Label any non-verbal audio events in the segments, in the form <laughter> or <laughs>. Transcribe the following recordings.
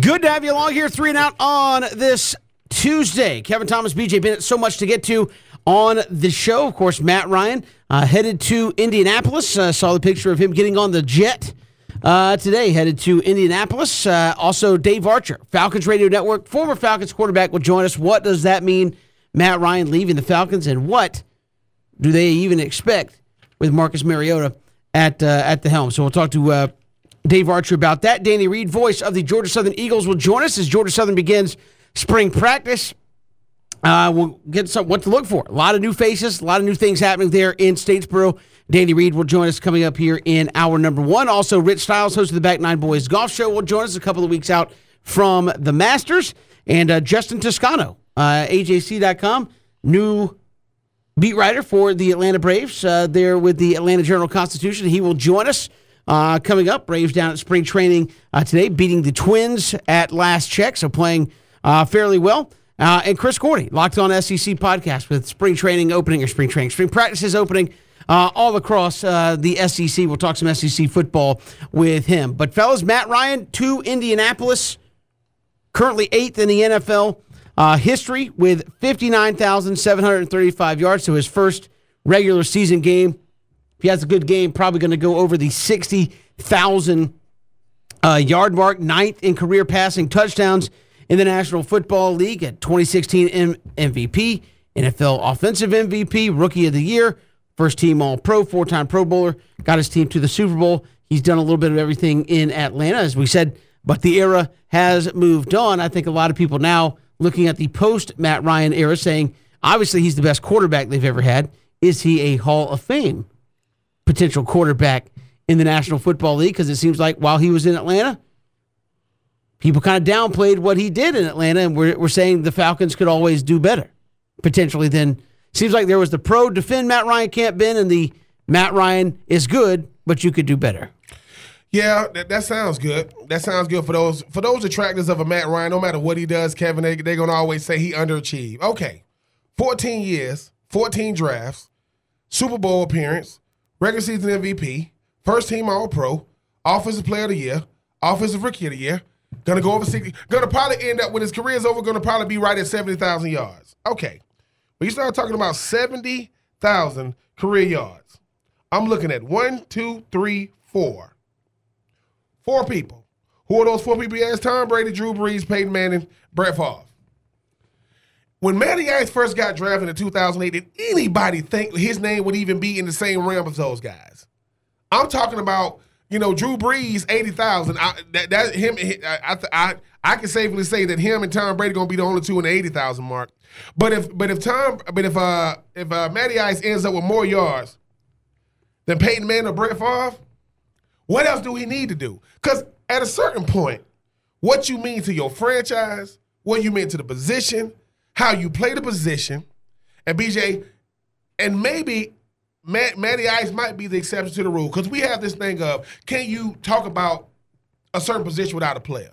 Good to have you along here, three and out on this Tuesday. Kevin Thomas, BJ Bennett, so much to get to on the show. Of course, Matt Ryan uh, headed to Indianapolis. Uh, saw the picture of him getting on the jet uh, today, headed to Indianapolis. Uh, also, Dave Archer, Falcons Radio Network, former Falcons quarterback, will join us. What does that mean, Matt Ryan leaving the Falcons, and what do they even expect with Marcus Mariota at uh, at the helm? So we'll talk to uh, Dave Archer about that. Danny Reed, voice of the Georgia Southern Eagles, will join us as Georgia Southern begins spring practice. Uh, we'll get some what to look for. A lot of new faces, a lot of new things happening there in Statesboro. Danny Reed will join us coming up here in hour number one. Also, Rich Stiles, host of the Back Nine Boys Golf Show, will join us a couple of weeks out from the Masters. And uh, Justin Toscano, uh, AJC.com, new beat writer for the Atlanta Braves, uh, there with the Atlanta Journal Constitution. He will join us uh, coming up. Braves down at spring training uh, today, beating the Twins at last check, so playing uh, fairly well. Uh, and Chris Gordy, Locked On SEC podcast with spring training opening or spring training, spring practices opening uh, all across uh, the SEC. We'll talk some SEC football with him. But, fellas, Matt Ryan to Indianapolis, currently eighth in the NFL history with 59,735 yards. So his first regular season game. If he has a good game, probably going to go over the 60,000 uh, yard mark, ninth in career passing touchdowns in the National Football League at 2016 M- MVP, NFL Offensive MVP, Rookie of the Year, first team All Pro, four time Pro Bowler, got his team to the Super Bowl. He's done a little bit of everything in Atlanta, as we said, but the era has moved on. I think a lot of people now looking at the post Matt Ryan era saying, obviously, he's the best quarterback they've ever had. Is he a Hall of Fame potential quarterback in the National Football League? Because it seems like while he was in Atlanta, people kind of downplayed what he did in Atlanta, and we're, we're saying the Falcons could always do better, potentially. Then seems like there was the pro defend Matt Ryan can't bend, and the Matt Ryan is good, but you could do better. Yeah, that, that sounds good. That sounds good for those for those detractors of a Matt Ryan. No matter what he does, Kevin, they they're gonna always say he underachieved. Okay, fourteen years, fourteen drafts, Super Bowl appearance, regular season MVP, first team All Pro, Offensive Player of the Year, Offensive Rookie of the Year. Gonna go over sixty. Gonna probably end up when his career is over. Gonna probably be right at seventy thousand yards. Okay, when you start talking about seventy thousand career yards, I'm looking at one, two, three, four. Four people. Who are those four people? Yes, Tom Brady, Drew Brees, Peyton Manning, Brett Favre. When Matty Ice first got drafted in 2008, did anybody think his name would even be in the same realm as those guys? I'm talking about, you know, Drew Brees, 80,000. That, that him, I, I, I can safely say that him and Tom Brady gonna be the only two in the 80,000 mark. But if, but if Tom, but if uh, if uh, Matty Ice ends up with more yards than Peyton Manning or Brett Favre, what else do we need to do? Because at a certain point, what you mean to your franchise, what you mean to the position, how you play the position, and BJ, and maybe Matt, Matty Ice might be the exception to the rule because we have this thing of can you talk about a certain position without a player?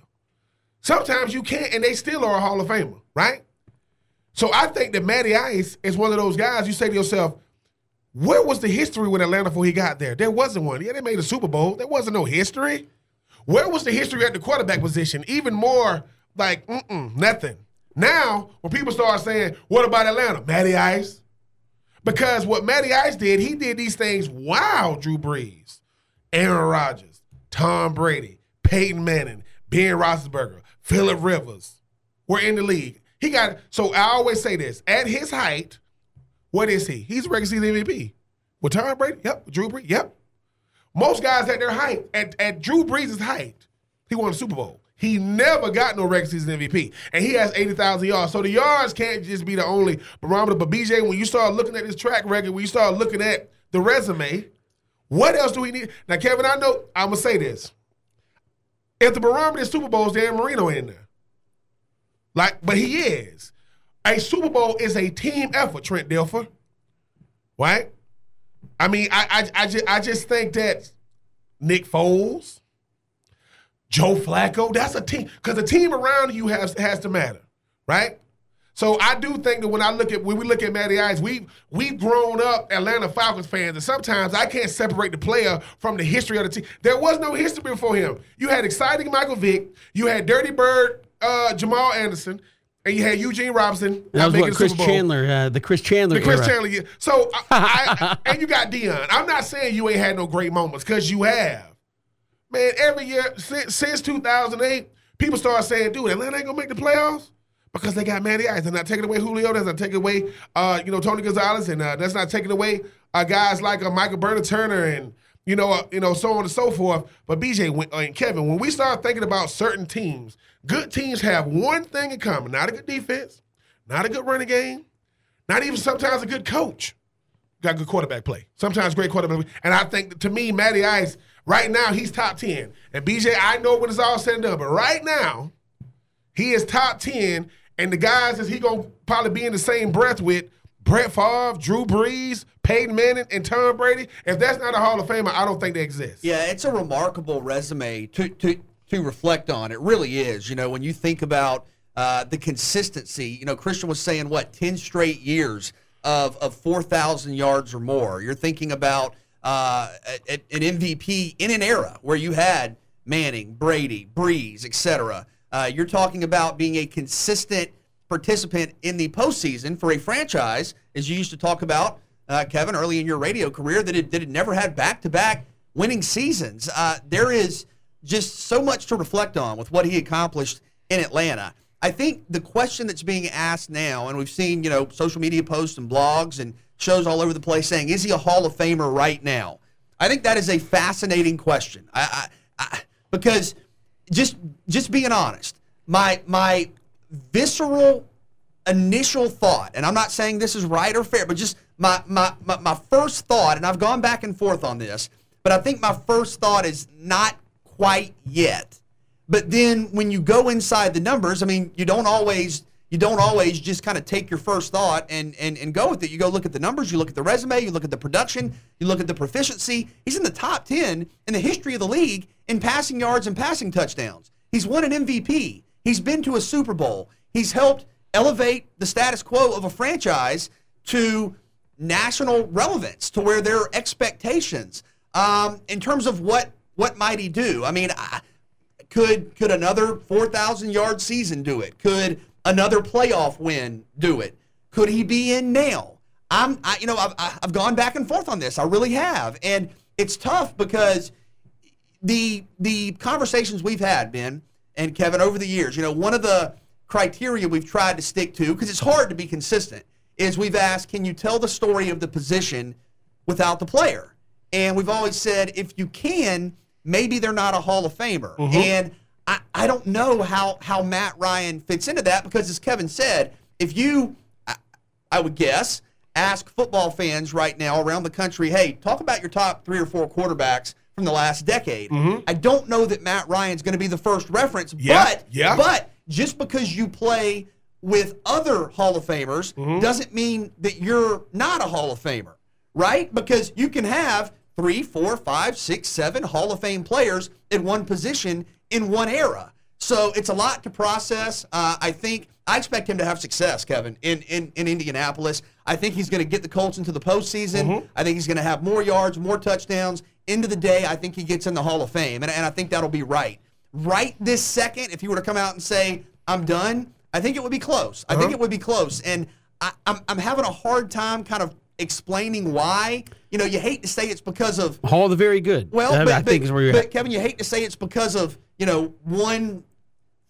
Sometimes you can't, and they still are a Hall of Famer, right? So I think that Matty Ice is one of those guys you say to yourself, where was the history with Atlanta before he got there? There wasn't one. Yeah, they made a Super Bowl. There wasn't no history. Where was the history at the quarterback position? Even more like, nothing. Now, when people start saying, what about Atlanta? Matty Ice. Because what Matty Ice did, he did these things while Drew Brees, Aaron Rodgers, Tom Brady, Peyton Manning, Ben Roethlisberger, Philip Rivers were in the league. He got so I always say this: at his height, what is he? He's a regular season MVP. With Tom Brady, yep. Drew Brees, yep. Most guys at their height, at, at Drew Brees' height, he won the Super Bowl. He never got no regular season MVP, and he has eighty thousand yards. So the yards can't just be the only barometer. But BJ, when you start looking at this track record, when you start looking at the resume, what else do we need? Now, Kevin, I know I'm gonna say this. If the barometer is Super Bowls, Dan Marino in there. Like, but he is. A Super Bowl is a team effort, Trent Dilfer. Right? I mean, I I, I, just, I just think that Nick Foles, Joe Flacco, that's a team. Because the team around you has has to matter, right? So I do think that when I look at when we look at Matty Ice, we we've grown up Atlanta Falcons fans, and sometimes I can't separate the player from the history of the team. There was no history before him. You had exciting Michael Vick, you had Dirty Bird uh, Jamal Anderson, and you had Eugene Robinson. That was what Chris Chandler, uh, the Chris Chandler, the Chris era. Chandler. Yeah. So I, I, and you got Dion. I'm not saying you ain't had no great moments because you have. Man, every year since, since 2008, people start saying, "Dude, Atlanta ain't gonna make the playoffs." because they got Matty Ice. They're not taking away Julio. That's not taking away, uh, you know, Tony Gonzalez, and uh, that's not taking away uh, guys like uh, Michael Burner Turner and you know, uh, you know, so on and so forth. But BJ uh, and Kevin, when we start thinking about certain teams, good teams have one thing in common: not a good defense, not a good running game, not even sometimes a good coach. Got good quarterback play. Sometimes great quarterback. Play. And I think to me, Matty Ice, right now, he's top 10. And BJ, I know when it's all said and done, but right now, he is top 10 and the guys that he gonna probably be in the same breath with Brett Favre, Drew Brees, Peyton Manning, and Tom Brady. If that's not a Hall of Famer, I don't think they exist. Yeah, it's a remarkable resume to to to reflect on. It really is. You know, when you think about uh, the consistency, you know, Christian was saying what ten straight years of of four thousand yards or more. You're thinking about uh, an MVP in an era where you had Manning, Brady, Brees, etc. Uh, you're talking about being a consistent participant in the postseason for a franchise, as you used to talk about, uh, Kevin, early in your radio career, that it, that it never had back to back winning seasons. Uh, there is just so much to reflect on with what he accomplished in Atlanta. I think the question that's being asked now, and we've seen, you know, social media posts and blogs and shows all over the place saying, is he a Hall of Famer right now? I think that is a fascinating question. I, I, I because – just just being honest, my my visceral initial thought, and I'm not saying this is right or fair, but just my, my, my, my, first thought, and I've gone back and forth on this, but I think my first thought is not quite yet. But then when you go inside the numbers, I mean, you don't always you don't always just kind of take your first thought and, and, and go with it. You go look at the numbers, you look at the resume, you look at the production, you look at the proficiency. He's in the top 10 in the history of the league in passing yards and passing touchdowns. He's won an MVP. He's been to a Super Bowl. He's helped elevate the status quo of a franchise to national relevance, to where there are expectations um, in terms of what what might he do. I mean, I, could could another 4,000 yard season do it? Could another playoff win do it? Could he be in now? I'm, I, you know, I've, I've gone back and forth on this. I really have, and it's tough because the the conversations we've had, Ben and Kevin, over the years, you know, one of the criteria we've tried to stick to because it's hard to be consistent is we've asked, can you tell the story of the position without the player? And we've always said, if you can, maybe they're not a Hall of Famer. Mm-hmm. And I, I don't know how, how Matt Ryan fits into that because, as Kevin said, if you, I, I would guess, ask football fans right now around the country, hey, talk about your top three or four quarterbacks from the last decade. Mm-hmm. I don't know that Matt Ryan's going to be the first reference, yeah, but yeah. but just because you play with other Hall of Famers mm-hmm. doesn't mean that you're not a Hall of Famer, right? Because you can have three, four, five, six, seven Hall of Fame players in one position in one era. So it's a lot to process. Uh, I think I expect him to have success, Kevin, in, in, in Indianapolis. I think he's going to get the Colts into the postseason. Mm-hmm. I think he's going to have more yards, more touchdowns. End of the day, I think he gets in the Hall of Fame, and, and I think that'll be right. Right this second, if he were to come out and say, I'm done, I think it would be close. I uh-huh. think it would be close. And I, I'm, I'm having a hard time kind of explaining why. You know, you hate to say it's because of Hall of the Very Good. Well, but, I think but, is where you're but at. Kevin, you hate to say it's because of you know one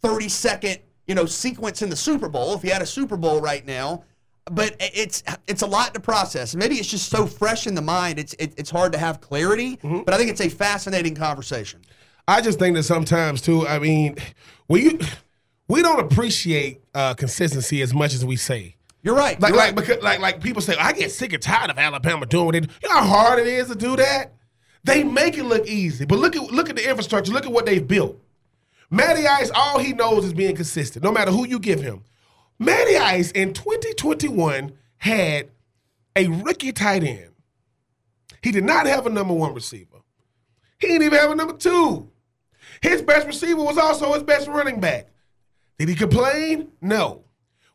30 second you know sequence in the Super Bowl. If you had a Super Bowl right now, but it's it's a lot to process. Maybe it's just so fresh in the mind. It's it, it's hard to have clarity. Mm-hmm. But I think it's a fascinating conversation. I just think that sometimes too. I mean, we we don't appreciate uh, consistency as much as we say. You're right. Like, You're like, right. because, like, like people say, I get sick and tired of Alabama doing it. You know how hard it is to do that. They make it look easy, but look at look at the infrastructure. Look at what they've built. Matty Ice, all he knows is being consistent, no matter who you give him. Matty Ice in 2021 had a rookie tight end. He did not have a number one receiver. He didn't even have a number two. His best receiver was also his best running back. Did he complain? No.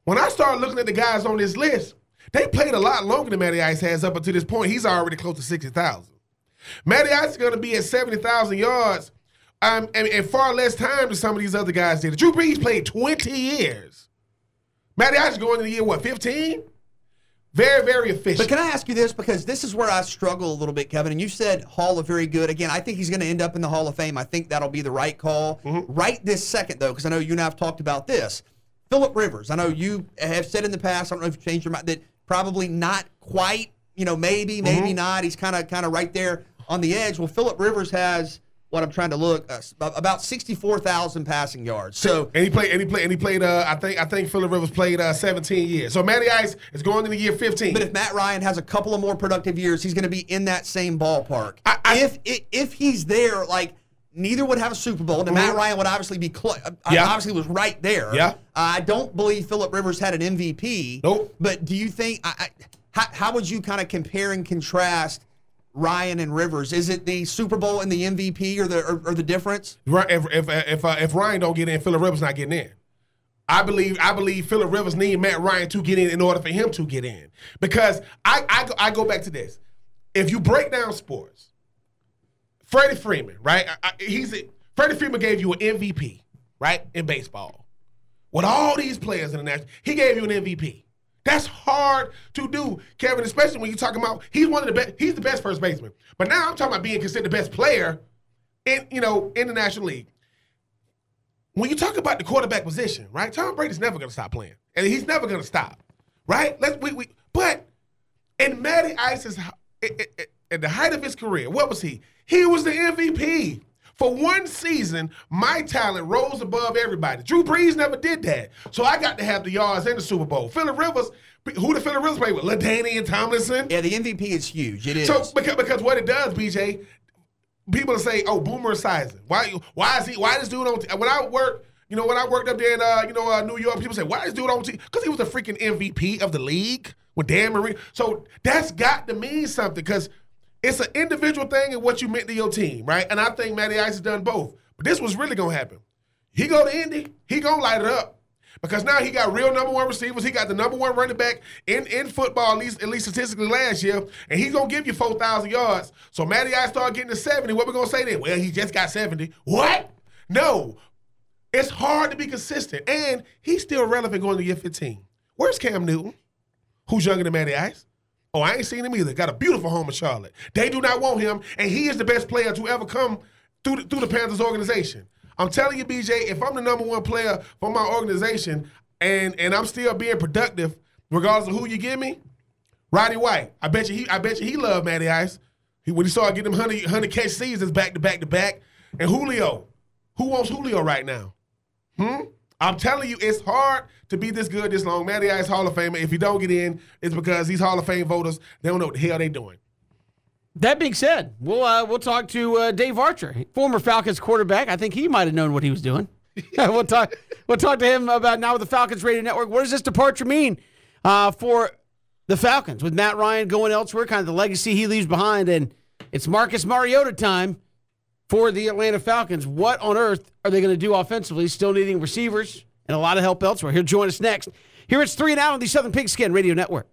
When I started looking at the guys on this list, they played a lot longer than Matty Ice has up until this point. He's already close to 60,000. Matty Ice is going to be at 70,000 yards um, and, and far less time than some of these other guys did. Drew Brees played 20 years. Matty Ice is going into the year, what, 15? Very, very efficient. But can I ask you this? Because this is where I struggle a little bit, Kevin. And you said Hall of Very Good. Again, I think he's going to end up in the Hall of Fame. I think that'll be the right call. Mm-hmm. Right this second, though, because I know you and I have talked about this. Philip Rivers. I know you have said in the past. I don't know if you changed your mind that probably not quite. You know, maybe, maybe Mm-hmm. not. He's kind of, kind of right there on the edge. Well, Philip Rivers has what I'm trying to look uh, about 64,000 passing yards. So and he played, and he played, and he played. Uh, I think, I think Philip Rivers played uh, 17 years. So Matty Ice is going into year 15. But if Matt Ryan has a couple of more productive years, he's going to be in that same ballpark. I- I- if, if if he's there, like neither would have a Super Bowl, And Matt Ryan would obviously be close. Yeah. Obviously, was right there. Yeah. I don't believe Philip Rivers had an MVP. Nope. But do you think? I, I, how, how would you kind of compare and contrast? Ryan and Rivers. Is it the Super Bowl and the MVP, or the or, or the difference? Right, if if if, uh, if Ryan don't get in, Philip Rivers not getting in. I believe I believe Philip Rivers need Matt Ryan to get in in order for him to get in. Because I I I go back to this. If you break down sports, Freddie Freeman, right? I, I, he's a, Freddie Freeman gave you an MVP, right, in baseball. With all these players in the national, he gave you an MVP. That's hard to do, Kevin, especially when you're talking about he's one of the best. He's the best first baseman. But now I'm talking about being considered the best player in you know in the National League. When you talk about the quarterback position, right? Tom Brady's never going to stop playing, and he's never going to stop, right? Let's we, we but in Matty Ice's at the height of his career, what was he? He was the MVP. For one season, my talent rose above everybody. Drew Brees never did that. So I got to have the yards in the Super Bowl. Philip Rivers, who did Philip Rivers play with? LaDainian and Tomlinson. Yeah, the MVP is huge. It is. So because, because what it does, BJ, people say, "Oh, Boomer Esiason. Why? Why is he? Why this dude on?" T-? When I work you know, when I worked up there in, uh, you know, uh, New York, people say, "Why is this dude on?" Because he was a freaking MVP of the league with Dan Marino. So that's got to mean something because it's an individual thing and what you meant to your team, right? And I think Matty Ice has done both. But this was really gonna happen. He go to Indy, he gonna light it up. Because now he got real number one receivers. He got the number one running back in, in football, at least at least statistically last year, and he's gonna give you four thousand yards. So Matty Ice start getting to seventy. What we gonna say then? Well, he just got seventy. What? No, it's hard to be consistent, and he's still relevant going to year fifteen. Where's Cam Newton? Who's younger than Matty Ice? Oh, I ain't seen him either. Got a beautiful home in Charlotte. They do not want him, and he is the best player to ever come through the, through the Panthers organization. I'm telling you, BJ, if I'm the number one player for my organization and and I'm still being productive, regardless of who you give me, Roddy White. I bet you he I bet you he loved Matty Ice. He when he started getting them 100, 100 catch seasons back to back to back. And Julio. Who wants Julio right now? Hmm? I'm telling you, it's hard to be this good this long. Matty Ice Hall of Famer. If you don't get in, it's because these Hall of Fame voters, they don't know what the hell they're doing. That being said, we'll uh, we'll talk to uh, Dave Archer, former Falcons quarterback. I think he might have known what he was doing. <laughs> we'll talk we'll talk to him about now with the Falcons Radio Network. What does this departure mean uh, for the Falcons with Matt Ryan going elsewhere? Kind of the legacy he leaves behind, and it's Marcus Mariota time for the Atlanta Falcons. What on earth are they going to do offensively? Still needing receivers and a lot of help elsewhere. He'll join us next. Here it's three and out on the Southern Pigskin Radio Network.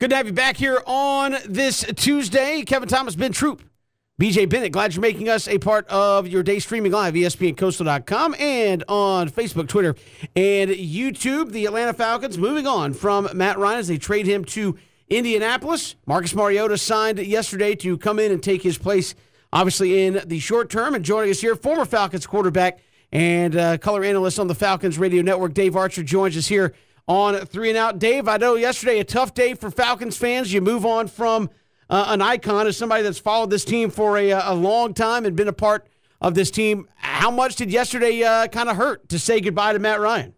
Good to have you back here on this Tuesday. Kevin Thomas, Ben Troop, BJ Bennett. Glad you're making us a part of your day streaming live, ESPNCoastal.com, and on Facebook, Twitter, and YouTube. The Atlanta Falcons moving on from Matt Ryan as they trade him to Indianapolis. Marcus Mariota signed yesterday to come in and take his place, obviously, in the short term. And joining us here, former Falcons quarterback and uh, color analyst on the Falcons radio network, Dave Archer, joins us here on Three and Out. Dave, I know yesterday a tough day for Falcons fans. You move on from uh, an icon as somebody that's followed this team for a, a long time and been a part of this team. How much did yesterday uh, kind of hurt to say goodbye to Matt Ryan?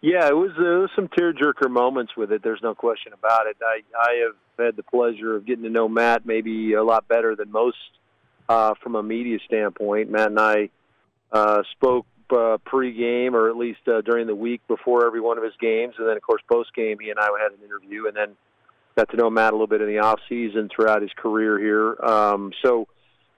Yeah, it was, uh, it was some tearjerker moments with it. There's no question about it. I, I have had the pleasure of getting to know Matt maybe a lot better than most uh, from a media standpoint. Matt and I uh, spoke uh, pre-game or at least uh, during the week before every one of his games, and then of course post-game he and I had an interview, and then got to know Matt a little bit in the off season throughout his career here. Um, so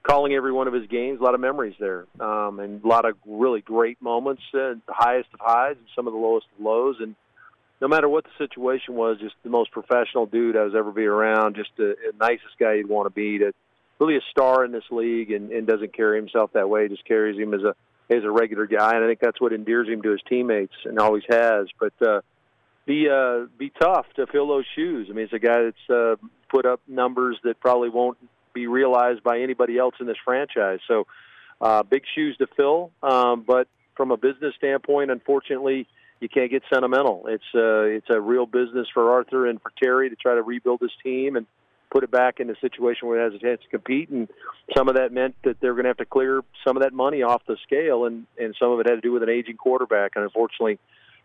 calling every one of his games, a lot of memories there, um, and a lot of really great moments, uh, the highest of highs and some of the lowest of lows. And no matter what the situation was, just the most professional dude I was ever be around, just the nicest guy you'd want to be. To really a star in this league, and, and doesn't carry himself that way. Just carries him as a as a regular guy, and I think that's what endears him to his teammates, and always has. But uh, be uh, be tough to fill those shoes. I mean, it's a guy that's uh, put up numbers that probably won't be realized by anybody else in this franchise. So, uh, big shoes to fill. Um, but from a business standpoint, unfortunately, you can't get sentimental. It's uh, it's a real business for Arthur and for Terry to try to rebuild this team and put it back in a situation where it has a chance to compete. And some of that meant that they're going to have to clear some of that money off the scale, and and some of it had to do with an aging quarterback. And unfortunately,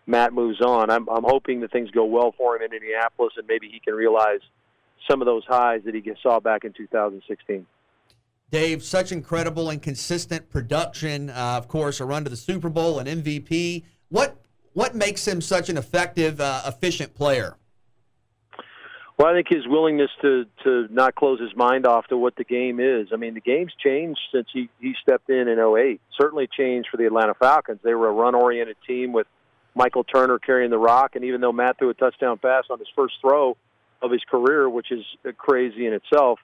Matt moves on. I'm I'm hoping that things go well for him in Indianapolis, and maybe he can realize some of those highs that he saw back in 2016. Dave, such incredible and consistent production. Uh, of course, a run to the Super Bowl, an MVP. What what makes him such an effective, uh, efficient player? Well, I think his willingness to to not close his mind off to what the game is. I mean, the game's changed since he he stepped in in 08. Certainly changed for the Atlanta Falcons. They were a run-oriented team with Michael Turner carrying the rock, and even though Matt threw a touchdown pass on his first throw of his career, which is crazy in itself,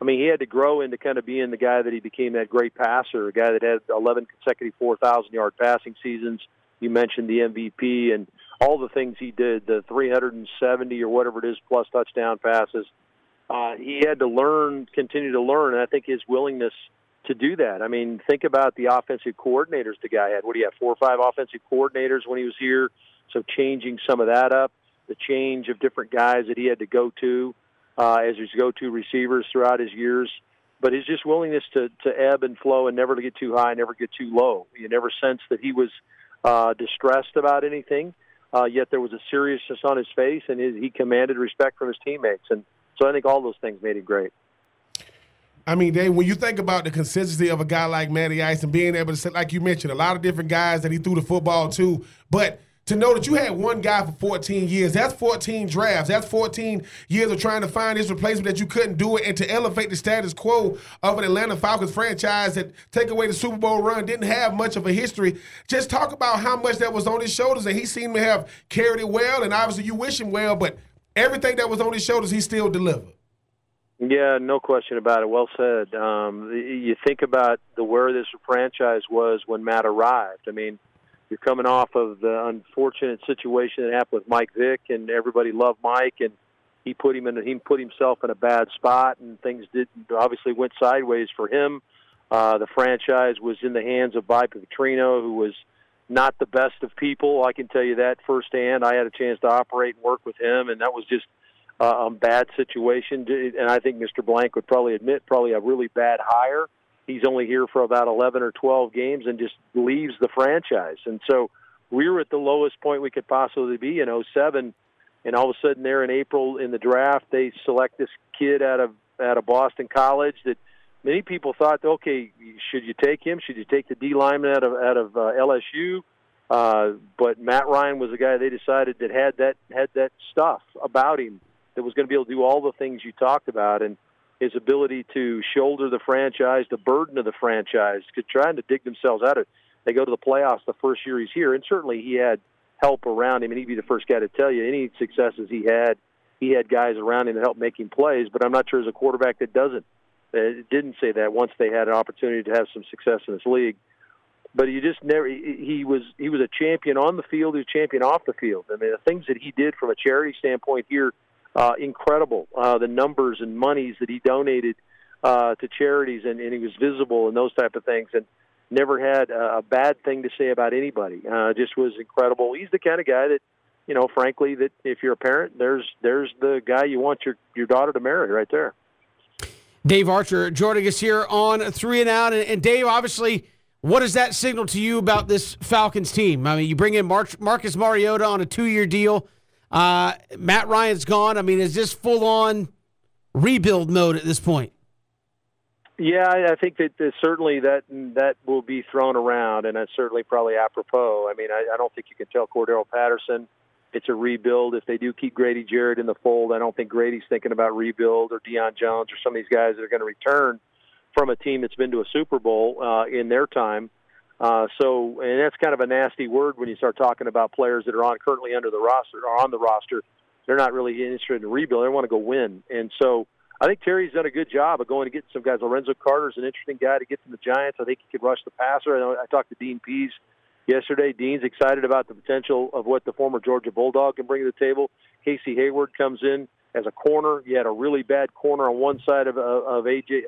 I mean, he had to grow into kind of being the guy that he became that great passer, a guy that had 11 consecutive 4,000 yard passing seasons. You mentioned the MVP and all the things he did, the 370 or whatever it is plus touchdown passes. Uh, he had to learn, continue to learn, and I think his willingness to do that. I mean, think about the offensive coordinators the guy had. What do you have? Four or five offensive coordinators when he was here. So changing some of that up, the change of different guys that he had to go to uh, as his go-to receivers throughout his years. But his just willingness to, to ebb and flow and never to get too high, never get too low. You never sensed that he was uh, distressed about anything uh, yet there was a seriousness on his face, and he commanded respect from his teammates. And so I think all those things made him great. I mean, Dave, when you think about the consistency of a guy like Matty Ice and being able to, like you mentioned, a lot of different guys that he threw the football to, but – to know that you had one guy for 14 years. That's 14 drafts. That's 14 years of trying to find his replacement that you couldn't do it, and to elevate the status quo of an Atlanta Falcons franchise that take away the Super Bowl run didn't have much of a history. Just talk about how much that was on his shoulders, and he seemed to have carried it well. And obviously, you wish him well, but everything that was on his shoulders, he still delivered. Yeah, no question about it. Well said. Um, you think about the where this franchise was when Matt arrived. I mean you're coming off of the unfortunate situation that happened with Mike Vick, and everybody loved Mike, and he put him in. He put himself in a bad spot, and things did obviously went sideways for him. Uh, the franchise was in the hands of Bobby Petrino, who was not the best of people. I can tell you that firsthand. I had a chance to operate and work with him, and that was just uh, a bad situation. And I think Mr. Blank would probably admit probably a really bad hire he's only here for about 11 or 12 games and just leaves the franchise. And so we were at the lowest point we could possibly be in 07 and all of a sudden there in April in the draft. They select this kid out of out of Boston College that many people thought okay should you take him? Should you take the D lineman out of out of uh, LSU uh, but Matt Ryan was the guy they decided that had that had that stuff about him that was going to be able to do all the things you talked about. And his ability to shoulder the franchise, the burden of the franchise, trying to dig themselves out of it. They go to the playoffs the first year he's here, and certainly he had help around him, and he'd be the first guy to tell you any successes he had he had guys around him to help him plays. But I'm not sure as a quarterback that doesn't uh, didn't say that once they had an opportunity to have some success in this league. But he just never he, he was he was a champion on the field, he was a champion off the field. I mean, the things that he did from a charity standpoint here, uh, incredible. Uh, the numbers and monies that he donated uh, to charities, and, and he was visible and those type of things, and never had a bad thing to say about anybody. Uh, just was incredible. He's the kind of guy that you know, frankly, that if you're a parent, there's there's the guy you want your your daughter to marry right there. Dave Archer joining us here on Three and Out. And, and, Dave, obviously, what does that signal to you about this Falcons team? I mean, you bring in Mar- Marcus Mariota on a two year deal. Uh, Matt Ryan's gone. I mean, is this full on rebuild mode at this point? Yeah, I think that, certainly that that will be thrown around, and that's certainly probably apropos. I mean, I, I don't think you can tell Cordarrelle Patterson – it's a rebuild. If they do keep Grady Jarrett in the fold, I don't think Grady's thinking about rebuild or Deion Jones or some of these guys that are going to return from a team that's been to a Super Bowl uh, in their time. Uh, so, and that's kind of a nasty word when you start talking about players that are on currently under the roster or on the roster. They're not really interested in rebuild. They want to go win. And so, I think Terry's done a good job of going to get some guys. Lorenzo Carter's an interesting guy to get from the Giants. I think he could rush the passer. I, I talked to Dean Pees yesterday. Dean's excited about the potential of what the former Georgia Bulldog can bring to the table. Casey Hayward comes in as a corner. You had a really bad corner on one side of, of AJ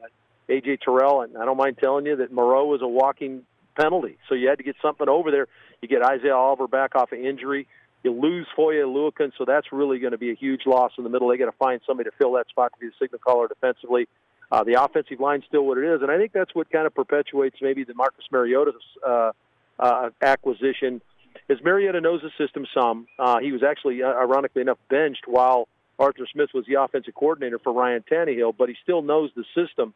AJ Terrell, and I don't mind telling you that Moreau was a walking penalty. So you had to get something over there. You get Isaiah Oliver back off of injury. You lose Foye Oluokun, so that's really going to be a huge loss in the middle. They got to find somebody to fill that spot to be the signal caller defensively. Uh, the offensive line's still what it is, and I think that's what kind of perpetuates maybe the Marcus Mariota's uh, uh, acquisition is Mariota knows the system some. Uh, he was actually, uh, ironically enough, benched while Arthur Smith was the offensive coordinator for Ryan Tannehill, but he still knows the system.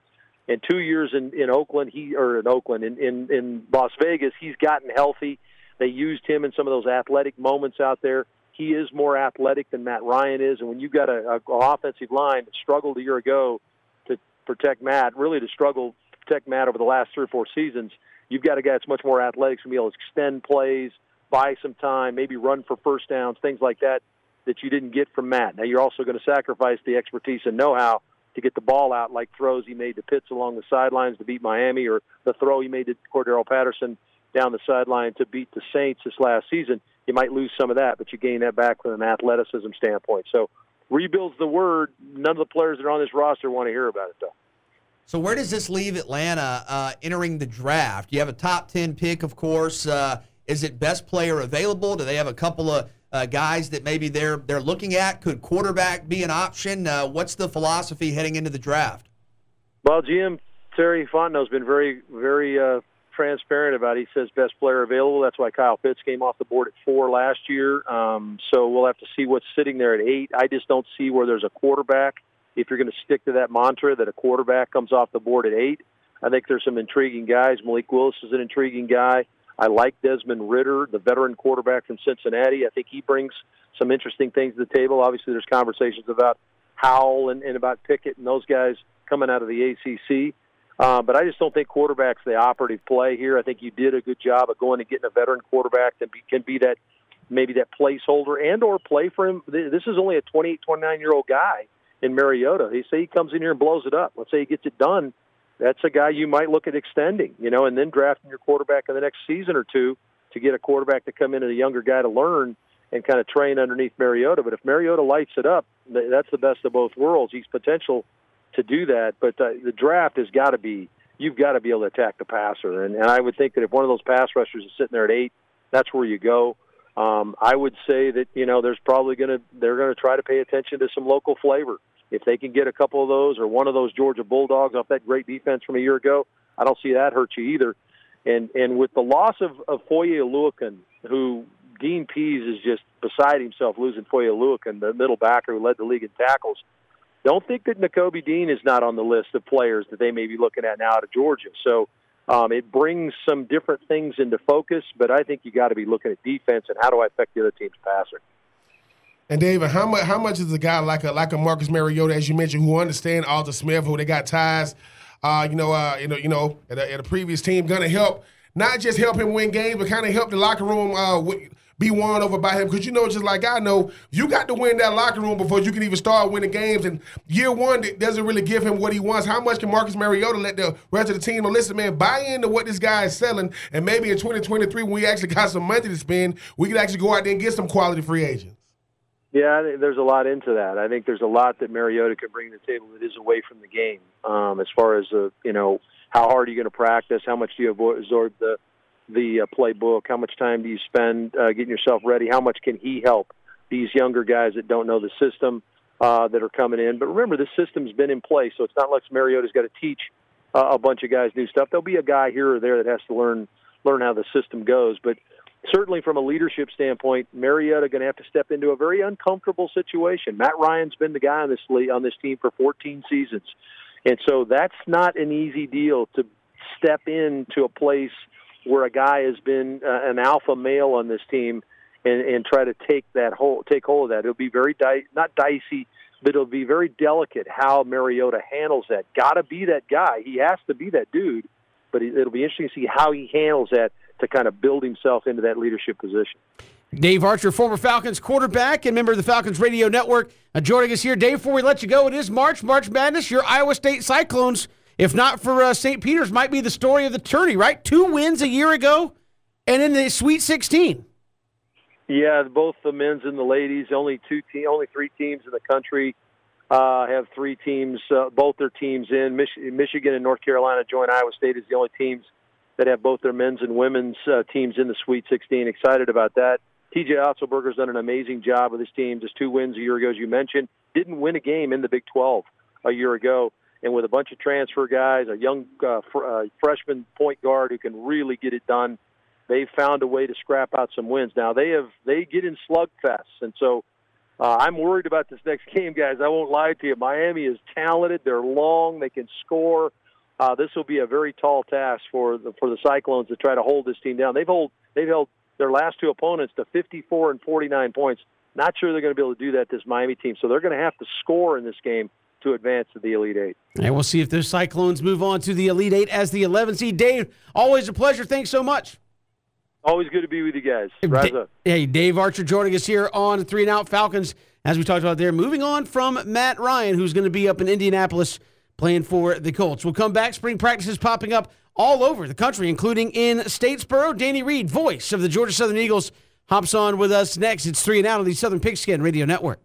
And two years in, in Oakland, he or in Oakland, in, in in Las Vegas, he's gotten healthy. They used him in some of those athletic moments out there. He is more athletic than Matt Ryan is, and when you've got a, a, offensive line that struggled a year ago to protect Matt, really to struggle to protect Matt over the last three or four seasons, You've got a guy that's much more athletic, to be able to extend plays, buy some time, maybe run for first downs, things like that that you didn't get from Matt. Now you're also going to sacrifice the expertise and know-how to get the ball out, like throws he made to Pitts along the sidelines to beat Miami, or the throw he made to Cordarrelle Patterson down the sideline to beat the Saints this last season. You might lose some of that, but you gain that back from an athleticism standpoint. So rebuilds the word. None of the players that are on this roster want to hear about it, though. So where does this leave Atlanta uh, entering the draft? You have a top ten pick, of course. Uh, is it best player available? Do they have a couple of uh, guys that maybe they're they're looking at? Could quarterback be an option? Uh, what's the philosophy heading into the draft? Well, GM Terry Fontenot has been very very uh, transparent about. it. He says best player available. That's why Kyle Pitts came off the board at four last year. Um, so we'll have to see what's sitting there at eight. I just don't see where there's a quarterback if you're going to stick to that mantra that a quarterback comes off the board at eight. I think there's some intriguing guys. Malik Willis is an intriguing guy. I like Desmond Ridder, the veteran quarterback from Cincinnati. I think he brings some interesting things to the table. Obviously, there's conversations about Howell and, and about Pickett and those guys coming out of the ACC. Uh, but I just don't think quarterback's the operative play here. I think you did a good job of going and getting a veteran quarterback that be, can be that maybe that placeholder and or play for him. This is only a 28, 29 year old guy in Mariota. He say he comes in here and blows it up. Let's say he gets it done. That's a guy you might look at extending, you know, and then drafting your quarterback in the next season or two to get a quarterback to come in and a younger guy to learn and kind of train underneath Mariota. But if Mariota lights it up, that's the best of both worlds. He's potential to do that, but uh, the draft has got to be you've got to be able to attack the passer, and, and I would think that if one of those pass rushers is sitting there at eight, that's where you go. Um, I would say that you know there's probably going to they're going to try to pay attention to some local flavor. If they can get a couple of those or one of those Georgia Bulldogs off that great defense from a year ago, I don't see that hurt you either. And and with the loss of, of Foye Oluokun, who Dean Pees is just beside himself losing Foye Oluokun, the middle backer who led the league in tackles. Don't think that Nakobe Dean is not on the list of players that they may be looking at now out of Georgia. So um, it brings some different things into focus, but I think you got to be looking at defense and how do I affect the other team's passer. And David, how much how much is a guy like a like a Marcus Mariota, as you mentioned, who understand Arthur Smith, who they got ties, uh, you know, uh, you know, you know, at a, at a previous team, gonna help not just help him win games, but kind of help the locker room uh, be won over by him because you know just like I know you got to win that locker room before you can even start winning games. And year one doesn't really give him what he wants. How much can Marcus Mariota let the rest of the team know? Listen, man, buy into what this guy is selling, and maybe in 2023 when we actually got some money to spend, we can actually go out there and get some quality free agents. Yeah, there's a lot into that. I think there's a lot that Mariota can bring to the table that is away from the game. Um, as far as uh, you know, how hard are you going to practice? How much do you absorb the the uh, playbook? How much time do you spend uh, getting yourself ready? How much can he help these younger guys that don't know the system uh, that are coming in? But remember, this system's been in place, so it's not like Mariota's got to teach uh, a bunch of guys new stuff. There'll be a guy here or there that has to learn learn how the system goes, but certainly from a leadership standpoint, Mariota going to have to step into a very uncomfortable situation. Matt Ryan's been the guy on this on this team for 14 seasons, and so that's not an easy deal to step into a place where a guy has been uh, an alpha male on this team and, and try to take that whole take hold of that. It'll be very di- not dicey, but it'll be very delicate how Mariota handles that. Got to be that guy. He has to be that dude. But it'll be interesting to see how he handles that to kind of build himself into that leadership position. Dave Archer, former Falcons quarterback and member of the Falcons Radio Network, uh, joining us here. Dave, before we let you go, it is March, March Madness. Your Iowa State Cyclones, if not for uh, St. Peter's, might be the story of the tourney, right? Two wins a year ago and in the Sweet 16. Yeah, both the men's and the ladies. Only two, te- only three teams in the country uh, have three teams. Uh, both their teams in Mich- Michigan and North Carolina join Iowa State as the only teams that have both their men's and women's uh, teams in the Sweet 16. Excited about that. TJ Otzelberger's done an amazing job with his team. Just two wins a year ago, as you mentioned. Didn't win a game in the Big 12 a year ago. And with a bunch of transfer guys, a young uh, fr- uh, freshman point guard who can really get it done, they've found a way to scrap out some wins. Now they have they get in slugfests, and so uh, I'm worried about this next <laughs> game, guys. I won't lie to you. Miami is talented. They're long. They can score uh, this will be a very tall task for the for the Cyclones to try to hold this team down. They've hold they've held their last two opponents to 54 and 49 points. Not sure they're going to be able to do that this Miami team. So they're going to have to score in this game to advance to the Elite Eight. And we'll see if those Cyclones move on to the Elite Eight as the 11 seed. Dave, always a pleasure. Thanks so much. Always good to be with you guys. Rise up. Hey, Dave Archer joining us here on Three and Out Falcons. As we talked about there, moving on from Matt Ryan, who's going to be up in Indianapolis playing for the Colts. We'll come back. Spring practices popping up all over the country, including in Statesboro. Danny Reed, voice of the Georgia Southern Eagles, hops on with us next. It's three and out on the Southern Pigskin Radio Network.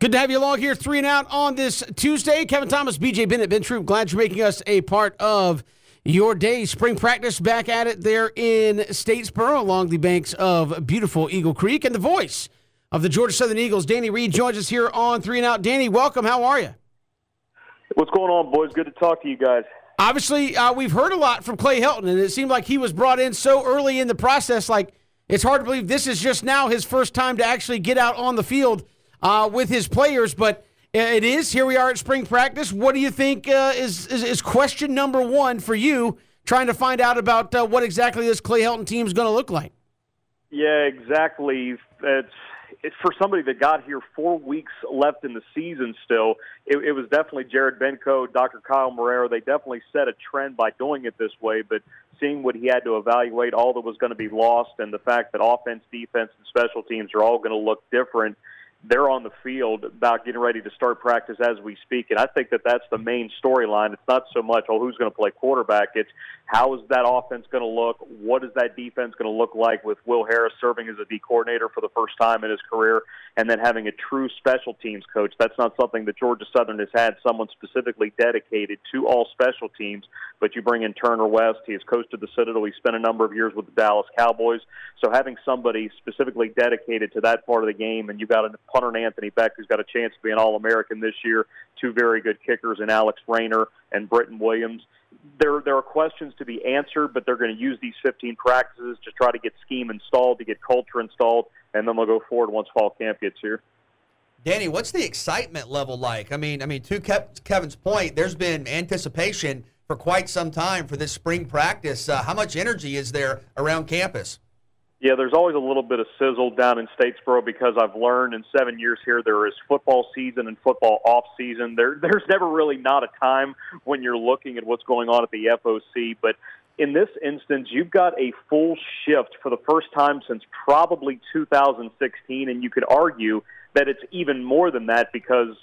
Good to have you along here, three and out on this Tuesday. Kevin Thomas, BJ Bennett, Ben Troop, glad you're making us a part of your day. Spring practice back at it there in Statesboro along the banks of beautiful Eagle Creek. And the voice of the Georgia Southern Eagles, Danny Reed, joins us here on Three and Out. Danny, welcome. How are you? What's going on, boys? Good to talk to you guys. Obviously, uh, we've heard a lot from Clay Helton, and it seemed like he was brought in so early in the process. Like, it's hard to believe this is just now his first time to actually get out on the field uh, with his players, but it is. Here we are at spring practice. What do you think uh, is, is, is question number one for you, trying to find out about uh, what exactly this Clay Helton team is going to look like? Yeah, exactly. It's, it's for somebody that got here four weeks left in the season. Still, it, it was definitely Jared Benko, Dr. Kyle Marrero. They definitely set a trend by doing it this way, but seeing what he had to evaluate, all that was going to be lost, and the fact that offense, defense, and special teams are all going to look different they're on the field about getting ready to start practice as we speak. And I think that that's the main storyline. It's not so much, oh, who's going to play quarterback. It's how is that offense going to look? What is that defense going to look like with Will Harris serving as a D coordinator for the first time in his career and then having a true special teams coach? That's not something that Georgia Southern has had, someone specifically dedicated to all special teams. But you bring in Turner West. He has coached at the Citadel. He spent a number of years with the Dallas Cowboys. So having somebody specifically dedicated to that part of the game, and you've got a punter and Anthony Beck, who's got a chance to be an All American this year, two very good kickers in Alex Raynor and Britton Williams. There, there are questions to be answered, but they're going to use these 15 practices to try to get scheme installed, to get culture installed, and then they'll go forward once fall camp gets here. Danny, what's the excitement level like? I mean, I mean, to Kevin's point, there's been anticipation for quite some time for this spring practice. Uh, how much energy is there around campus? Yeah, there's always a little bit of sizzle down in Statesboro because I've learned in seven years here there is football season and football off season. There, <laughs> there's never really not a time when you're looking at what's going on at the FOC, but in this instance, you've got a full shift for the first time since probably 2016, and you could argue that it's even more than that because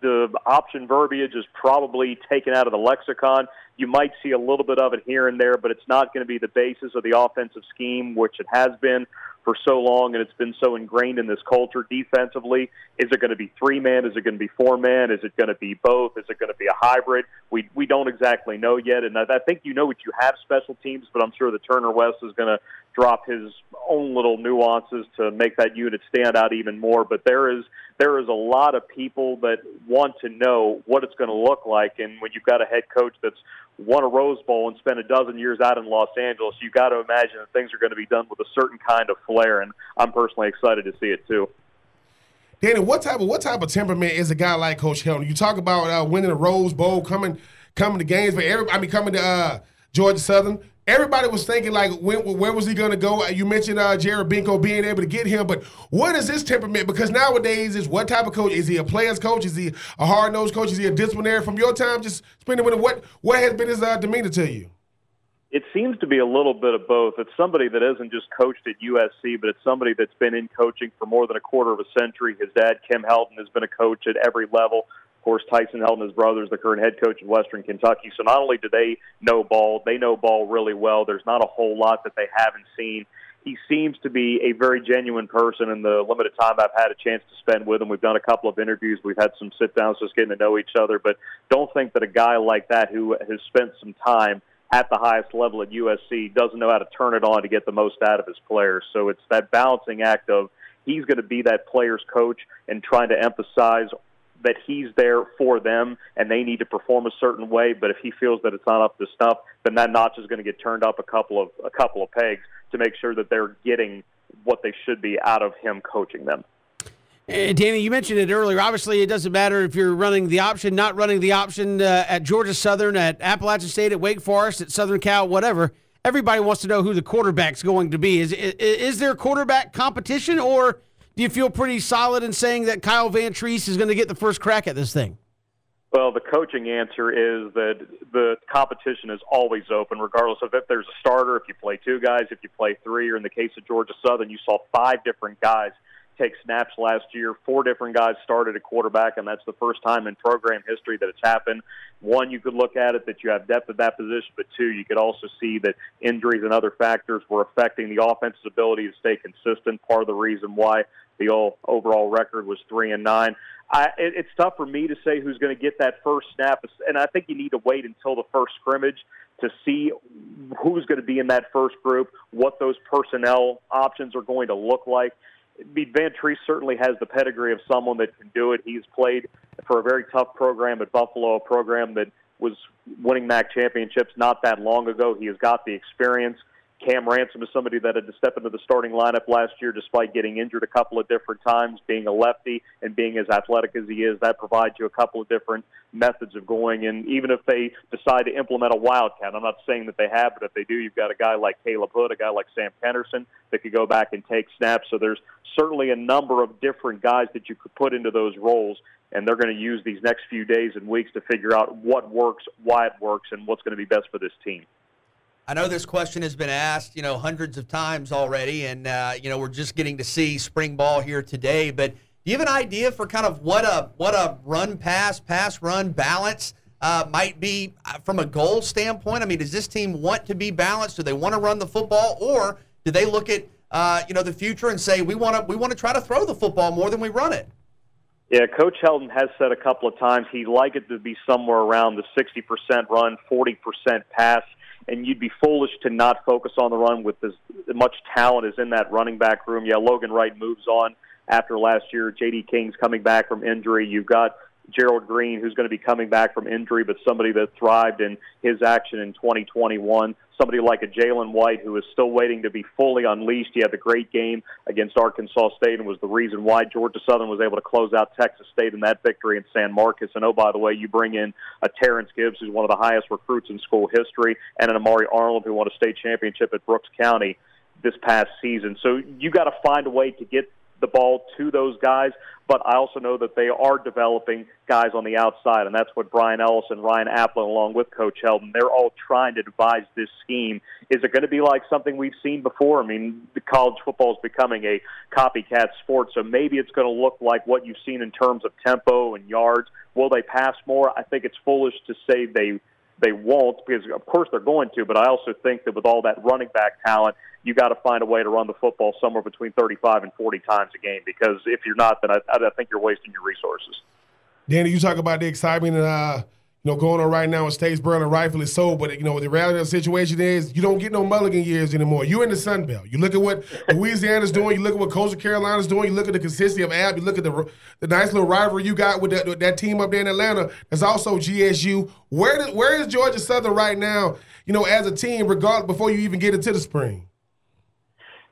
the option verbiage is probably taken out of the lexicon. You might see a little bit of it here and there, but it's not going to be the basis of the offensive scheme, which it has been for so long and it's been so ingrained in this culture defensively. Is it going to be three man? Is it going to be four man? Is it going to be both? Is it going to be a hybrid? We we don't exactly know yet, and I, I think you know what you have special teams, but I'm sure the Turner West is going to drop his own little nuances to make that unit stand out even more. But there is there is a lot of people that want to know what it's going to look like, and when you've got a head coach that's won a Rose Bowl and spent a dozen years out in Los Angeles, you've got to imagine that things are going to be done with a certain kind of flair, and I'm personally excited to see it too. Danny, what type of what type of temperament is a guy like Coach Helton? You talk about uh, winning a Rose Bowl, coming coming to games, but every, I mean coming to uh, Georgia Southern everybody was thinking like, when, where was he going to go? You mentioned uh, Jared Benko being able to get him, but what is his temperament? Because nowadays, is what type of coach? Is he a player's coach? Is he a hard nosed coach? Is he a disciplinary? From your time, just spending with him, what what has been his uh, demeanor to you? It seems to be a little bit of both. It's somebody that isn't just coached at USC, but it's somebody that's been in coaching for more than a quarter of a century. His dad, Kim Helton, has been a coach at every level course, Tyson Helton, his brother, is the current head coach of Western Kentucky. So not only do they know ball, they know ball really well. There's not a whole lot that they haven't seen. He seems to be a very genuine person in the limited time I've had a chance to spend with him. We've done a couple of interviews. We've had some sit downs just getting to know each other. But don't think that a guy like that who has spent some time at the highest level at USC doesn't know how to turn it on to get the most out of his players. So it's that balancing act of he's going to be that player's coach and trying to emphasize that he's there for them and they need to perform a certain way. But if he feels that it's not up to snuff, then that notch is going to get turned up a couple of a couple of pegs to make sure that they're getting what they should be out of him coaching them. Uh, Danny, you mentioned it earlier. Obviously, it doesn't matter if you're running the option, not running the option uh, at Georgia Southern, at Appalachian State, at Wake Forest, at Southern Cal, whatever. Everybody wants to know who the quarterback's going to be. Is is, is there quarterback competition, or do you feel pretty solid in saying that Kyle Vantrease is going to get the first crack at this thing? Well, the coaching answer is that the competition is always open, regardless of if there's a starter, if you play two guys, if you play three, or in the case of Georgia Southern, you saw five different guys take snaps last year. Four different guys started at quarterback, and that's the first time in program history that it's happened. One, you could look at it that you have depth at that position, but two, you could also see that injuries and other factors were affecting the offense's ability to stay consistent. Part of the reason why the all, overall record was three and nine. I, it, it's tough for me to say who's going to get that first snap, and I think you need to wait until the first scrimmage to see who's going to be in that first group, what those personnel options are going to look like. Van Treese certainly has the pedigree of someone that can do it. He's played for a very tough program at Buffalo, a program that was winning MAC championships not that long ago. He has got the experience. Cam Ransom is somebody that had to step into the starting lineup last year despite getting injured a couple of different times, being a lefty and being as athletic as he is. That provides you a couple of different methods of going. And even if they decide to implement a wildcat, I'm not saying that they have, but if they do, you've got a guy like Caleb Hood, a guy like Sam Henderson that could go back and take snaps. So there's certainly a number of different guys that you could put into those roles and they're going to use these next few days and weeks to figure out what works, why it works, and what's going to be best for this team. I know this question has been asked, you know, hundreds of times already, and uh, you know we're just getting to see spring ball here today. But do you have an idea for kind of what a what a run pass pass run balance uh, might be uh, from a goal standpoint? I mean, does this team want to be balanced? Do they want to run the football, or do they look at uh, you know the future and say we want to we want to try to throw the football more than we run it? Yeah, Coach Helton has said a couple of times he'd like it to be somewhere around the 60% run, 40% pass and you'd be foolish to not focus on the run with as much talent as in that running back room. Yeah, Logan Wright moves on after last year. J.D. King's coming back from injury. You've got Gerald Green, who's going to be coming back from injury, but somebody that thrived in his action in 2021. Somebody like a Jalen White, who is still waiting to be fully unleashed. He had a great game against Arkansas State and was the reason why Georgia Southern was able to close out Texas State in that victory in San Marcos. And oh, by the way, you bring in a Terrence Gibbs, who's one of the highest recruits in school history, and an Amari Arnold, who won a state championship at Brooks County this past season. So you got to find a way to get the ball to those guys, but I also know that they are developing guys on the outside, and that's what Bryan Ellis and Ryan Aplin, along with Coach Helton, they're all trying to devise this scheme. Is it going to be like something we've seen before? I mean, college football is becoming a copycat sport, so maybe it's going to look like what you've seen in terms of tempo and yards. Will they pass more? I think it's foolish to say they they won't because of course they're going to but i also think that with all that running back talent you got to find a way to run the football somewhere between 35 and 40 times a game because if you're not, then I, I think you're wasting your resources. Danny, you talk about the excitement uh, you know going on right now in Statesboro, and rightfully so. But you know the reality of the situation is you don't get no Mulligan years anymore. You're in the Sun Belt. You look at what <laughs> Louisiana's doing. You look at what Coastal Carolina's doing. You look at the consistency of App. You look at the the nice little rivalry you got with that, with that team up there in Atlanta. There's also GSU. Where did, where is Georgia Southern right now? You know, as a team, regardless before you even get into the spring.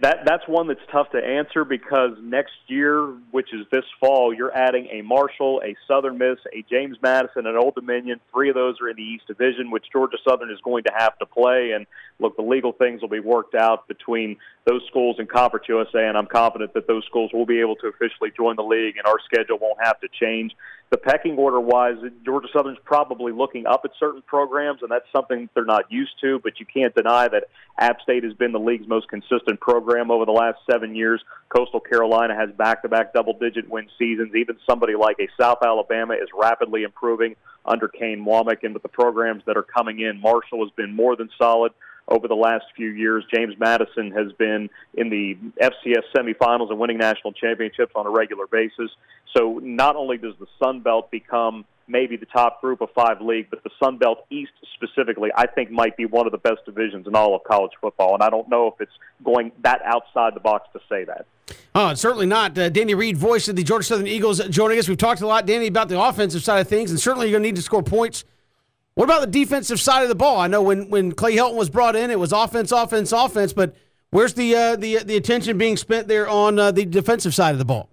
That that's one that's tough to answer because next year, which is this fall, you're adding a Marshall, a Southern Miss, a James Madison, an Old Dominion. Three of those are in the East Division, which Georgia Southern is going to have to play. And look, the legal things will be worked out between those schools and Conference USA, and I'm confident that those schools will be able to officially join the league, and our schedule won't have to change the pecking order wise, Georgia Southern's probably looking up at certain programs, and that's something they're not used to. But you can't deny that App State has been the league's most consistent program over the last seven years. Coastal Carolina has back to back double digit win seasons. Even somebody like a South Alabama is rapidly improving under Kane Wommack. And with the programs that are coming in, Marshall has been more than solid over the last few years. James Madison has been in the FCS semifinals and winning national championships on a regular basis. So not only does the Sun Belt become maybe the top group of five league, but the Sun Belt East specifically, I think might be one of the best divisions in all of college football. And I don't know if it's going that outside the box to say that. Oh, certainly not. Uh, Danny Reed, voice of the Georgia Southern Eagles, joining us. We've talked a lot, Danny, about the offensive side of things, and certainly you're going to need to score points what about the defensive side of the ball? I know when, when Clay Helton was brought in, it was offense, offense, offense. But where's the uh, the the attention being spent there on uh, the defensive side of the ball?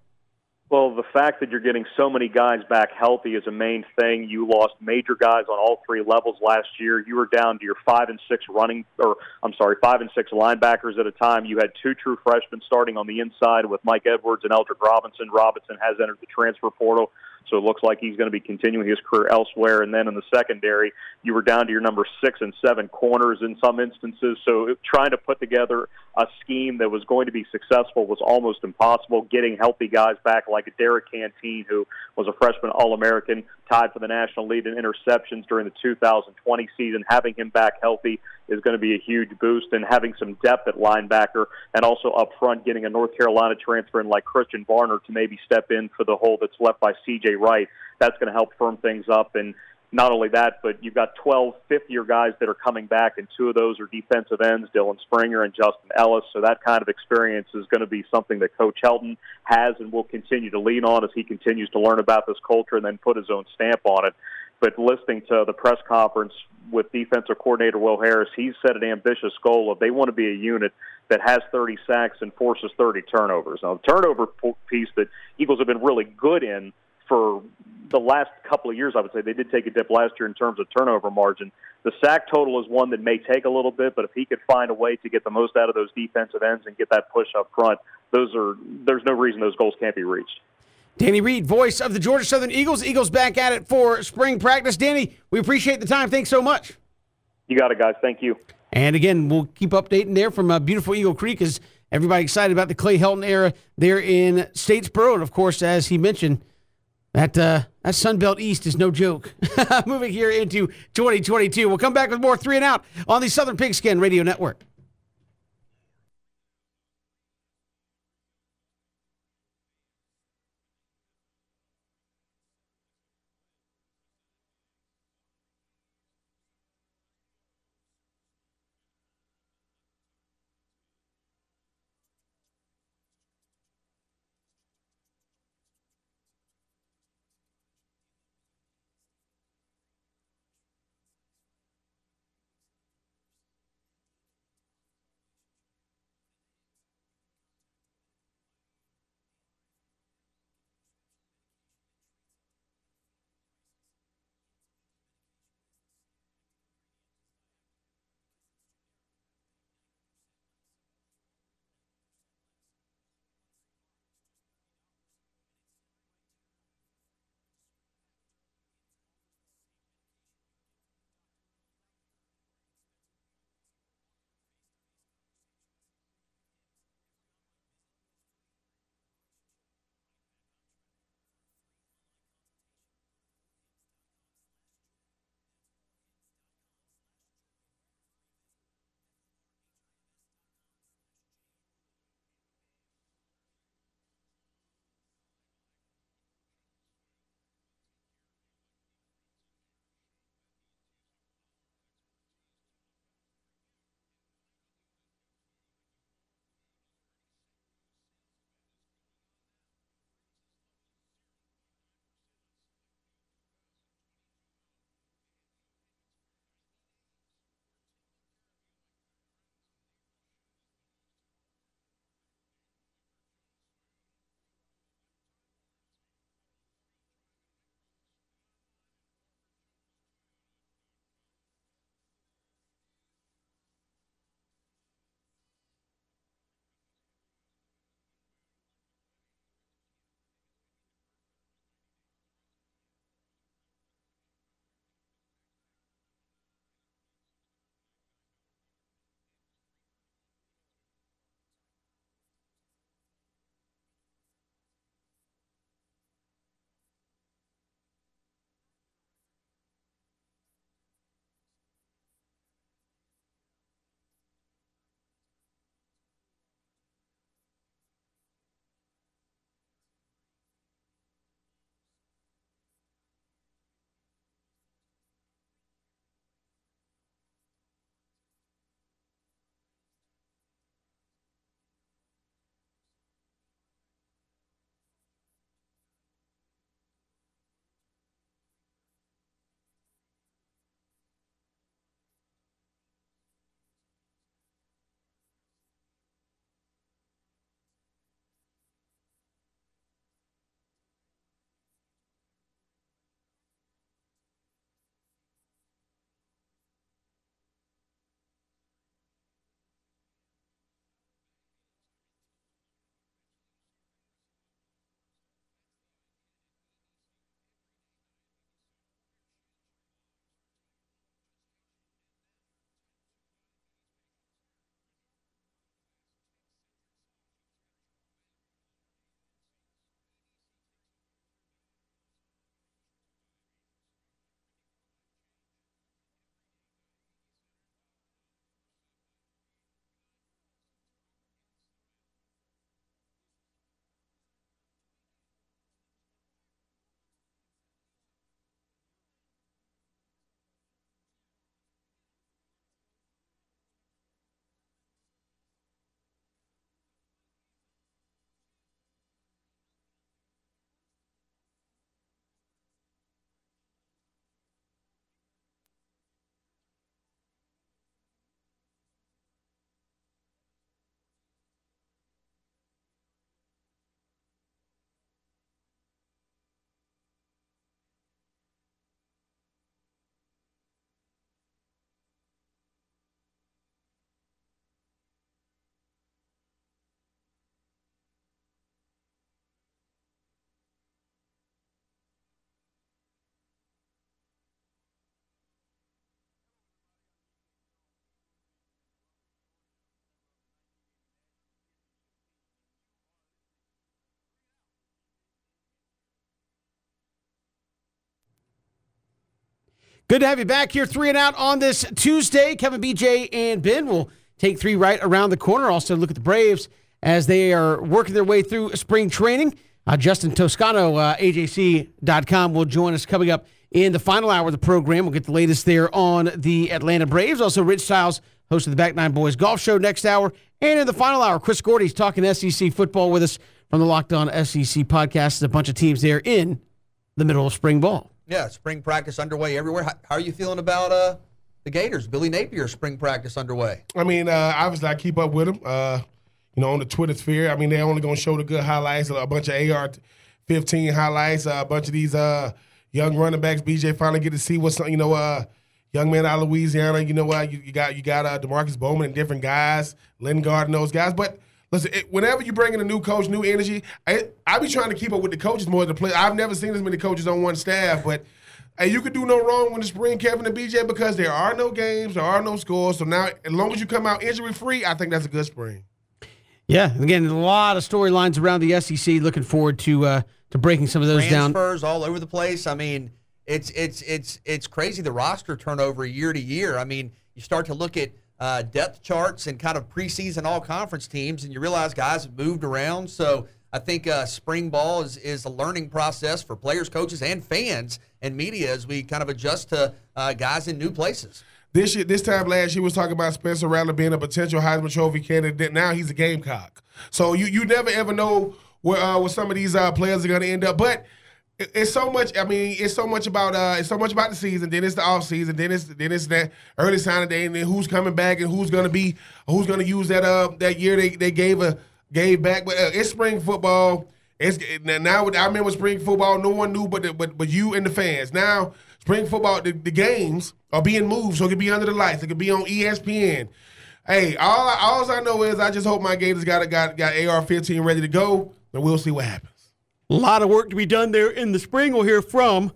Well, the fact that you're getting so many guys back healthy is a main thing. You lost major guys on all three levels last year. You were down to your five and six running, or I'm sorry, five and six linebackers at a time. You had two true freshmen starting on the inside with Mike Edwards and Eldrick Robinson. Robinson has entered the transfer portal. So it looks like he's going to be continuing his career elsewhere. And then in the secondary, you were down to your number six and seven corners in some instances. So trying to put together a scheme that was going to be successful was almost impossible. Getting healthy guys back like Derek Canteen, who was a freshman All American, tied for the national lead in interceptions during the 2020 season, having him back healthy is going to be a huge boost. And having some depth at linebacker and also up front, getting a North Carolina transfer in like Christian Barner to maybe step in for the hole that's left by C.J. Wright, that's going to help firm things up. And not only that, but you've got 12 fifth year guys that are coming back, and two of those are defensive ends, Dylan Springer and Justin Ellis. So that kind of experience is going to be something that Coach Helton has and will continue to lean on as he continues to learn about this culture and then put his own stamp on it. But listening to the press conference with defensive coordinator Will Harris, he's set an ambitious goal of they want to be a unit that has 30 sacks and forces 30 turnovers. Now, the turnover piece that Eagles have been really good in for the last couple of years, I would say they did take a dip last year in terms of turnover margin. The sack total is one that may take a little bit, but if he could find a way to get the most out of those defensive ends and get that push up front, those are there's no reason those goals can't be reached. Danny Reed, voice of the Georgia Southern Eagles. Eagles back at it for spring practice. Danny, we appreciate the time. Thanks so much. You got it, guys. Thank you. And again, we'll keep updating there from uh, beautiful Eagle Creek as everybody excited about the Clay Helton era there in Statesboro. And of course, as he mentioned, that uh, that Sunbelt East is no joke. <laughs> Moving here into 2022, we'll come back with more three and out on the Southern Pigskin Radio Network. Good to have you back here, three and out on this Tuesday. Kevin, BJ, and Ben will take three right around the corner. Also, look at the Braves as they are working their way through spring training. Uh, Justin Toscano, uh, AJC.com, will join us coming up in the final hour of the program. We'll get the latest there on the Atlanta Braves. Also, Rich Stiles, host of the Back Nine Boys Golf Show next hour. And in the final hour, Chris Gordy's talking SEC football with us from the Locked On SEC podcast. There's a bunch of teams there in the middle of spring ball. Yeah, spring practice underway everywhere. How, how are you feeling about uh, the Gators? Billy Napier, spring practice underway. I mean, uh, obviously, I keep up with them. Uh, you know, on the Twitter sphere. I mean, they're only going to show the good highlights, a bunch of AR 15 highlights, uh, a bunch of these uh, young running backs. BJ finally get to see what's, you know, uh, young man out of Louisiana. You know what? You, you, got you got uh, Demarkcus Bowman and different guys, Lingard and those guys. But listen, it, whenever you bring in a new coach, new energy, I, I be trying to keep up with the coaches more than the players. I've never seen as many coaches on one staff, but – Hey, you can do no wrong when the spring, Kevin and BJ, because there are no games, there are no scores. So now, as long as you come out injury free, I think that's a good spring. Yeah, again, a lot of storylines around the SEC. Looking forward to uh, to breaking some of those Transfers down. Transfers all over the place. I mean, it's it's it's it's crazy the roster turnover year to year. I mean, you start to look at uh, depth charts and kind of preseason all conference teams, and you realize guys have moved around. So I think uh, spring ball is is a learning process for players, coaches, and fans and media as we kind of adjust to uh, guys in new places. This year, this time last year, was talking about Spencer Rattler being a potential Heisman Trophy candidate. Now he's a Gamecock. So you you never ever know where uh, where some of these uh, players are going to end up. But it's so much. I mean, it's so much about uh, it's so much about the season. Then it's the off season. Then it's then it's that early signing day, and then who's coming back and who's to be who's to use that uh that year they, they gave a gave back. But uh, it's spring football. It's now. I remember spring football. No one knew, but the, but but you and the fans. Now spring football, the, the games are being moved, so it could be under the lights. It could be on ESPN. Hey, all all I know is I just hope my Gators got got got AR-15 ready to go, and we'll see what happens. A lot of work to be done there in the spring. We'll hear from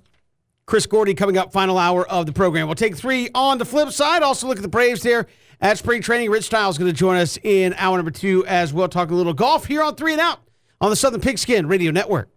Chris Gordy coming up, final hour of the program. We'll take three on the flip side. Also, look at the Braves there at spring training. Rich Stiles going to join us in hour number two as well, talking a little golf here on Three and Out on the Southern Pigskin Radio Network.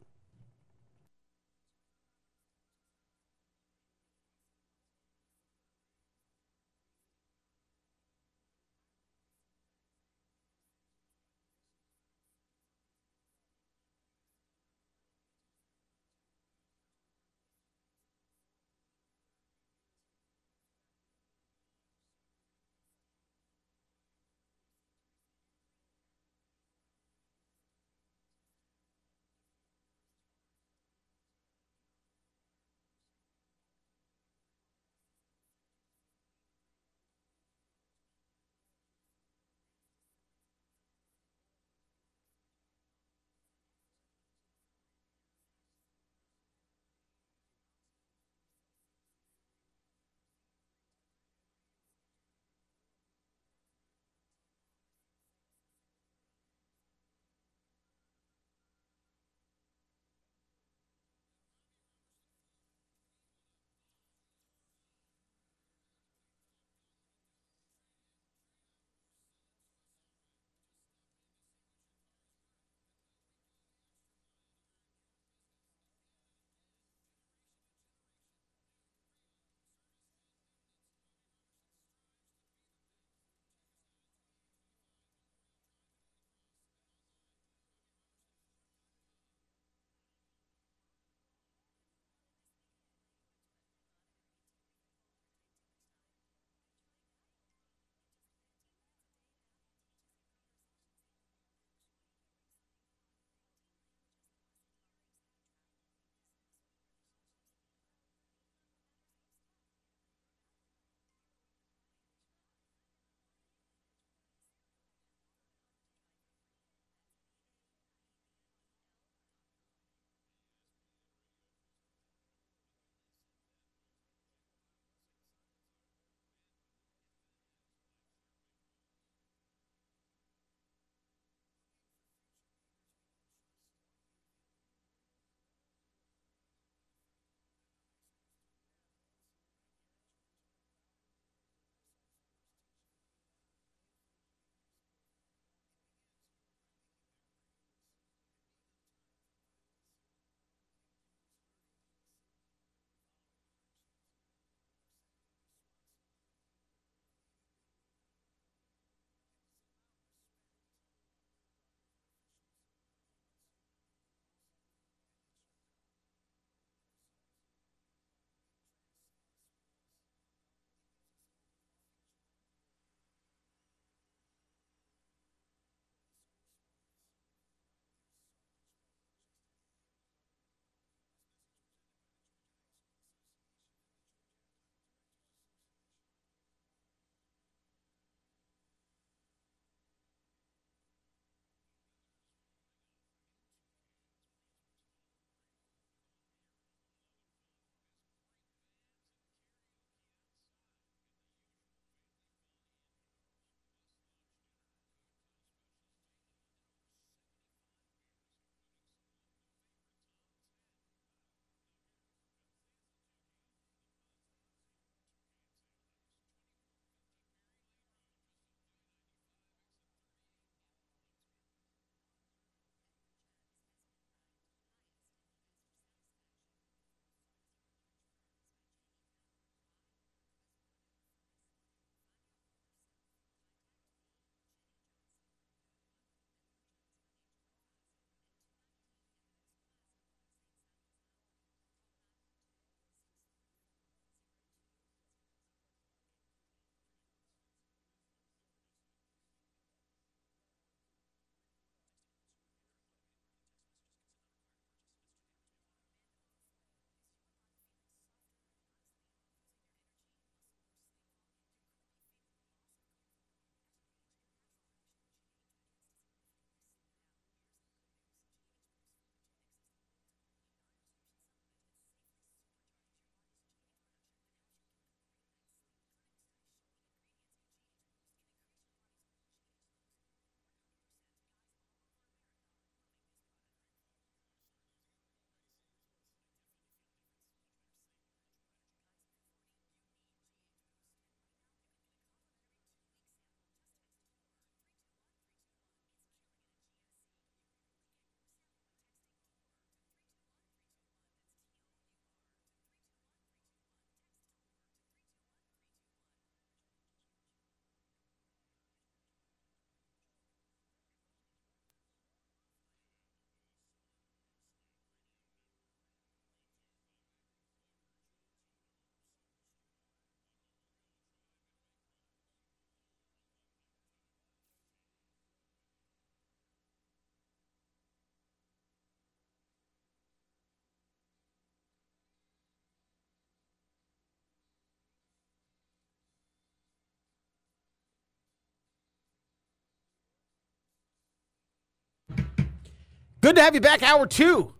Good to have you back, hour two.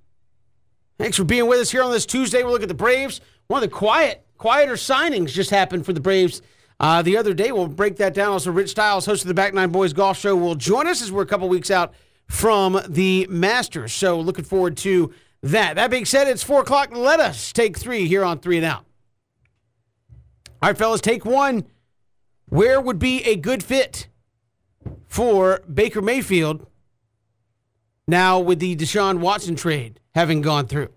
Thanks for being with us here on this Tuesday. We'll look at the Braves. One of the quiet, quieter signings just happened for the Braves uh, the other day. We'll break that down. Also, Rich Stiles, host of the Back Nine Boys Golf Show, will join us as we're a couple weeks out from the Masters. So, looking forward to that. That being said, it's four o'clock. Let us take three here on Three and Out. All right, fellas, take one. Where would be a good fit for Baker Mayfield now with the Deshaun Watson trade having gone through?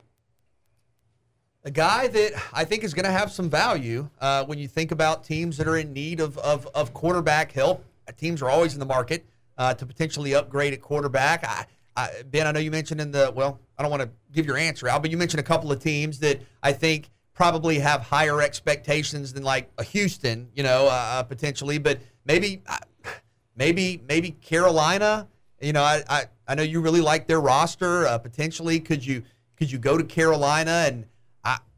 A guy that I think is going to have some value uh, when you think about teams that are in need of, of, of quarterback help. Uh, teams are always in the market uh, to potentially upgrade at quarterback. I, I, ben, I know you mentioned in the, well, I don't want to give your answer out, but you mentioned a couple of teams that I think probably have higher expectations than like a Houston, you know, uh, uh potentially, but maybe, uh, maybe, maybe Carolina. You know, I, I, I know you really like their roster. potentially, could you could you go to Carolina and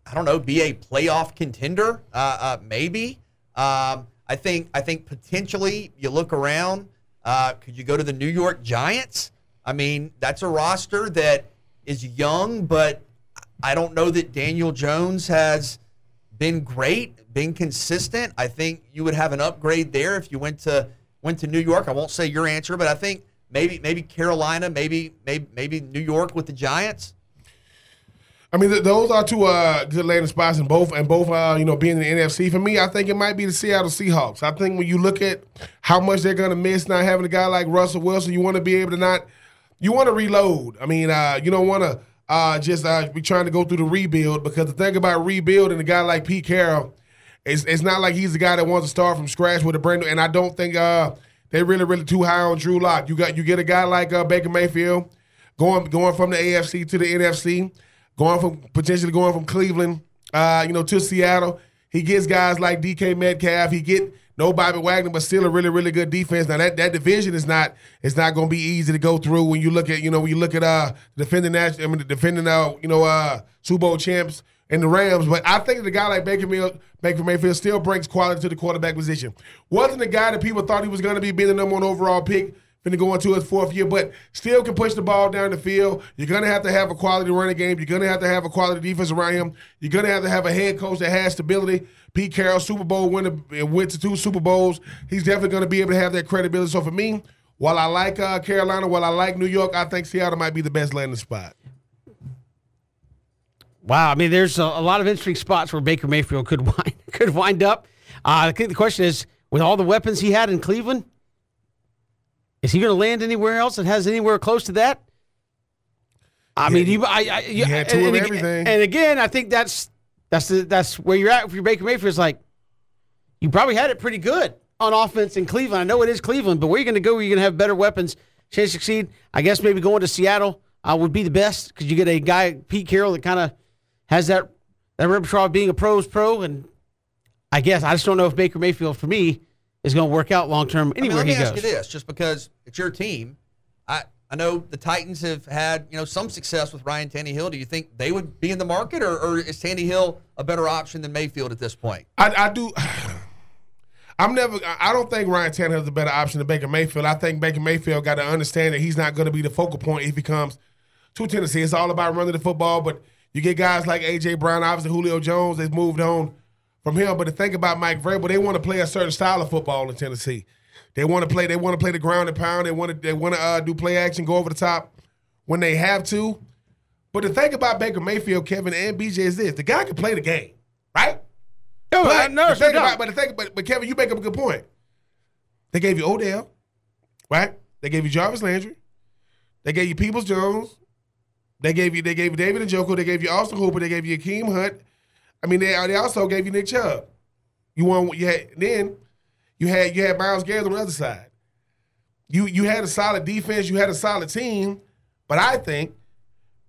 I don't know, be a playoff contender, uh, uh, maybe. Um, I think I think potentially you look around. Uh, could you go to the New York Giants? I mean, that's a roster that is young, but I don't know that Daniel Jones has been great, been consistent. I think you would have an upgrade there if you went to went to New York. I won't say your answer, but I think maybe maybe Carolina, maybe maybe maybe New York with the Giants. I mean, th- those are two uh, good landing spots, and both and both, uh, you know, being in the NFC. For me, I think it might be the Seattle Seahawks. I think when you look at how much they're going to miss not having a guy like Russell Wilson, you want to be able to not, you want to reload. I mean, uh, you don't want to uh, just uh, be trying to go through the rebuild because the thing about rebuilding a guy like Pete Carroll, it's, it's not like he's the guy that wants to start from scratch with a brand new. And I don't think they're really, really too high on Drew Lock. You got you get a guy like uh, Baker Mayfield going going from the AFC to the NFC going from potentially going from Cleveland, uh, you know, to Seattle. He gets guys like DK Metcalf. He get no Bobby Wagner, but still a really, really good defense. Now that, that division is not it's not going to be easy to go through when you look at you know when you look at uh defending national I mean defending uh you know uh Super Bowl champs and the Rams. But I think the guy like Baker Mayfield, Baker Mayfield still brings quality to the quarterback position. Wasn't the guy that people thought he was going to be being the number one overall pick finna go into his fourth year, but still can push the ball down the field. You're gonna have to have a quality running game. You're gonna have to have a quality defense around him. You're gonna have to have a head coach that has stability. Pete Carroll, Super Bowl winner, went to two Super Bowls. He's definitely gonna be able to have that credibility. So for me, while I like uh, Carolina, while I like New York, I think Seattle might be the best landing spot. Wow, I mean, there's a, a lot of interesting spots where Baker Mayfield could <laughs> wind could wind up. Uh, I think the question is, with all the weapons he had in Cleveland, is he going to land anywhere else that has anywhere close to that? I mean, you, I, I, you, had two and, of and, everything. And again, I think that's that's the, that's where you're at. If you're Baker Mayfield, it's like you probably had it pretty good on offense in Cleveland. I know it is Cleveland, but where are you going to go? Where you're going to have better weapons, chance to succeed? I guess maybe going to Seattle uh, would be the best because you get a guy Pete Carroll that kind of has that that repertoire of being a pros pro, and I guess I just don't know if Baker Mayfield for me is going to work out long term anywhere I mean, let me he ask goes. you this, just because it's your team, I I know the Titans have had you know some success with Ryan Tannehill. Do you think they would be in the market, or, or is Tannehill a better option than Mayfield at this point? I, I do. <sighs> I'm never. I don't think Ryan Tannehill is a better option than Baker Mayfield. I think Baker Mayfield got to understand that he's not going to be the focal point if he comes to Tennessee. It's all about running the football, but you get guys like AJ Brown, obviously Julio Jones. They've moved on from him. But the thing about Mike Vrabel, they want to play a certain style of football in Tennessee. They want to play. They want to play the ground and pound. They want to. They want to uh, do play action, go over the top when they have to. But the thing about Baker Mayfield, Kevin, and BJ is this: the guy can play the game, right? No, but, I- no, the thing about, but the thing, but, but Kevin, you make up a good point. They gave you Odell, right? They gave you Jarvis Landry. They gave you Peoples Jones. They gave you they gave David Njoku. They gave you Austin Hooper. They gave you Kareem Hunt. I mean, they, they also gave you Nick Chubb. You want you had then you had you had Myles Garrett on the other side. You you had a solid defense. You had a solid team. But I think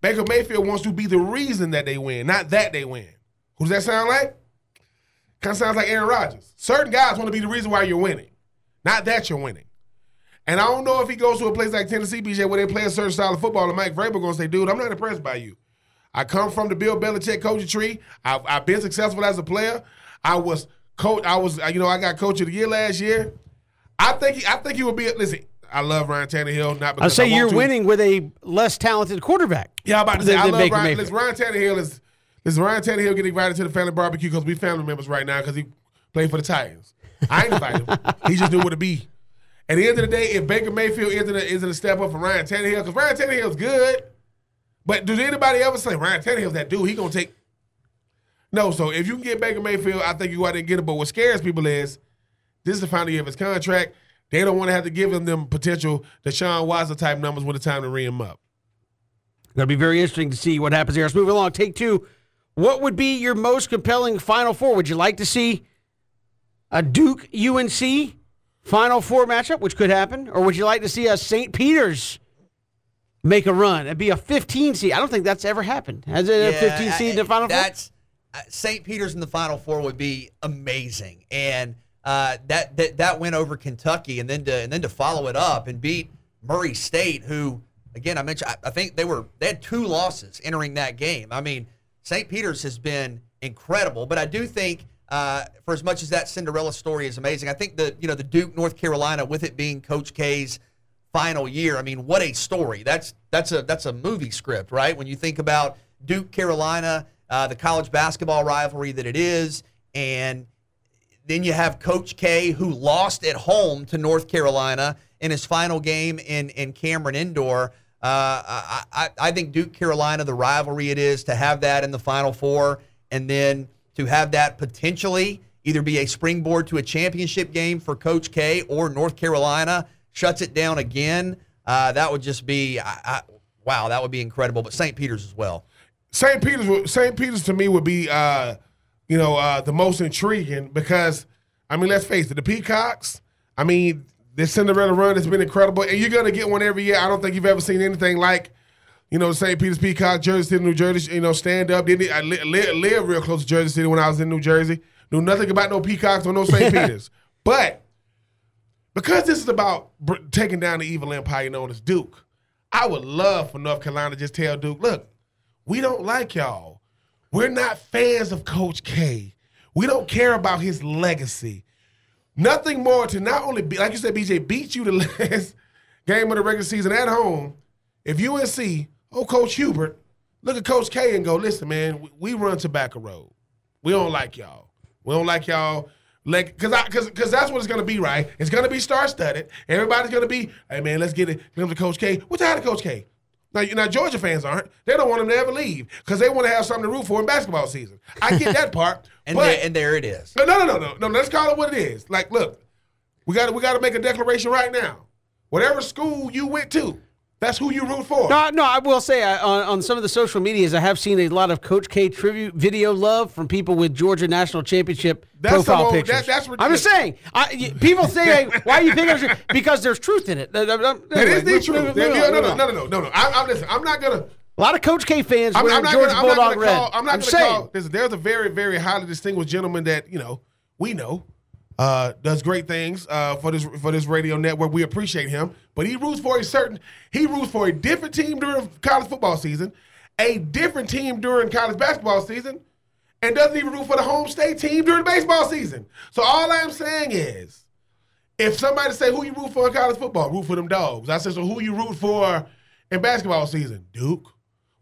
Baker Mayfield wants to be the reason that they win, not that they win. Who does that sound like? Kind of sounds like Aaron Rodgers. Certain guys want to be the reason why you're winning, not that you're winning. And I don't know if he goes to a place like Tennessee, BJ, where they play a certain style of football, and Mike Vrabel going to say, dude, I'm not impressed by you. I come from the Bill Belichick coaching tree. I've, I've been successful as a player. I was coach. I was, you know, I got coach of the year last year. I think he, I think he would be. Listen, I love Ryan Tannehill. Not because I say want you're to. winning with a less talented quarterback. Yeah, I'm about to say I love Baker Ryan. Mayfield. Listen, Ryan Tannehill is listen. Ryan Tannehill getting invited to the family barbecue because we family members right now because he played for the Titans. I ain't invited him. He just knew what to be. At the end of the day, if Baker Mayfield isn't a, isn't a step up for Ryan Tannehill, because Ryan Tannehill's good, but does anybody ever say Ryan Tannehill's that dude? He gonna take. No, so if you can get Baker Mayfield, I think you go out and get him. But what scares people is this is the final year of his contract. They don't want to have to give him them potential Deshaun Watson type numbers when the time to re him up. To be very interesting to see what happens here. Let's move along. Take two. What would be your most compelling Final Four? Would you like to see a Duke UNC Final Four matchup, which could happen, or would you like to see a St. Peter's make a run and be a 15 seed? I don't think that's ever happened. Has it a 15 seed in the Final Four? That's uh, St. Peter's in the Final Four would be amazing, and uh, that, that that win over Kentucky, and then to and then to follow it up and beat Murray State, who again I mentioned, I, I think they were they had two losses entering that game. I mean, St. Peter's has been incredible, but I do think. Uh, for as much as that Cinderella story is amazing, I think the you know the Duke North Carolina with it being Coach K's final year. I mean, what a story! That's that's a that's a movie script, right? When you think about Duke Carolina, uh, the college basketball rivalry that it is, and then you have Coach K who lost at home to North Carolina in his final game in in Cameron Indoor. Uh, I, I I think Duke Carolina, the rivalry it is to have that in the Final Four, and then to have that potentially either be a springboard to a championship game for Coach K or North Carolina shuts it down again. Uh, that would just be, I, I, wow, that would be incredible. But St. Peter's as well. St. Peter's St. Peter's to me would be uh, you know, uh, the most intriguing because I mean, let's face it, the Peacocks, I mean, this Cinderella run has been incredible, and you're gonna get one every year. I don't think you've ever seen anything like, you know, St. Peter's Peacock, Jersey City, New Jersey, you know, stand up. Didn't I li- li- live real close to Jersey City when I was in New Jersey. Knew nothing about no Peacocks or no St. <laughs> Peter's. But because this is about br- taking down the evil empire known as Duke, I would love for North Carolina to just tell Duke, look, we don't like y'all. We're not fans of Coach K. We don't care about his legacy. Nothing more to not only be, like you said, BJ, beat you the <laughs> last game of the regular season at home. If UNC, oh, Coach Hubert, look at Coach K and go, listen, man, we, we run Tobacco Road. We don't like y'all. We don't like y'all. Like, cause I, cause, cause that's what it's gonna be, right? It's gonna be star studded. Everybody's gonna be, hey man, let's get it. Come to Coach K. What's out of Coach K? Now, you- now Georgia fans aren't. They don't want him to ever leave because they want to have something to root for in basketball season. I get that part, <laughs> And, but there, and there it is. no, no, no, no, no, no. Let's call it what it is. Like, look, we got to we got to make a declaration right now. Whatever school you went to, that's who you root for. No, no, I will say I, on, on some of the social medias, I have seen a lot of Coach K tribute video love from people with Georgia national championship That's profile old- pictures. that- that's I'm just saying. I, people say, like, "Why are you picking?" up- Because there's truth in it. That is the truth. No, no, no, no, no, no. I, I'm listen. I'm not gonna. A lot of Coach K fans I'm, I'm not Georgia gonna. I'm not gonna red. call. I'm not I'm gonna saying. call. Listen, there's a very, very highly distinguished gentleman that you know we know uh, does great things uh, for this for this radio network. We appreciate him, but he roots for a certain. He roots for a different team during college football season, a different team during college basketball season, and doesn't even root for the home state team during baseball season. So all I'm saying is, if somebody say who you root for in college football, root for them dogs. I said, so who you root for in basketball season? Duke.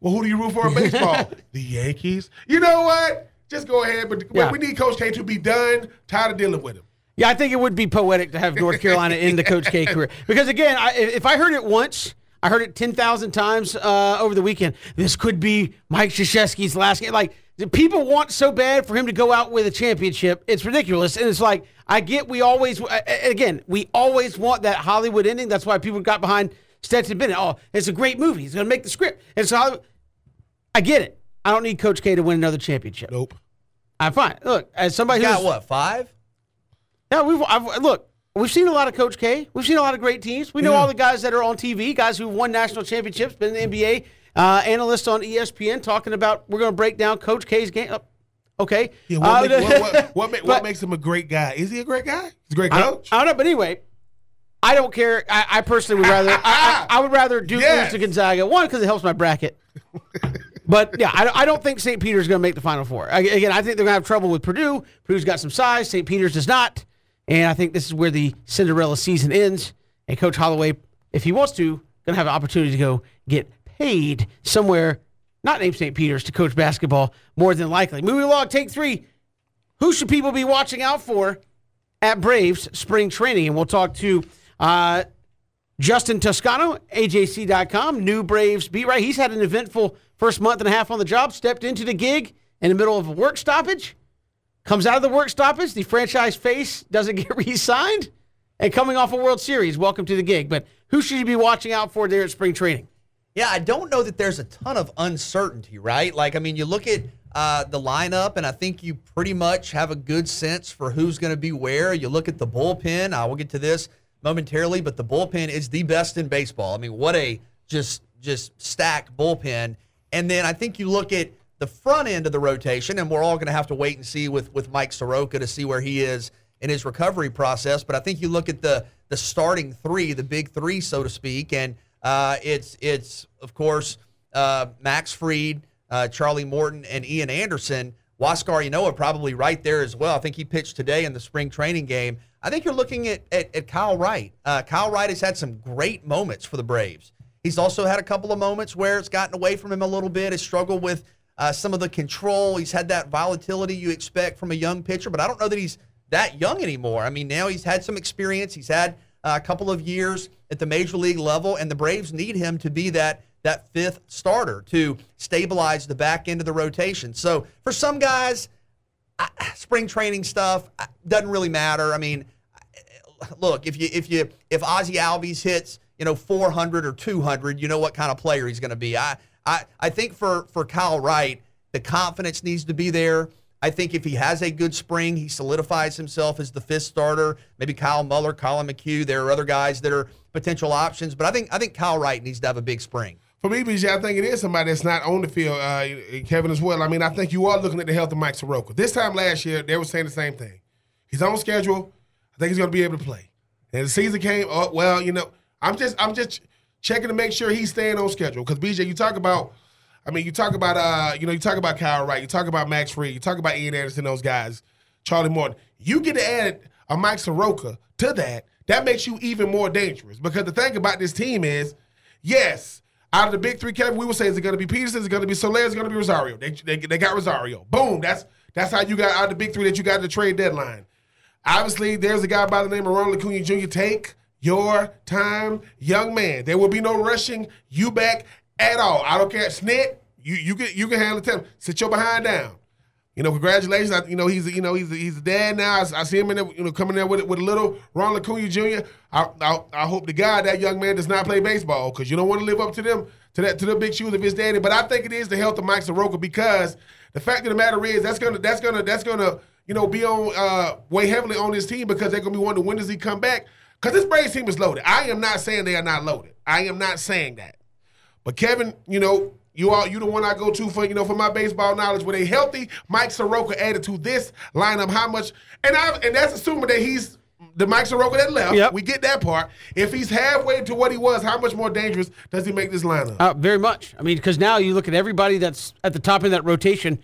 Well, who do you root for in <laughs> baseball? the Yankees. You know what? Just go ahead. But Yeah. we need Coach K to be done. Tired of dealing with him. Yeah, I think it would be poetic to have North Carolina in the Coach K <laughs> career. Because again, I, if I heard it once, I heard it 10,000 times uh, over the weekend. This could be Mike Krzyzewski's last game. Like, people want so bad for him to go out with a championship. It's ridiculous. And it's like, I get we always, again, we always want that Hollywood ending. That's why people got behind Stetson Bennett. Oh, it's a great movie. He's going to make the script. And so I get it. I don't need Coach K to win another championship. Nope. I'm fine. Look, as somebody who Got what, five? Yeah, we've I've, look. We've seen a lot of Coach K. We've seen a lot of great teams. We know Yeah. all the guys that are on TV, guys who've won national championships, been in the NBA, uh, analysts on ESPN talking about we're going to break down Coach K's game. Oh, okay. Yeah, what, Uh, make- what, what, <laughs> what, ma- but- what makes him a great guy? Is he a great guy? He's a great I don't, coach. I don't know, but anyway, I don't care. I, I personally would rather. I, I, I would rather Duke Yes. to Gonzaga. One because it helps my bracket. But yeah, I, I don't think St. Peter's going to make the Final Four. I- Again, I think they're going to have trouble with Purdue. Purdue's got some size. St. Peter's does not. And I think this is where the Cinderella season ends. And Coach Holloway if he wants to, going to have an opportunity to go get paid somewhere not named St. Peter's to coach basketball more than likely. Moving along, take three. Who should people be watching out for at Braves spring training? And we'll talk to uh, Justin Toscano, AJC.com, new Braves beat right. He's had an eventful first month and a half on the job, stepped into the gig in the middle of a work stoppage, comes out of the work stoppage, the franchise face doesn't <laughs> get re signed, and coming off a World Series. Welcome to the gig. But who should you be watching out for there at spring training? Yeah, I don't know that there's a ton of uncertainty, right? Like, I mean, you look at uh, the lineup, and I think you pretty much have a good sense for who's going to be where. You look at the bullpen. I will get to this momentarily, but the bullpen is the best in baseball. I mean, what a just just stacked bullpen. And then I think you look at the front end of the rotation, and we're all going to have to wait and see with with Mike Soroka to see where he is in his recovery process. But I think you look at the the starting three, the big three, so to speak, and uh, it's it's of course uh, Max Fried, uh, Charlie Morton, and Ian Anderson. Huascar Ynoa probably right there as well. I think he pitched today in the spring training game. I think you're looking at at, at Kyle Wright. Uh, Kyle Wright has had some great moments for the Braves. He's also had a couple of moments where it's gotten away from him a little bit. Has struggled with uh, some of the control. He's had that volatility you expect from a young pitcher, but I don't know that he's that young anymore. I mean, now he's had some experience. He's had a couple of years at the major league level, and the Braves need him to be that that fifth starter to stabilize the back end of the rotation. So for some guys, spring training stuff doesn't really matter. I mean, look if you if you if Ozzie Albies hits you know 400 or 200, you know what kind of player he's going to be. I I I think for for Kyle Wright, the confidence needs to be there. I think if he has a good spring, he solidifies himself as the fifth starter. Maybe Kyle Muller, Collin McHugh. There are other guys that are potential options, but I think I think Kyle Wright needs to have a big spring. For me, BJ, I think it is somebody that's not on the field, uh, Kevin, as well. I mean, I think you are looking at the health of Mike Soroka. This time last year, they were saying the same thing. He's on schedule. I think he's going to be able to play. And the season came. Oh, well, you know, I'm just I'm just checking to make sure he's staying on schedule. Because BJ, you talk about I mean, you talk about uh, you know, you talk about Kyle Wright, you talk about Max Fried, you talk about Ian Anderson, those guys, Charlie Morton. You get to add a Mike Soroka to that, that makes you even more dangerous. Because the thing about this team is, yes, out of the big three, Kevin, we would say is it going to be Pederson, is it going to be Soler, is it going to be Rosario? They, they, they got Rosario. Boom. That's that's how you got out of the big three that you got the trade deadline. Obviously, there's a guy by the name of Ronald Acuna Jr. Take your time, young man. There will be no rushing you back at all. I don't care. Snit, you you can you can handle the Sit your behind down. You know, congratulations. I, you know, he's you know he's he's a dad now. I, I, see him in there, you know, coming there with with a little Ron Acuna Jr. I, I, I hope to God that young man does not play baseball because you don't want to live up to them to that to the big shoes of his daddy. But I think it is the health of Mike Soroka because the fact of the matter is that's gonna that's gonna that's gonna you know be on uh, weigh heavily on his team because they're gonna be wondering when does he come back because this Braves team is loaded. I am not saying they are not loaded. I am not saying that. But Kevin, you know, you are you the one I go to for you know for my baseball knowledge with a healthy Mike Soroka added to this lineup. How much? And I and that's assuming that he's the Mike Soroka that left. Yep. We get that part. If he's halfway to what he was, how much more dangerous does he make this lineup? Uh, very much. I mean, because now you look at everybody that's at the top of that rotation.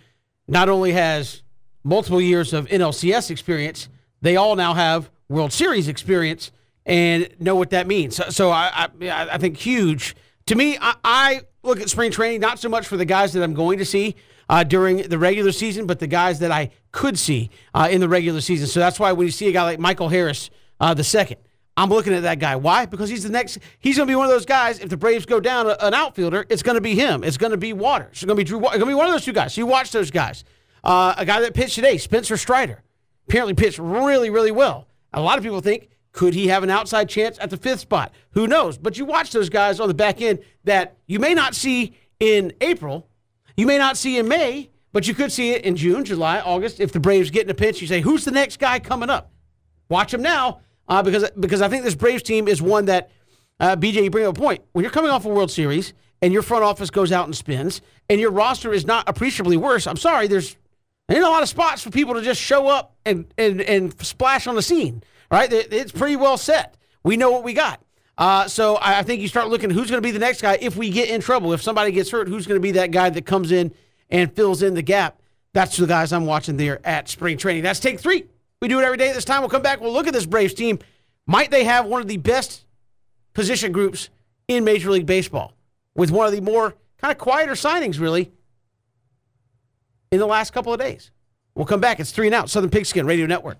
Not only has multiple years of NLCS experience, they all now have World Series experience and know what that means. So, so I, I, I think huge to me, I, I, look at spring training not so much for the guys that I'm going to see uh, during the regular season, but the guys that I could see uh, in the regular season. So that's why when you see a guy like Michael Harris, uh, the second, I'm looking at that guy. Why? Because he's the next. He's going to be one of those guys. If the Braves go down a, an outfielder, it's going to be him. It's going to be Waters. It's going to be Drew. It's going to be one of those two guys. So you watch those guys. Uh, a guy that pitched today, Spencer Strider, apparently pitched really, really well. A lot of people think could he have an outside chance at the fifth spot? Who knows? But you watch those guys on the back end that you may not see in April, you may not see in May, but you could see it in June, July, August. If the Braves get in a pinch, you say, who's the next guy coming up? Watch him now uh, because, because I think this Braves team is one that, uh, BJ, you bring up a point. When you're coming off a World Series and your front office goes out and spins and your roster is not appreciably worse, I'm sorry, there's, there's a lot of spots for people to just show up and, and, and splash on the scene right? It's pretty well set. We know what we got. Uh, so I think you start looking who's going to be the next guy if we get in trouble. If somebody gets hurt, who's going to be that guy that comes in and fills in the gap? That's the guys I'm watching there at spring training. That's take three. We do it every day this time. We'll come back. We'll look at this Braves team. Might they have one of the best position groups in Major League Baseball with one of the more kind of quieter signings, really, in the last couple of days. We'll come back. It's three and out, Southern Pigskin Radio Network.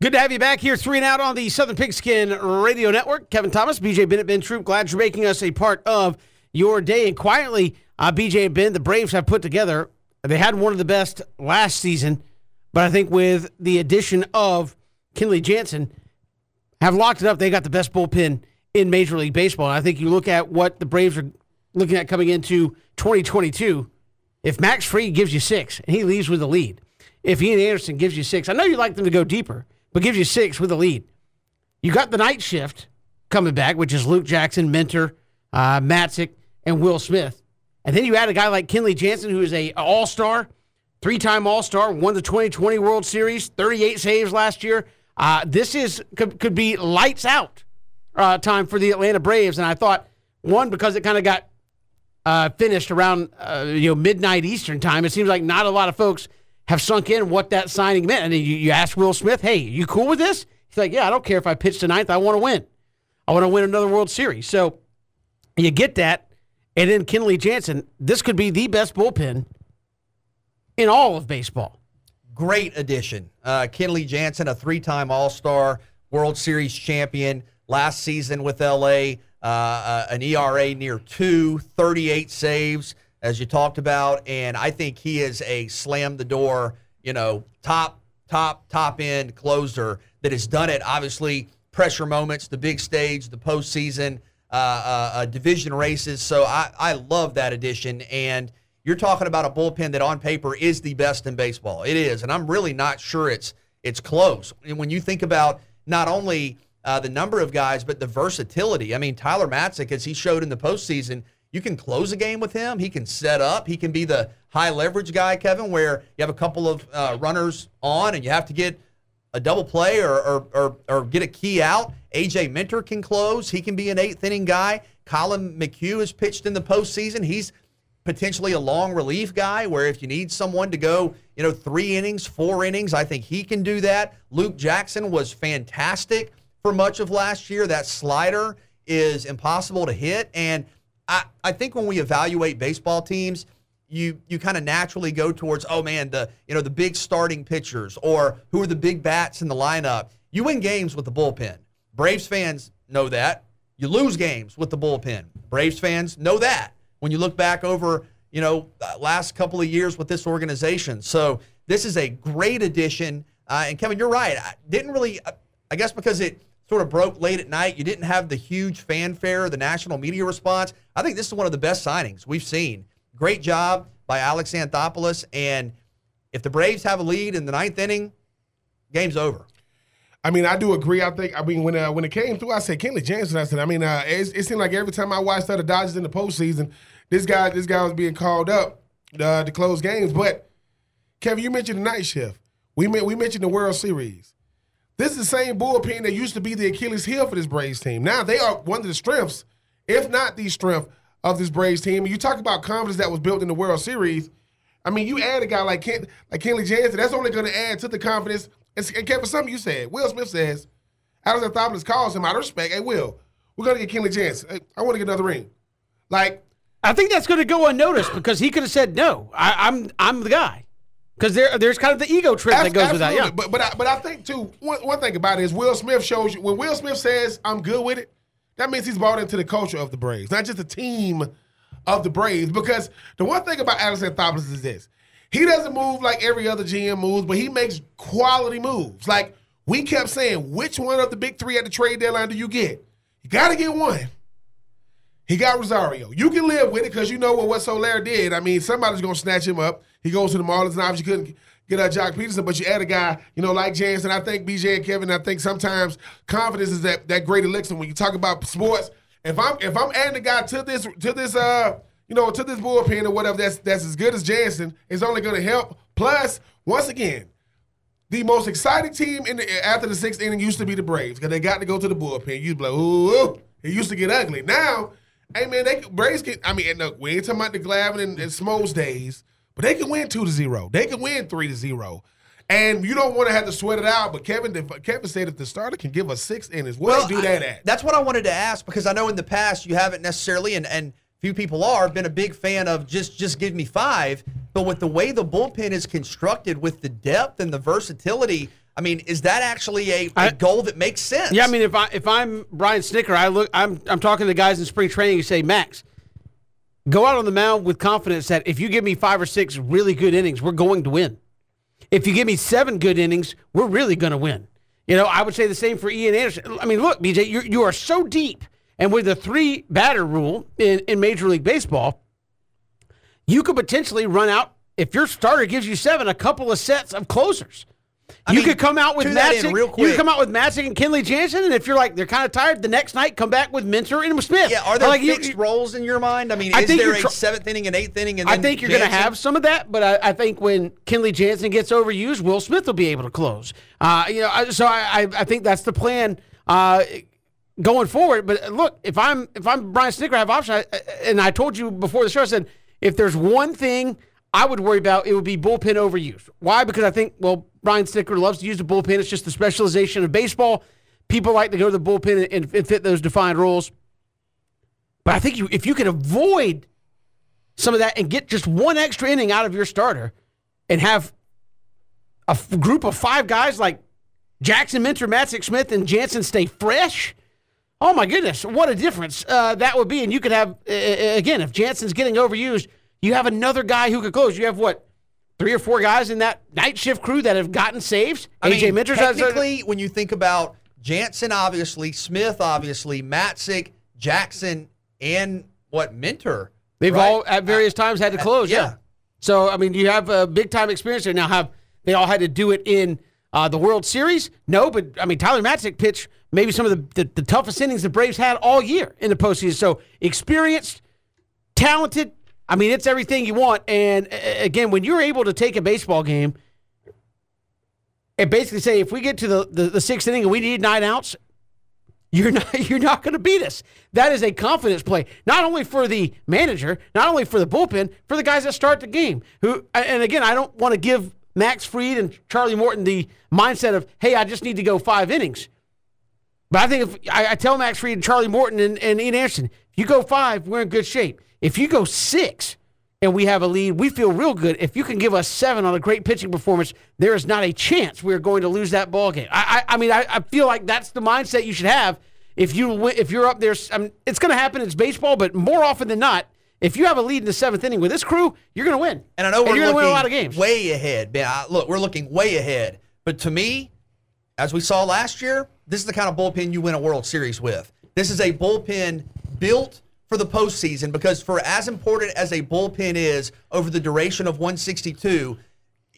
Good to have you back here, three and out on the Southern Pigskin Radio Network. Kevin Thomas, BJ Bennett, Ben Troop. Glad you're making us a part of your day. And quietly, uh, BJ and Ben, the Braves have put together. They had one of the best last season, but I think with the addition of Kenley Jansen, have locked it up. They got the best bullpen in Major League Baseball. And I think you look at what the Braves are looking at coming into 2022. If Max Fried gives you six and he leaves with a lead, if Ian Anderson gives you six, I know you like them to go deeper but gives you six with a lead. You got the night shift coming back, which is Luke Jackson, Minter, uh, Matzek, and Will Smith. And then you add a guy like Kenley Jansen, who is a All Star, three time All Star, won the 2020 World Series, 38 saves last year. Uh, this is could, could be lights out uh, time for the Atlanta Braves. And I thought one because it kind of got uh, finished around uh, you know midnight Eastern time. It seems like not a lot of folks have sunk in what that signing meant. And you, you ask Will Smith, hey, you cool with this? He's like, yeah, I don't care if I pitch to ninth. I want to win. I want to win another World Series. So you get that. And then Kenley Jansen, this could be the best bullpen in all of baseball. Great addition. Uh, Kenley Jansen, a three time All Star, World Series champion last season with LA, uh, uh, an ERA near two, 38 saves as you talked about, and I think he is a slam the door, you know, top, top, top end closer that has done it. Obviously, pressure moments, the big stage, the postseason, uh, uh, uh, division races. So I, I love that addition. And you're talking about a bullpen that on paper is the best in baseball. It is, and I'm really not sure it's it's close. And when you think about not only uh, the number of guys, but the versatility. I mean, Tyler Matzek, as he showed in the postseason you can close a game with him. He can set up. He can be the high leverage guy, Kevin, where you have a couple of uh, runners on and you have to get a double play or, or, or, or, get a key out. AJ Minter can close. He can be an eighth inning guy. Collin McHugh has pitched in the postseason. He's potentially a long relief guy where if you need someone to go, you know, three innings, four innings, I think he can do that. Luke Jackson was fantastic for much of last year. That slider is impossible to hit. And I, I think when we evaluate baseball teams, you you kind of naturally go towards oh man the you know the big starting pitchers or who are the big bats in the lineup. You win games with the bullpen. Braves fans know that. You lose games with the bullpen. Braves fans know that. When you look back over you know uh, last couple of years with this organization, so this is a great addition. Uh, and Kevin, you're right. I didn't really. I guess because it sort of broke late at night. You didn't have the huge fanfare, the national media response. I think this is one of the best signings we've seen. Great job by Alex Anthopoulos. And if the Braves have a lead in the ninth inning, game's over. I mean, I do agree. I think. I mean, when uh, when it came through, I said Kenley Jansen. I said, I mean, uh, it, it, seemed like every time I watched the Dodgers in the postseason, this guy this guy was being called up uh, to close games. But Kevin, you mentioned the night shift. We we mentioned the World Series. This is the same bullpen that used to be the Achilles heel for this Braves team. Now they are one of the strengths, if not the strength, of this Braves team. You talk about confidence that was built in the World Series. I mean, you add a guy like Ken, like Kenley Jansen, that's only going to add to the confidence. And, and Kevin, something you said, Will Smith says, Alex Anthopoulos calls him out of respect. Hey, Will, we're going to get Kenley Jansen. I want to get another ring. Like, I think that's going to go unnoticed because he could have said no. I, I'm I'm the guy. Because there, there's kind of the ego trip that goes with that. Yeah. But but I, but I think too one, one thing about it is Will Smith shows you when Will Smith says I'm good with it, that means he's bought into the culture of the Braves, not just the team of the Braves. Because the one thing about Alex Anthopoulos is this: he doesn't move like every other GM moves, but he makes quality moves. Like we kept saying, which one of the big three at the trade deadline do you get? You got to get one. He got Rosario. You can live with it because you know what what Soler did. I mean, somebody's gonna snatch him up. He goes to the Marlins, and obviously couldn't get a Joc Pederson, but you add a guy, you know, like Jansen. I think BJ and Kevin. I think sometimes confidence is that that great elixir when you talk about sports. If I'm if I'm adding a guy to this to this uh you know to this bullpen or whatever that's that's as good as Jansen, it's only going to help. Plus, once again, the most exciting team in the after the sixth inning used to be the Braves because they got to go to the bullpen. You be like, ooh, it used to get ugly. Now Hey man, they Braves get. I mean, look, we ain't talking about the Glavine and, and Smoltz days, but they can win two to zero. They can win three to zero. And you don't want to have to sweat it out, but Kevin Kevin said if the starter can give us six innings, where well, do that at? That's what I wanted to ask because I know in the past you haven't necessarily, and, and few people are, been a big fan of just just give me five. But with the way the bullpen is constructed, with the depth and the versatility, I mean, is that actually a, a I- goal that makes sense? Yeah, I mean, if I if I'm Brian Snitker, I look, I'm I'm talking to guys in spring training. You say, Max, go out on the mound with confidence that if you give me five or six really good innings, we're going to win. If you give me seven good innings, we're really going to win. You know, I would say the same for Ian Anderson. I mean, look, BJ, you you are so deep, and with the three batter rule in, in Major League Baseball, you could potentially run out if your starter gives you seven, a couple of sets of closers. I you mean, could come out with Matzek. real You could come out with Matzek and Kenley Jansen, and if you're like they're kind of tired, the next night come back with Minter and Smith. Yeah, are there like, you- fixed roles in your mind? I mean, I is think there a tr- seventh inning and eighth inning? And I think you're going to have some of that, but I, I think when Kenley Jansen gets overused, Will Smith will be able to close. Uh, you know, I- so I, I, I think that's the plan uh, going forward. But look, if I'm if I'm Brian Snitker, I have option, I, and I told you before the show, I said if there's one thing I would worry about, it would be bullpen overuse. Why? Because I think well, Brian Snitker loves to use the bullpen. It's just the specialization of baseball. People like to go to the bullpen and, and fit those defined roles. But I think you, if you could avoid some of that and get just one extra inning out of your starter and have a f- group of five guys like Jackson, Minter, Matzek, Smith, and Jansen stay fresh. Oh my goodness, what a difference uh, that would be! And you could have uh, again if Jansen's getting overused, you have another guy who could close. You have what three or four guys in that night shift crew that have gotten saves. I AJ mean, Minter's technically, when you think about Jansen, obviously Smith, obviously Matzek, Jackson, and what Minter, They've right? all at various times had to close. Yeah. yeah. So I mean, you have a big time experience there. Now, have they all had to do it in uh, the World Series? No, but I mean, Tyler Matzek pitched maybe some of the, the, the toughest innings the Braves had all year in the postseason. So experienced, talented. I mean, it's everything you want. And again, when you're able to take a baseball game and basically say, if we get to the, the, the sixth inning and we need nine outs, you're <laughs> not you're not going to beat us. That is a confidence play, not only for the manager, not only for the bullpen, for the guys that start the game. Who and again, I don't want to give Max Fried and Charlie Morton the mindset of, hey, I just need to go five innings. But I think if I, I tell Max Fried and Charlie Morton and, and Ian Anderson, you go five, we're in good shape. If you go six and we have a lead, we feel real good. If you can give us seven on a great pitching performance, there is not a chance we're going to lose that ball game. I, I, I mean, I, I feel like that's the mindset you should have if you if you're up there. I mean, it's going to happen. It's baseball, but more often than not, if you have a lead in the seventh inning with this crew, you're going to win. And I know we're looking going to win a lot of games. way ahead. Man, I, uh, look, we're looking way ahead. But to me, as we saw last year, this is the kind of bullpen you win a World Series with. This is a bullpen built for the postseason because for as important as a bullpen is over the duration of 162,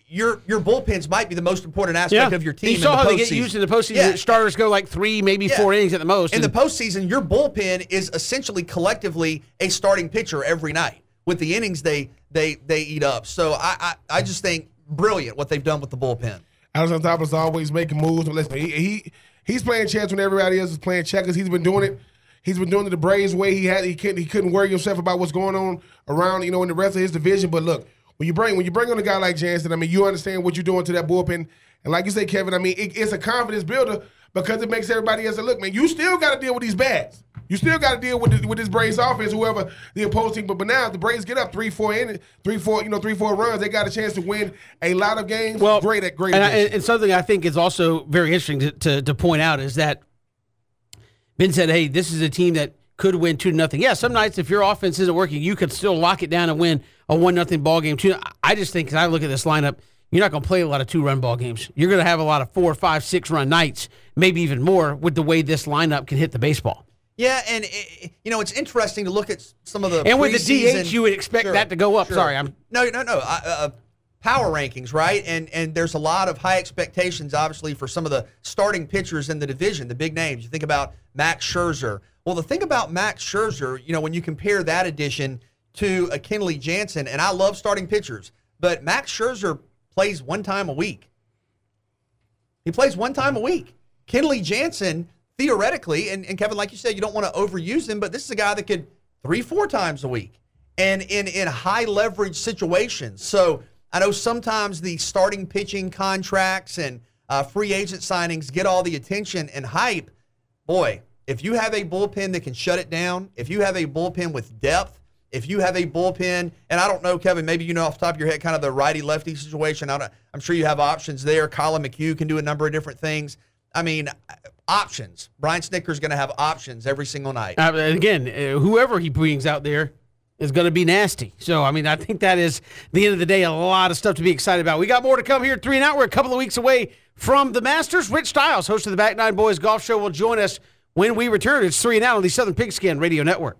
your your bullpens might be the most important aspect of your team. You saw in how the they get used in the postseason. Yeah. Starters go like three, maybe Yeah. four innings at the most. In the postseason, your bullpen is essentially collectively a starting pitcher every night with the innings they they they eat up. So I I, I just think brilliant what they've done with the bullpen. Alex Anthopoulos always making moves. Listen, he, he he's playing chess when everybody else is playing checkers. He's been doing it. He's been doing it the Braves way. He had he couldn't he couldn't worry himself about what's going on around you know in the rest of his division. But look, when you bring when you bring on a guy like Jansen, I mean you understand what you're doing to that bullpen. And like you say, Kevin, I mean it, it's a confidence builder because it makes everybody else look, man, you still got to deal with these bats. You still got to deal with this, with this Braves offense, whoever the opposing. But, but now if the Braves get up three, four in three, four, you know, three, four runs. They got a chance to win a lot of games. well, great at great. And, I- and something I think is also very interesting to, to, to point out is that Ben said, "Hey, this is a team that could win two to nothing." Yeah, some nights if your offense isn't working, you could still lock it down and win a one nothing ball game. Too. I just think as I look at this lineup, you're not going to play a lot of two run ball games. You're going to have a lot of four, five, six run nights, maybe even more, with the way this lineup can hit the baseball. Yeah, and it, you know it's interesting to look at some of the And with the DH, you would expect that to go up. Sorry, I'm- no, no, no. Uh, uh, power rankings, right? And and there's a lot of high expectations, obviously, for some of the starting pitchers in the division, the big names. You think about Max Scherzer. Well, the thing about Max Scherzer, you know, when you compare that addition to a Kenley Jansen, and I love starting pitchers, but Max Scherzer plays one time a week. He plays one time a week. Kenley Jansen, theoretically, and, and Kevin, like you said, you don't want to overuse him, but this is a guy that could three, four times a week and in, in high leverage situations. So I know sometimes the starting pitching contracts and uh, free agent signings get all the attention and hype. Boy, if you have a bullpen that can shut it down, if you have a bullpen with depth if you have a bullpen, and I don't know, Kevin, maybe you know off the top of your head kind of the righty lefty situation. I am sure you have options there. Collin McHugh can do a number of different things. I mean, options. Brian Snitker's going to have options every single night. Uh, again, uh, whoever he brings out there is going to be nasty. So, I mean, I think that is, the end of the day, a lot of stuff to be excited about. We got more to come here at three and out. We're a couple of weeks away from the Masters. Rich Stiles, host of the Back Nine Boys Golf Show, will join us when we return. It's three and out on the Southern Pigskin Radio Network.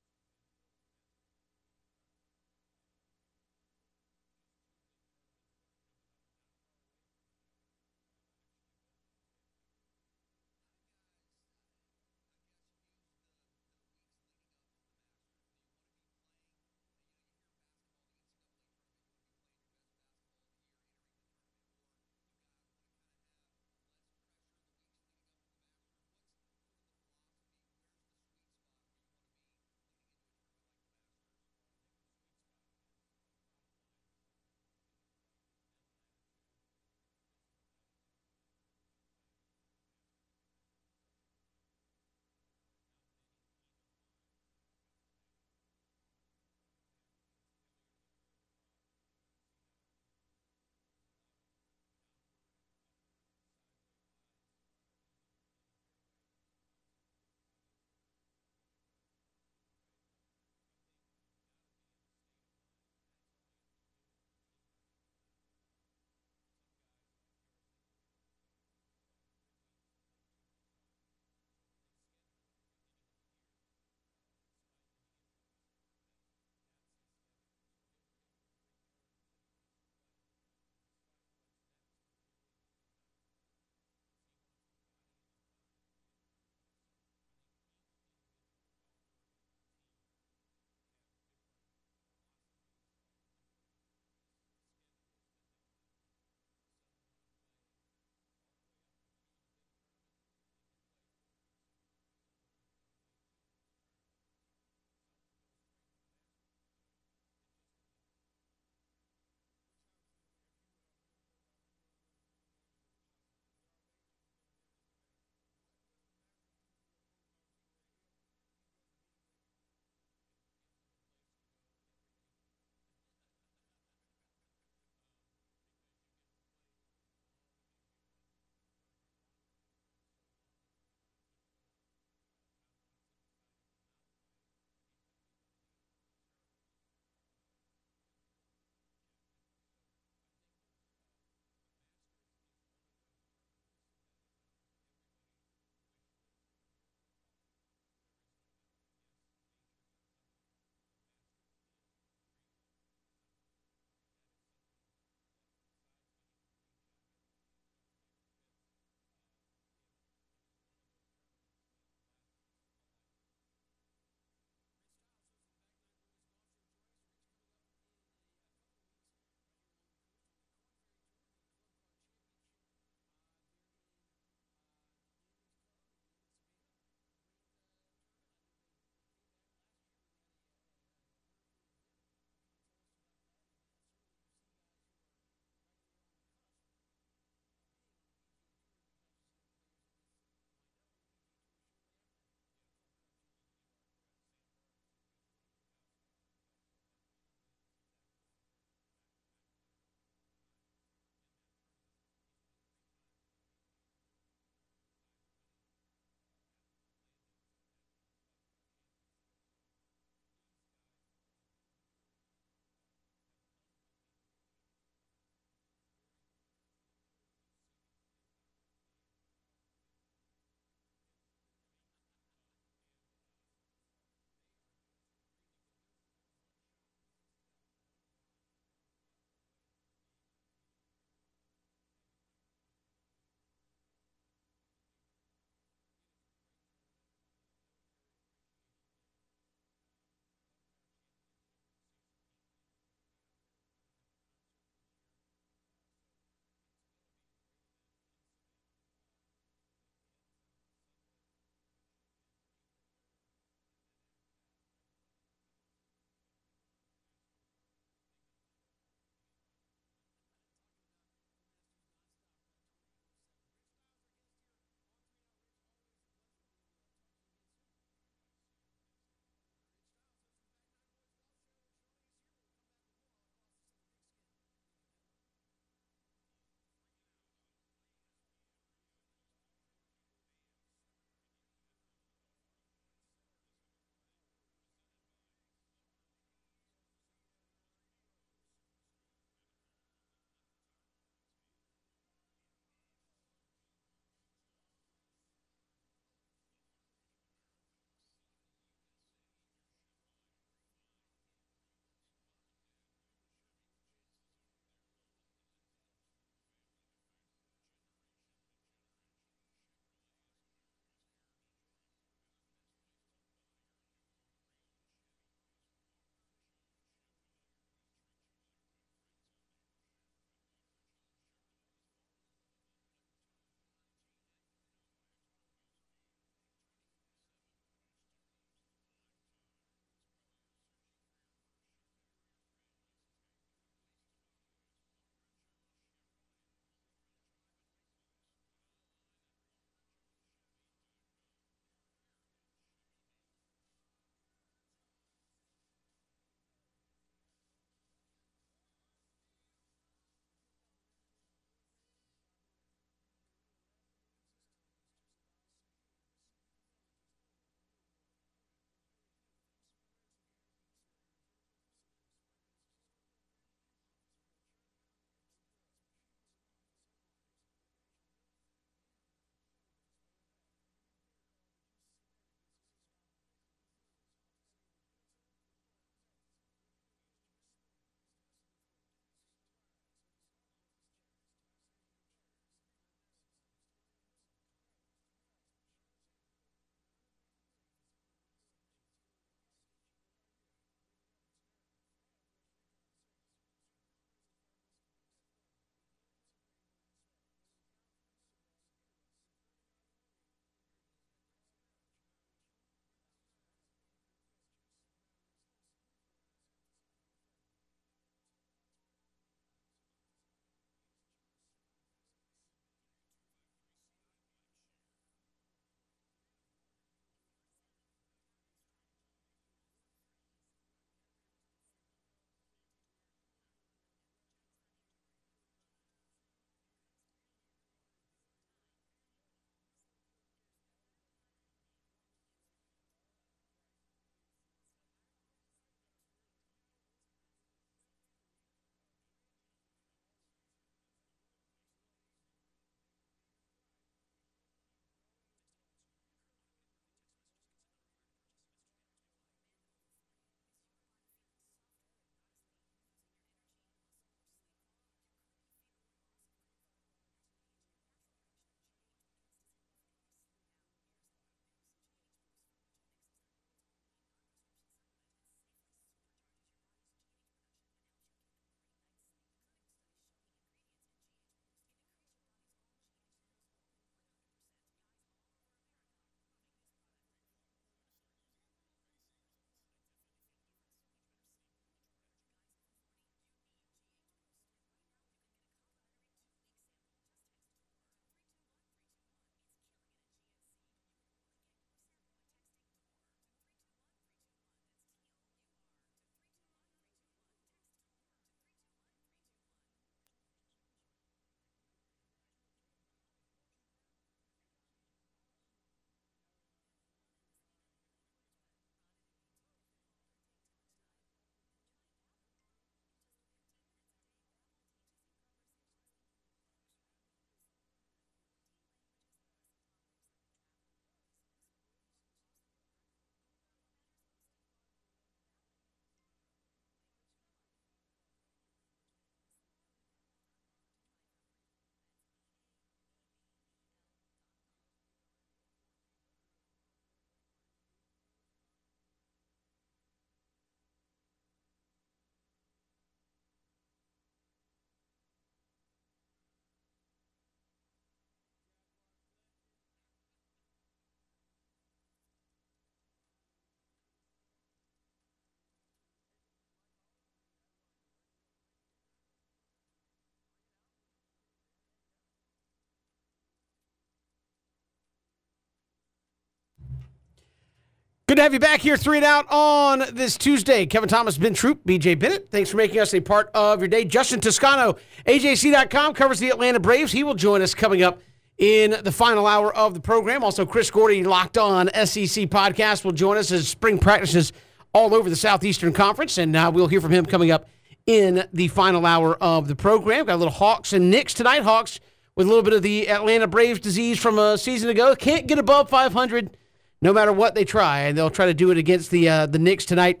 Good to have you back here, three and out on this Tuesday. Kevin Thomas, Ben Troop, BJ Bennett. Thanks for making us a part of your day. Justin Toscano, AJC.com, covers the Atlanta Braves. He will join us coming up in the final hour of the program. Also, Chris Gordy, Locked On SEC podcast, will join us as spring practices all over the Southeastern Conference, and uh, we'll hear from him coming up in the final hour of the program. Got a little Hawks and Knicks tonight. Hawks with a little bit of the Atlanta Braves disease from a season ago. Can't get above 500 no matter what they try, and they'll try to do it against the uh, the Knicks tonight.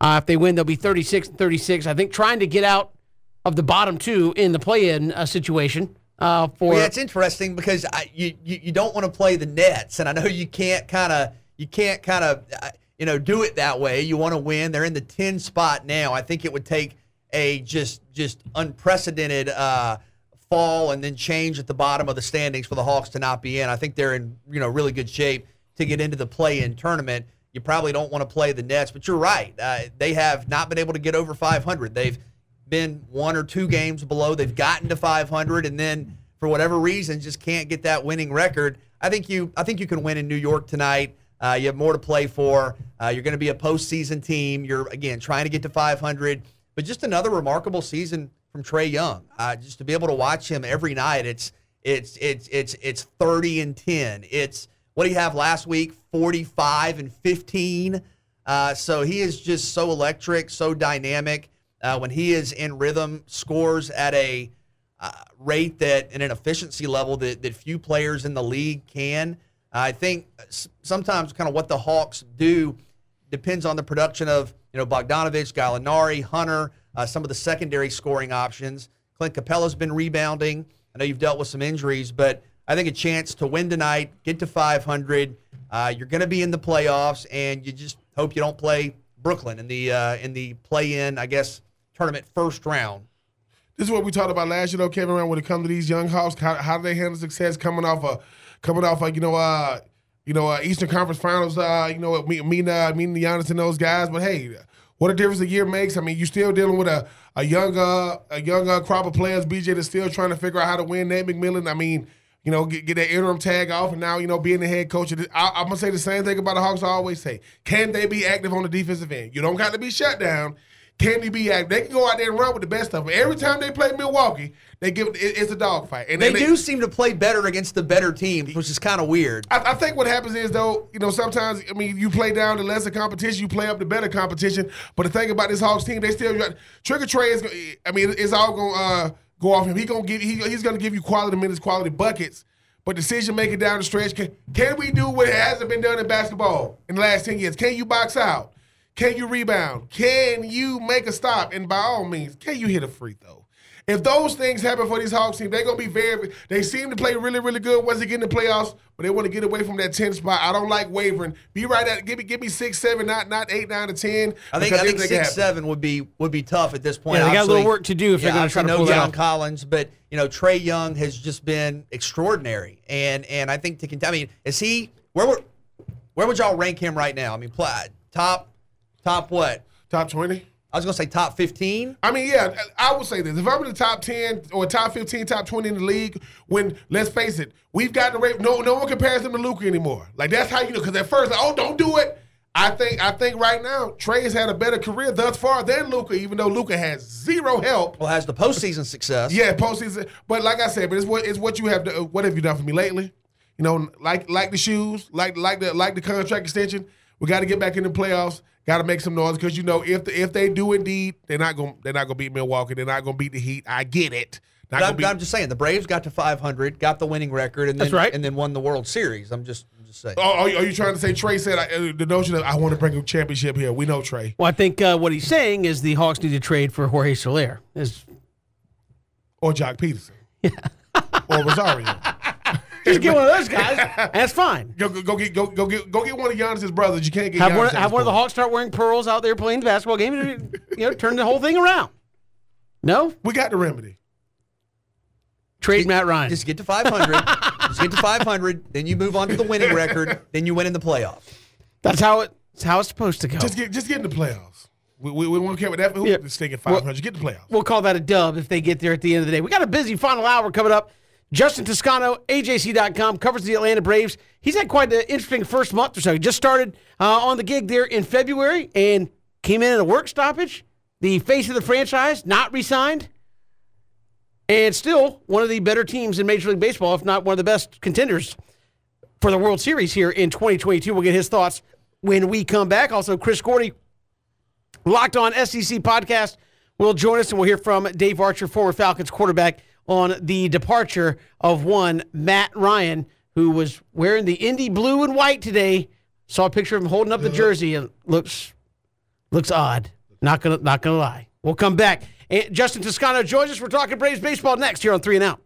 Uh, if they win, they'll be 36 and 36. I think trying to get out of the bottom two in the play-in uh, situation. Uh, for well, yeah, it's interesting because I, you, you you don't want to play the Nets, and I know you can't kind of you can't kind of uh, you know do it that way. You want to win. They're in the 10 spot now. I think it would take a just just unprecedented uh, fall and then change at the bottom of the standings for the Hawks to not be in. I think they're in you know really good shape to get into the play-in tournament. You probably don't want to play the Nets, but you're right. Uh, they have not been able to get over 500. They've been one or two games below. They've gotten to 500, and then for whatever reason, just can't get that winning record. I think you. I think you can win in New York tonight. Uh, you have more to play for. Uh, you're going to be a postseason team. You're again trying to get to 500, but just another remarkable season from Trae Young. Uh, just to be able to watch him every night, it's it's it's it's it's 30 and 10. It's what do you have last week? 45 and 15. Uh, so he is just so electric, so dynamic. Uh, when he is in rhythm, scores at a uh, rate that and an efficiency level that, that few players in the league can. I think sometimes kind of what the Hawks do depends on the production of you know Bogdanovic, Gallinari, Hunter, uh, some of the secondary scoring options. Clint Capela's been rebounding. I know you've dealt with some injuries, but I think a chance to win tonight, get to 500. Uh, you're going to be in the playoffs, and you just hope you don't play Brooklyn in the uh, in the play-in, I guess, tournament first round. This is what we talked about last year, though, Kevin. Around when it comes to these young Hawks, how, how do they handle success coming off a coming off like you know uh you know uh, Eastern Conference Finals, uh you know me me uh, meeting the Giannis and those guys, but hey. What a difference a year makes. I mean, you're still dealing with a a young uh, a young uh, crop of players. BJ that's still trying to figure out how to win. Nate McMillan. I mean, you know, get, get that interim tag off, and now you know being the head coach. I, am gonna say the same thing about the Hawks. I always say, can they be active on the defensive end? You don't got to be shut down. Can they be active? They can go out there and run with the best of them. Every time they play Milwaukee, they give it, it's a dogfight. And they, they, do seem to play better against the better team, which is kind of weird. I, I, think what happens is though, you know, sometimes I mean, you play down the lesser competition, you play up the better competition. But the thing about this Hawks team, they still Trigger trade is. I mean, it's all gonna uh, go off him. He gonna give. He, he's gonna give you quality minutes, quality buckets. But decision making down the stretch, can, can we do what hasn't been done in basketball in the last 10 years? Can you box out? Can you rebound? Can you make a stop? And by all means, can you hit a free throw? If those things happen for these Hawks team, they're gonna be very. They seem to play really, really good once they get in the playoffs, but they want to get away from that 10 spot. I don't like wavering. Be right at give me give me six, seven, not not eight, nine, to ten. I think I think six, seven would be would be tough at this point. Yeah, they got a little work to do if yeah, they're gonna try to pull no John Collins, but you know Trae Young has just been extraordinary, and and I think to continue. I mean, is he where would where would y'all rank him right now? I mean, top top what? Top twenty. I was gonna say top fifteen. I mean, yeah, I would say this. If I'm in the top ten or top fifteen, top twenty in the league, when let's face it, we've got the rate. No, no one compares him to Luka anymore. Like that's how you know. Because at first, like, oh, don't do it. I think I think right now Trae's had a better career thus far than Luka, even though Luka has zero help. Well, has the postseason success? Yeah, postseason. But like I said, but it's what it's what you have. To, what have you done for me lately? You know, like like the shoes, like like the like the contract extension. We got to get back in the playoffs. Got to make some noise because you know if the, if they do indeed, they're not going they're not going to beat Milwaukee. They're not going to beat the Heat. I get it. Not I'm, beat, I'm, just saying the Braves got to 500, got the winning record, and then right. and then won the World Series. I'm just I'm just saying. Oh, are, you, are you trying to say Trae said I, uh, the notion of I want to bring a championship here? We know Trae. Well, I think uh, what he's saying is the Hawks need to trade for Jorge Soler. Is or Joc Pederson, <laughs> Yeah. or Rosario. Just get one of those guys. <laughs> That's fine. Go, go, go get go, go get go get one of Giannis's brothers. You can't get have Giannis one. Have one of the Hawks start wearing pearls out there playing the basketball game. And, you know, turn the whole thing around. No, we got the remedy. Trade just, Matt Ryan. Just get to 500. <laughs> just get to 500. Then you move on to the winning record. Then you win in the playoffs. That's how it. That's how it's supposed to go. Just get just get in the playoffs. We, we, we won't care what that. Who yeah. staying at 500? We'll, get the playoffs. We'll call that a dub if they get there at the end of the day. We got a busy final hour coming up. Justin Toscano, AJC.com, covers the Atlanta Braves. He's had quite an interesting first month or so. He just started uh, on the gig there in February and came in at a work stoppage. The face of the franchise, not re signed. And still one of the better teams in Major League Baseball, if not one of the best contenders for the World Series here in 2022. We'll get his thoughts when we come back. Also, Chris Gordy, Locked On SEC podcast, will join us, and we'll hear from Dave Archer, former Falcons quarterback, on the departure of one Matt Ryan, who was wearing the Indy blue and white today. Saw a picture of him holding up the jersey and looks looks odd. Not gonna not gonna lie. We'll come back. Justin Toscano joins us. We're talking Braves baseball next here on Three and Out.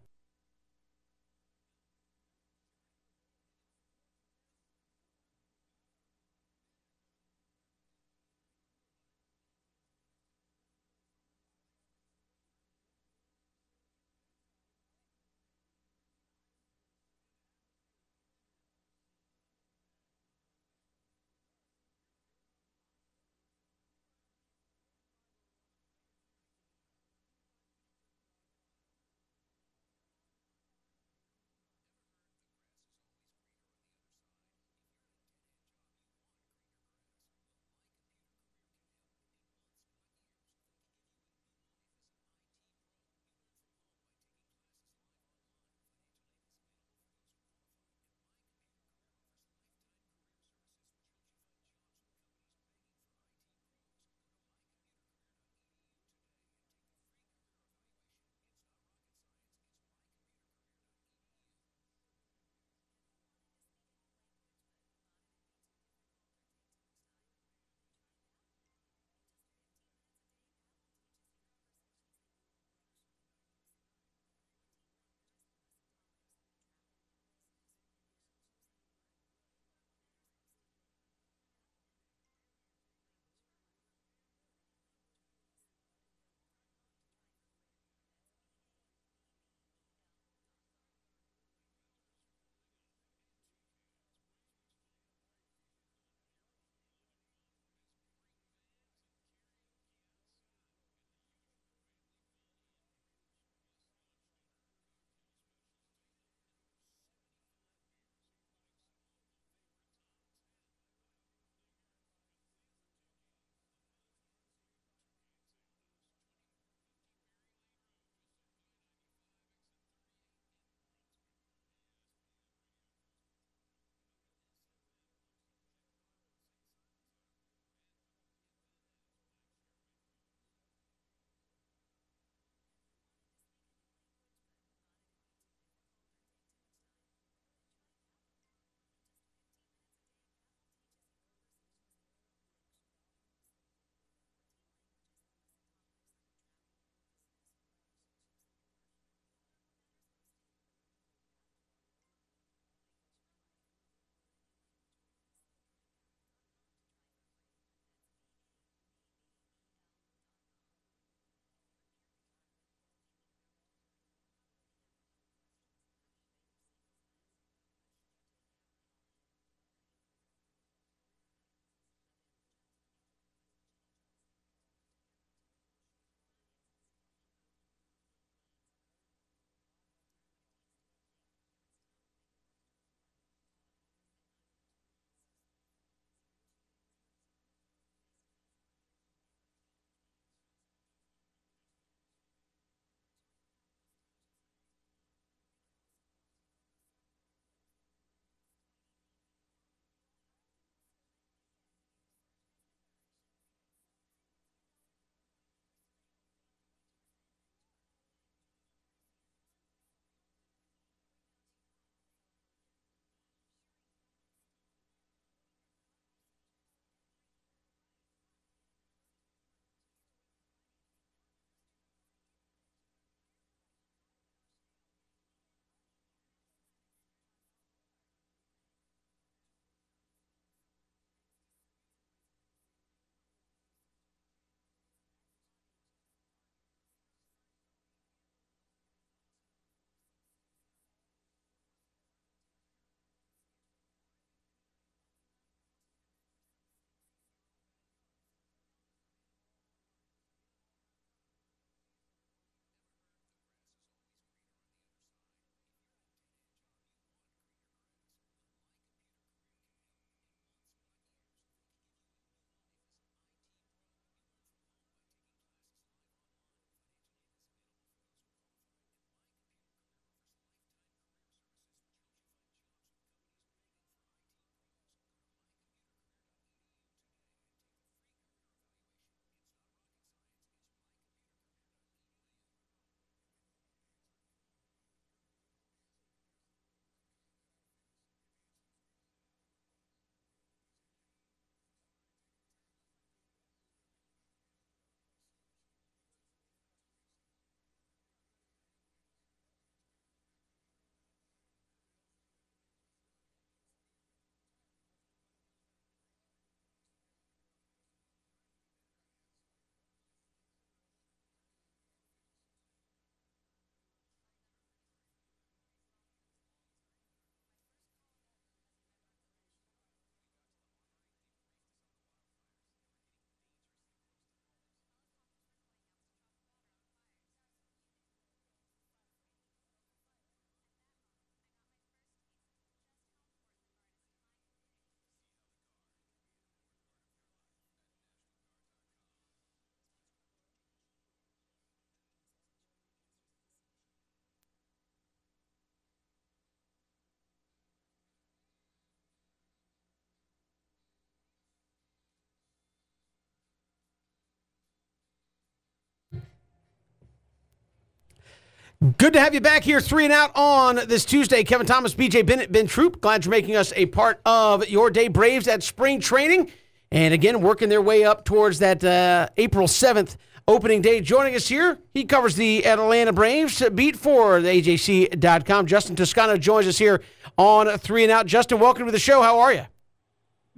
Good to have you back here, three and out on this Tuesday. Kevin Thomas, BJ Bennett, Ben Troop. Glad you're making us a part of your day. Braves at spring training. And again, working their way up towards that uh, April 7th opening day. Joining us here, he covers the Atlanta Braves beat for the AJC.com. Justin Toscano joins us here on Three and Out. Justin, welcome to the show. How are you?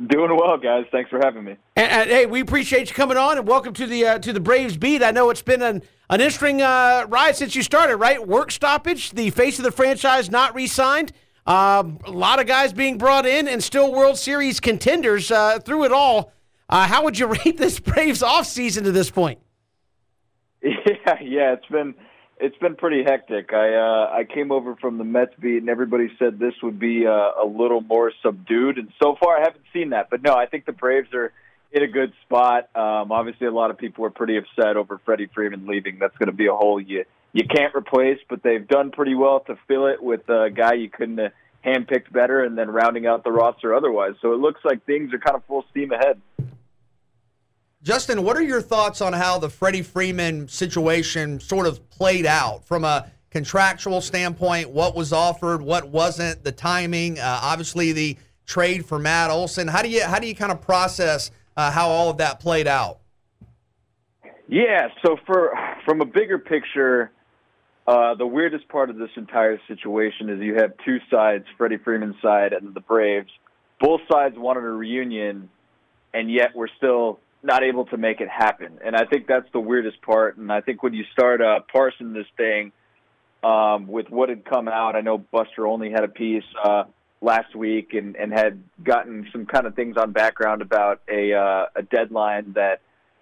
Doing well, guys. Thanks for having me. And, and hey, we appreciate you coming on, and welcome to the uh, to the Braves beat. I know it's been an an interesting uh, ride since you started, right? Work stoppage, the face of the franchise not re-signed. Uh, a lot of guys being brought in, and still World Series contenders uh, through it all. Uh, how would you <laughs> rate this Braves offseason to this point? <laughs> Yeah, yeah, it's been it's been pretty hectic. I uh, I came over from the Mets beat, and everybody said this would be uh, a little more subdued, and so far I haven't seen that. But no, I think the Braves are in a good spot. Um, obviously, a lot of people were pretty upset over Freddie Freeman leaving. That's going to be a hole you you can't replace, but they've done pretty well to fill it with a guy you couldn't have handpicked better, and then rounding out the roster otherwise. So it looks like things are kind of full steam ahead. Justin, what are your thoughts on how the Freddie Freeman situation sort of played out from a contractual standpoint? What was offered, what wasn't, the timing, uh, obviously the trade for Matt Olson. How do you how do you kind of process uh, how all of that played out? Yeah, so for from a bigger picture, uh, the weirdest part of this entire situation is you have two sides: Freddie Freeman's side and the Braves. Both sides wanted a reunion, and yet we're still not able to make it happen. And I think that's the weirdest part. And I think when you start uh, parsing this thing um, with what had come out, I know Buster Olney had a piece uh, last week and, and had gotten some kind of things on background about a, uh, a deadline that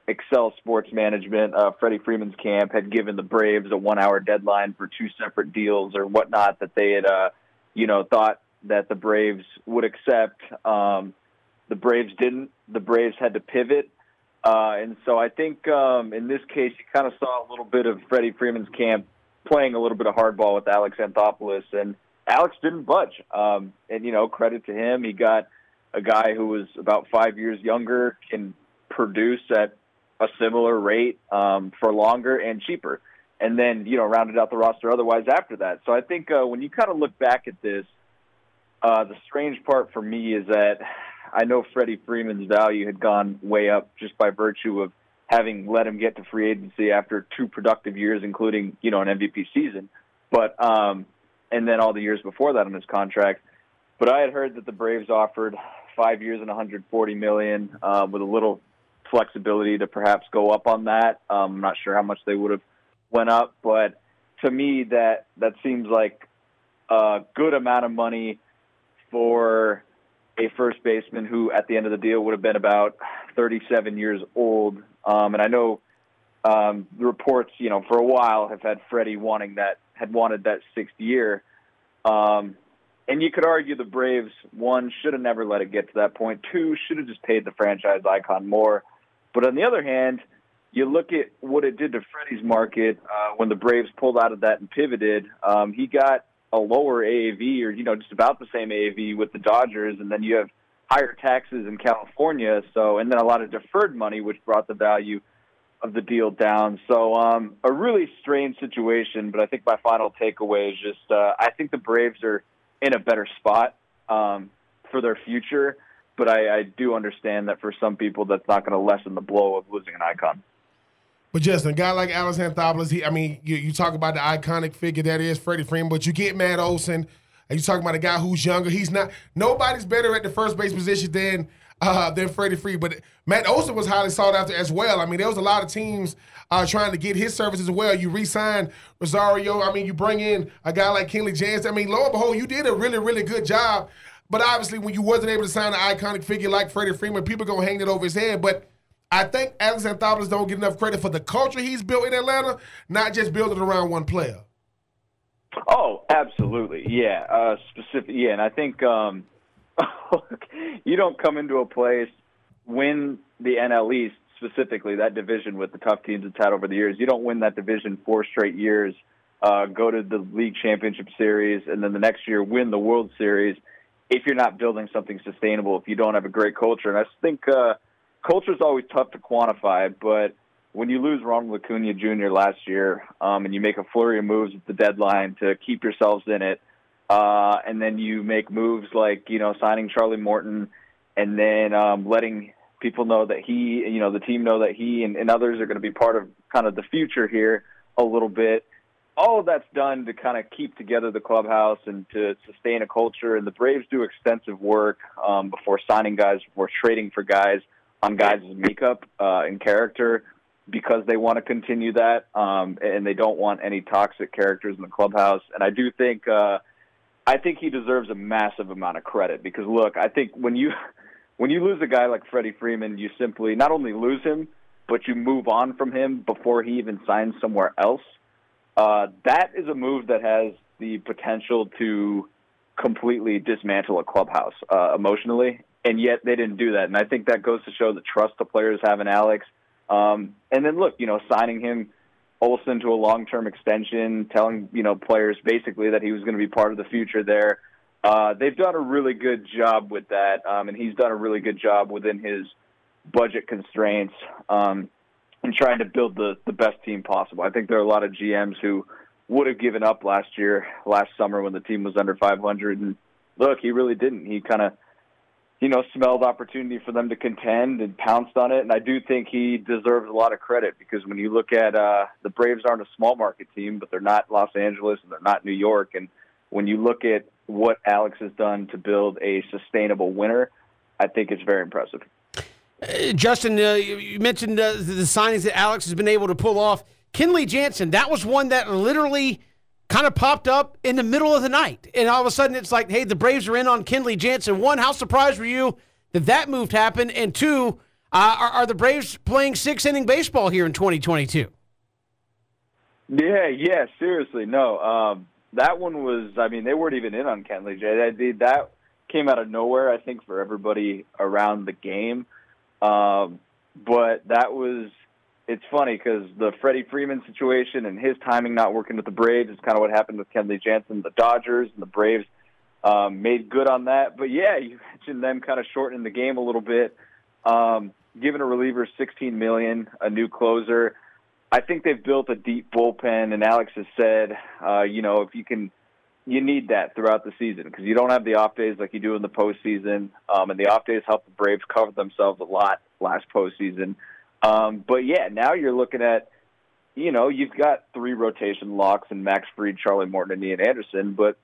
Excel Sports Management, uh, Freddie Freeman's camp, had given the Braves a one-hour deadline for two separate deals or whatnot that they had, uh, you know, thought that the Braves would accept. Um, the Braves didn't. The Braves had to pivot uh, and so I think um, in this case, you kind of saw a little bit of Freddie Freeman's camp playing a little bit of hardball with Alex Anthopoulos, and Alex didn't budge. Um, and you know, credit to him, he got a guy who was about five years younger, can produce at a similar rate um, for longer and cheaper, and then you know rounded out the roster otherwise after that. So I think uh, when you kind of look back at this, uh, the strange part for me is that I know Freddie Freeman's value had gone way up just by virtue of having let him get to free agency after two productive years, including you know an MVP season, but um, and then all the years before that on his contract. But I had heard that the Braves offered five years and 140 million uh, with a little flexibility to perhaps go up on that. Um, I'm not sure how much they would have went up, but to me that that seems like a good amount of money for a first baseman who, at the end of the deal, would have been about 37 years old. Um, and I know um, the reports, you know, for a while have had Freddie wanting that, had wanted that sixth year. Um, and you could argue the Braves, one, should have never let it get to that point. Two, should have just paid the franchise icon more. But on the other hand, you look at what it did to Freddie's market uh, when the Braves pulled out of that and pivoted. Um, he got a lower AAV or you know just about the same AAV with the Dodgers, and then you have higher taxes in California. So and then a lot of deferred money, which brought the value of the deal down. So um, a really strange situation. But I think my final takeaway is just uh, I think the Braves are in a better spot um, for their future. But I, I do understand that for some people, that's not going to lessen the blow of losing an icon. But Justin, a guy like Alex Anthopoulos, he, I mean, you, you talk about the iconic figure that is Freddie Freeman, but you get Matt Olson, and you talk about a guy who's younger. He's not. Nobody's better at the first base position than uh, than Freddie Freeman. But Matt Olson was highly sought after as well. I mean, there was a lot of teams uh, trying to get his services as well. You re-sign Rosario. I mean, you bring in a guy like Kenley Jansen. I mean, lo and behold, you did a really, really good job. But obviously, when you wasn't able to sign an iconic figure like Freddie Freeman, people gonna hang it over his head. But I think Alex Anthopoulos don't get enough credit for the culture he's built in Atlanta, not just building around one player. Oh, absolutely, yeah. Uh, specific, yeah, and I think um, <laughs> you don't come into a place win the NL East specifically that division with the tough teams it's had over the years. You don't win that division four straight years, uh, go to the league championship series, and then the next year win the World Series. If you're not building something sustainable, if you don't have a great culture, and I think. Uh, culture is always tough to quantify, but when you lose Ronald Acuna Jr. last year, um, and you make a flurry of moves at the deadline to keep yourselves in it, uh, and then you make moves like you know signing Charlie Morton, and then um, letting people know that he, you know, the team know that he and, and others are going to be part of kind of the future here a little bit. All of that's done to kind of keep together the clubhouse and to sustain a culture. And the Braves do extensive work um, before signing guys, before trading for guys on guys' makeup uh, and character because they want to continue that um, and they don't want any toxic characters in the clubhouse. And I do think uh, I think he deserves a massive amount of credit because look, I think when you <laughs> when you lose a guy like Freddie Freeman, you simply not only lose him, but you move on from him before he even signs somewhere else. Uh, that is a move that has the potential to completely dismantle a clubhouse uh, emotionally, and yet they didn't do that. And I think that goes to show the trust the players have in Alex. Um, and then look, you know, signing him Olson to a long-term extension, telling you know players basically that he was going to be part of the future there. Uh, they've done a really good job with that, um, and he's done a really good job within his budget constraints um, and trying to build the the best team possible. I think there are a lot of GMs who would have given up last year, last summer when the team was under 500, and look, he really didn't. He kind of you know, smelled opportunity for them to contend and pounced on it. And I do think he deserves a lot of credit because when you look at uh, the Braves aren't a small market team, but they're not Los Angeles and they're not New York. And when you look at what Alex has done to build a sustainable winner, I think it's very impressive. Uh, Justin, uh, you mentioned uh, the signings that Alex has been able to pull off. Kenley Jansen, that was one that literally kind of popped up in the middle of the night. And all of a sudden, it's like, hey, the Braves are in on Kenley Jansen. One, how surprised were you that that move happened? And two, uh, are, are, the Braves playing six inning baseball here in 2022? Yeah, yeah, seriously. No, um, that one was, I mean, they weren't even in on Kenley J. That, that came out of nowhere, I think, for everybody around the game. Um, but that was it's funny because the Freddie Freeman situation and his timing not working with the Braves is kind of what happened with Kenley Jansen, the Dodgers, and the Braves um, made good on that. But yeah, you <laughs> mentioned them kind of shortening the game a little bit, um, giving a reliever 16 million, a new closer. I think they've built a deep bullpen, and Alex has said, uh, you know, if you can, you need that throughout the season because you don't have the off days like you do in the postseason, um, and the off days help the Braves cover themselves a lot last postseason. Um, but yeah, now you're looking at, you know, you've got three rotation locks and Max Fried, Charlie Morton, and Ian Anderson, but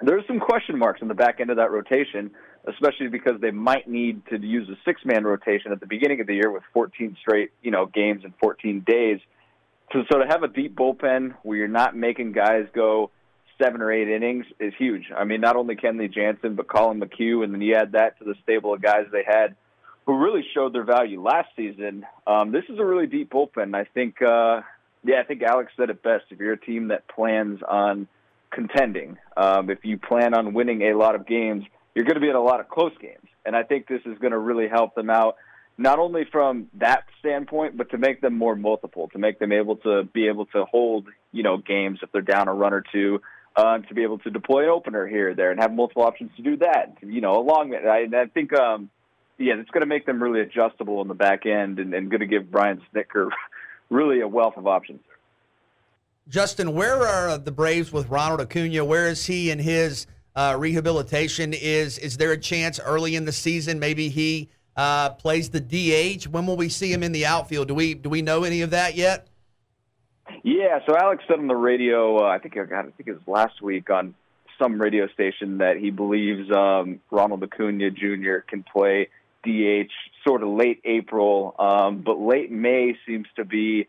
there's some question marks in the back end of that rotation, especially because they might need to use a six man rotation at the beginning of the year with 14 straight, you know, games in 14 days. So, so to have a deep bullpen where you're not making guys go seven or eight innings is huge. I mean, not only Kenley Jansen, but Collin McHugh, and then you add that to the stable of guys they had who really showed their value last season. Um, this is a really deep bullpen. I think, uh, yeah, I think Alex said it best. If you're a team that plans on contending, um, if you plan on winning a lot of games, you're going to be in a lot of close games. And I think this is going to really help them out, not only from that standpoint, but to make them more multiple, to make them able to be able to hold, you know, games if they're down a run or two. Uh, to be able to deploy an opener here or there and have multiple options to do that, you know, along. I, I think um, yeah, it's going to make them really adjustable in the back end and, and going to give Brian Snitker <laughs> really a wealth of options. Justin, where are the Braves with Ronald Acuna? Where is he in his uh, rehabilitation? Is is there a chance early in the season maybe he uh, plays the DH? When will we see him in the outfield? Do we do we know any of that yet? Yeah, so Alex said on the radio, uh, I think I got, I think it was last week on some radio station that he believes um, Ronald Acuna Jr. can play DH sort of late April, um, but late May seems to be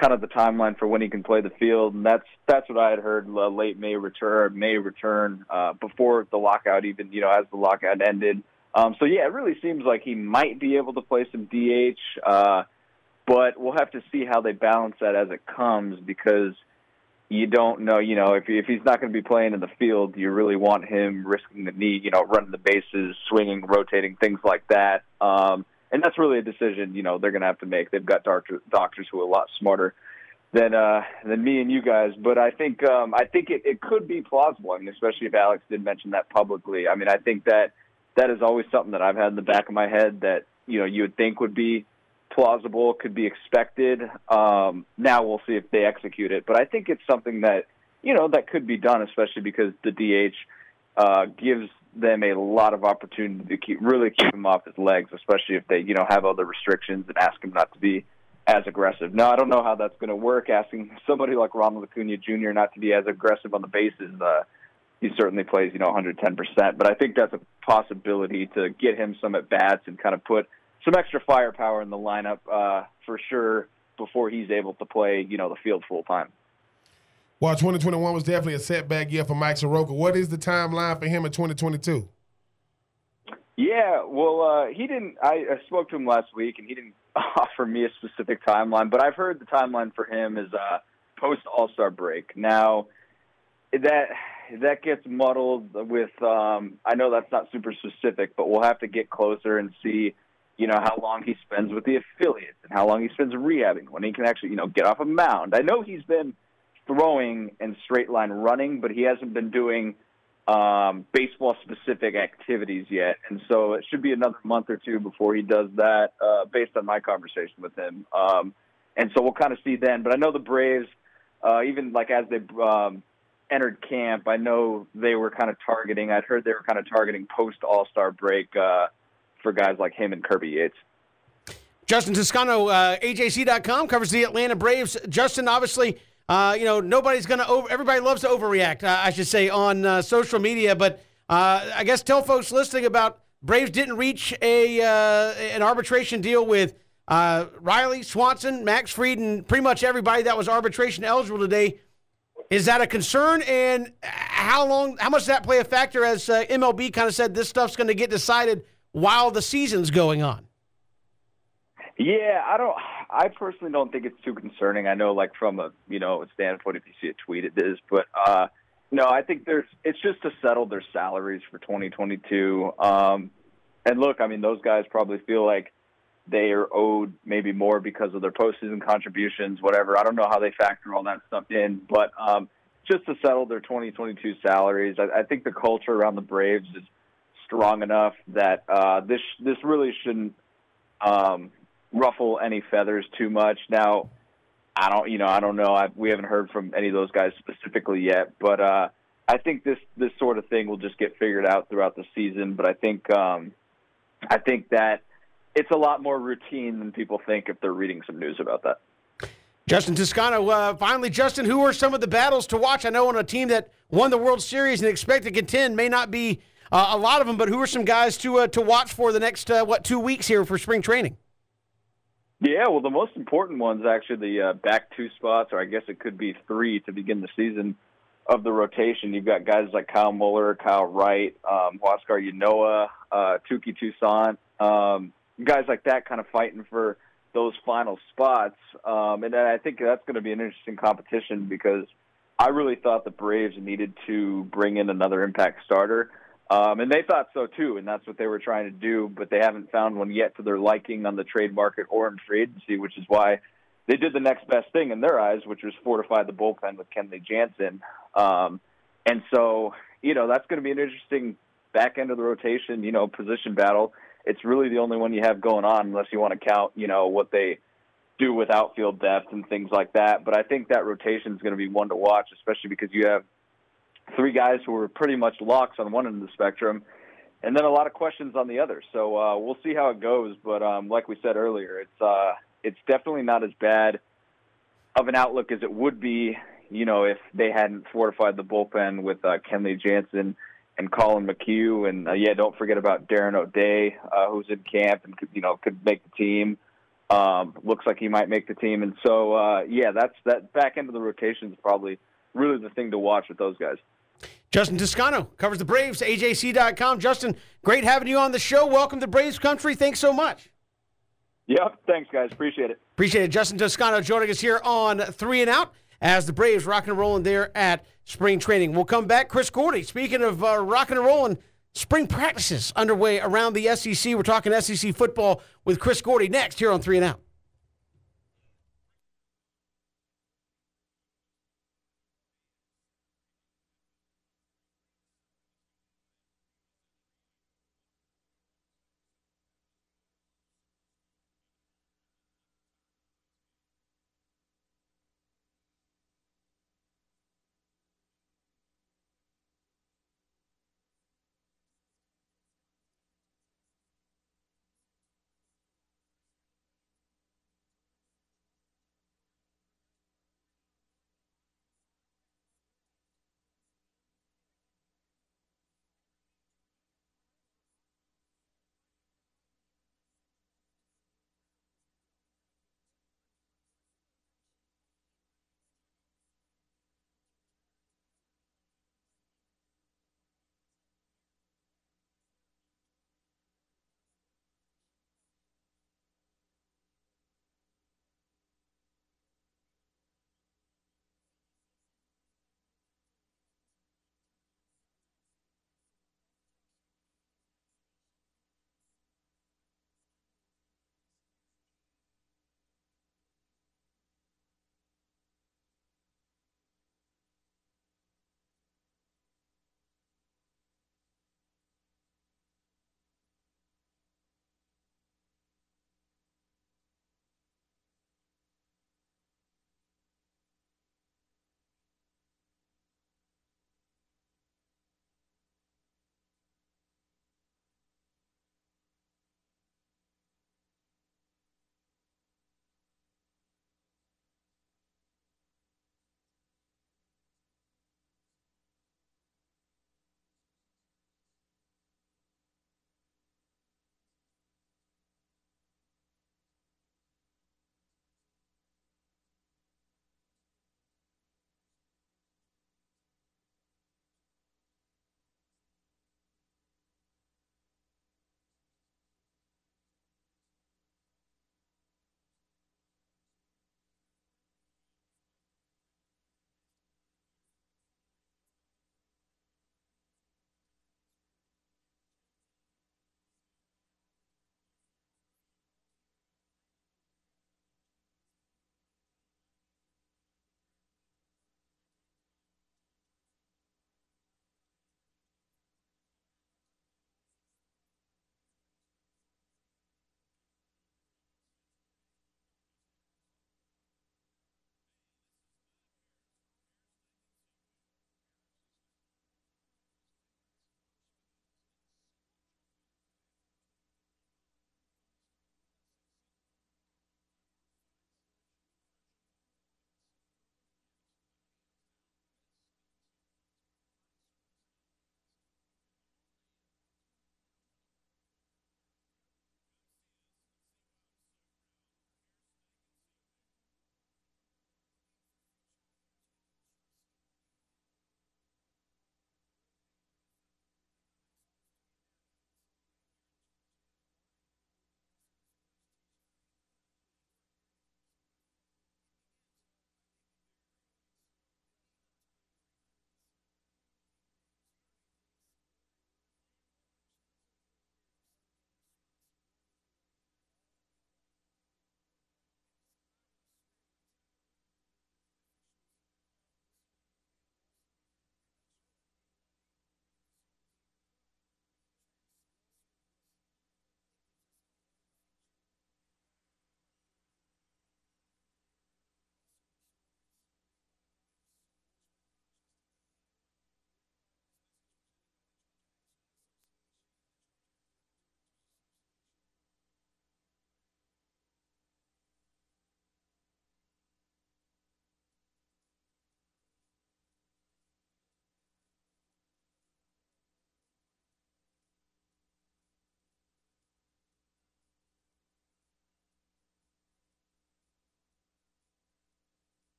kind of the timeline for when he can play the field, and that's that's what I had heard. Uh, late May return, May return uh, before the lockout, even you know as the lockout ended. Um, so yeah, it really seems like he might be able to play some DH, uh, but we'll have to see how they balance that as it comes because you don't know, you know, if if he's not going to be playing in the field, do you really want him risking the knee, you know, running the bases, swinging, rotating, things like that? Um, and that's really a decision, you know, they're going to have to make. They've got doctor, doctors who are a lot smarter than uh, than me and you guys, but I think um, I think it, it could be plausible. I mean, especially if Alex did mention that publicly. I mean, I think that that is always something that I've had in the back of my head that you know you would think would be plausible, could be expected. Um, now we'll see if they execute it, but I think it's something that you know that could be done, especially because the DH uh, gives them a lot of opportunity to keep really keep him off his legs, especially if they you know have other restrictions and ask him not to be as aggressive. Now I don't know how that's going to work. Asking <laughs> somebody like Ronald Acuna Jr. not to be as aggressive on the bases. Uh, he certainly plays, you know, 110%. But I think that's a possibility to get him some at bats and kind of put some extra firepower in the lineup uh, for sure before he's able to play, you know, the field full time. Well, 2021 was definitely a setback year for Mike Soroka. What is the timeline for him in 2022? Yeah, well, uh, he didn't. I, I spoke to him last week, and he didn't <laughs> offer me a specific timeline. But I've heard the timeline for him is uh, post All Star break. Now, that that gets muddled with. Um, I know that's not super specific, but we'll have to get closer and see. You know how long he spends with the affiliates and how long he spends rehabbing when he can actually, you know, get off a mound. I know he's been throwing and straight line running, but he hasn't been doing um, baseball specific activities yet. And so it should be another month or two before he does that, uh, based on my conversation with him. Um, and so we'll kind of see then. But I know the Braves, uh, even like as they um, entered camp, I know they were kind of targeting, I'd heard they were kind of targeting post All Star break uh, for guys like him and Kirby Yates. Justin Toscano, uh, AJC.com covers the Atlanta Braves. Justin, obviously, uh, you know, nobody's going to over, everybody loves to overreact, uh, I should say, on uh, social media. But uh, I guess tell folks listening about Braves didn't reach a uh, an arbitration deal with uh, Riley, Swanson, Max Fried, and pretty much everybody that was arbitration eligible today. Is that a concern? And how long, how much does that play a factor as MLB kind of said this stuff's going to get decided while the season's going on? Yeah, I don't. I personally don't think it's too concerning. I know, like from a you know standpoint, if you see a tweet, it is. But uh, no, I think there's. It's just to settle their salaries for 2022. Um, and look, I mean, those guys probably feel like they are owed maybe more because of their postseason contributions, whatever. I don't know how they factor all that stuff in, but um, just to settle their 2022 salaries, I, I think the culture around the Braves is strong enough that uh, this this really shouldn't. Um, ruffle any feathers too much. Now, I don't, you know, I don't know. I, we haven't heard from any of those guys specifically yet, but uh, I think this this sort of thing will just get figured out throughout the season. But I think um, I think that it's a lot more routine than people think if they're reading some news about that. Justin Toscano, uh, finally, Justin, who are some of the battles to watch? I know on a team that won the World Series and expect to contend may not be uh, a lot of them, but who are some guys to uh, to watch for the next uh, what two weeks here for spring training? Yeah, well, the most important one's actually the uh, back two spots, or I guess it could be three to begin the season of the rotation. You've got guys like Kyle Muller, Kyle Wright, um, Huascar Ynoa, uh, Touki Toussaint, um, guys like that kind of fighting for those final spots. Um, and I think that's going to be an interesting competition because I really thought the Braves needed to bring in another impact starter. Um, and they thought so too, and that's what they were trying to do, but they haven't found one yet to their liking on the trade market or in free agency, which is why they did the next best thing in their eyes, which was fortify the bullpen with Kenley Jansen. Um, and so, you know, that's going to be an interesting back end of the rotation, you know, position battle. It's really the only one you have going on, unless you want to count, you know, what they do with outfield depth and things like that. But I think that rotation is going to be one to watch, especially because you have three guys who were pretty much locks on one end of the spectrum, and then a lot of questions on the other. So uh, we'll see how it goes. But um, like we said earlier, it's uh, it's definitely not as bad of an outlook as it would be, you know, if they hadn't fortified the bullpen with uh, Kenley Jansen and Collin McHugh, and uh, yeah, don't forget about Darren O'Day, uh, who's in camp and could, you know could make the team. Um, looks like he might make the team, and so uh, yeah, that's that back end of the rotation is probably really the thing to watch with those guys. Justin Toscano covers the Braves, AJC.com. Justin, great having you on the show. Welcome to Braves Country. Thanks so much. Yep. Thanks, guys. Appreciate it. Appreciate it. Justin Toscano joining us here on Three and Out as the Braves rock and rolling there at spring training. We'll come back. Chris Gordy, speaking of uh, rocking and rolling, spring practices underway around the SEC. We're talking SEC football with Chris Gordy next here on Three and Out.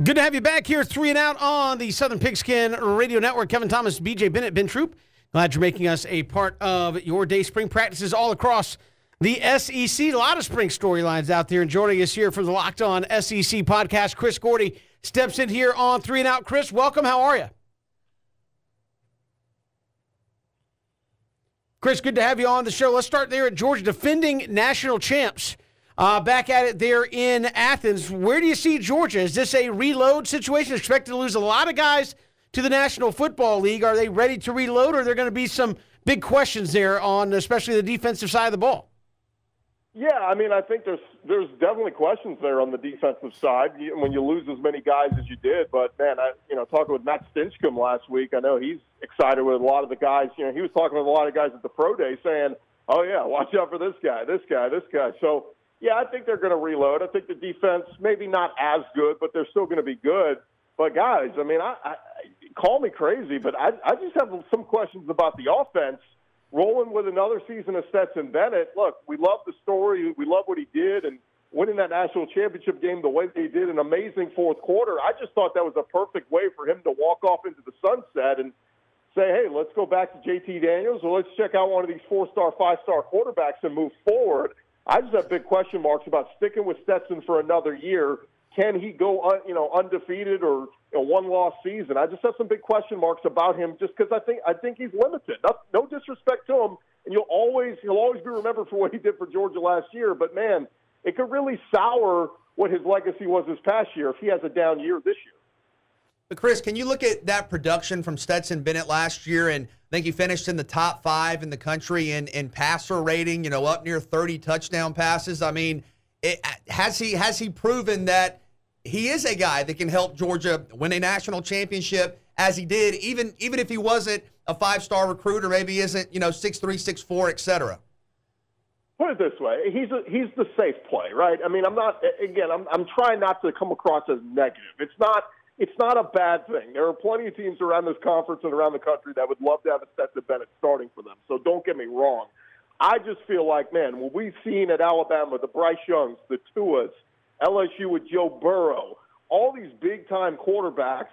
Good to have you back here, three and out on the Southern Pigskin Radio Network. Kevin Thomas, BJ Bennett, Ben Troop. Glad you're making us a part of your day. Spring practices all across the SEC. A lot of spring storylines out there. And joining us here from the Locked On SEC podcast, Chris Gordy steps in here on three and out. Chris, welcome. How are you? Chris, good to have you on the show. Let's start there at Georgia, defending national champs. Uh, back at it there in Athens. Where do you see Georgia? Is this a reload situation? Expected to lose a lot of guys to the National Football League. Are they ready to reload, or are there going to be some big questions there on especially the defensive side of the ball? Yeah, I mean, I think there's there's definitely questions there on the defensive side when you lose as many guys as you did. But man, I you know talking with Matt Stinchcomb last week, I know he's excited with a lot of the guys. You know, he was talking with a lot of guys at the pro day, saying, "Oh yeah, watch out for this guy, this guy, this guy." So yeah, I think they're going to reload. I think the defense maybe not as good, but they're still going to be good. But guys, I mean, I, I call me crazy, but I, I just have some questions about the offense. Rolling with another season of Stetson Bennett. Look, we love the story. We love what he did, and winning that national championship game the way they did, an amazing fourth quarter. I just thought that was a perfect way for him to walk off into the sunset and say, "Hey, let's go back to JT Daniels, or let's check out one of these four-star, five-star quarterbacks and move forward." I just have big question marks about sticking with Stetson for another year. Can he go, un, you know, undefeated or a one-loss season? I just have some big question marks about him, just because I think I think he's limited. No, no disrespect to him, and you'll always he'll always be remembered for what he did for Georgia last year. But man, it could really sour what his legacy was this past year if he has a down year this year. But Chris, can you look at that production from Stetson Bennett last year? And I think he finished in the top five in the country in, in passer rating, you know, up near 30 touchdown passes. I mean, it, has he has he proven that he is a guy that can help Georgia win a national championship as he did, even even if he wasn't a five star recruit or maybe isn't, you know, six three, six four, et cetera? Put it this way: he's a, he's the safe play, right? I mean, I'm not again. I'm I'm trying not to come across as negative. It's not it's not a bad thing. There are plenty of teams around this conference and around the country that would love to have a Stetson Bennett starting for them. So don't get me wrong. I just feel like, man, what we've seen at Alabama, the Bryce Youngs, the Tuas, LSU with Joe Burrow, all these big time quarterbacks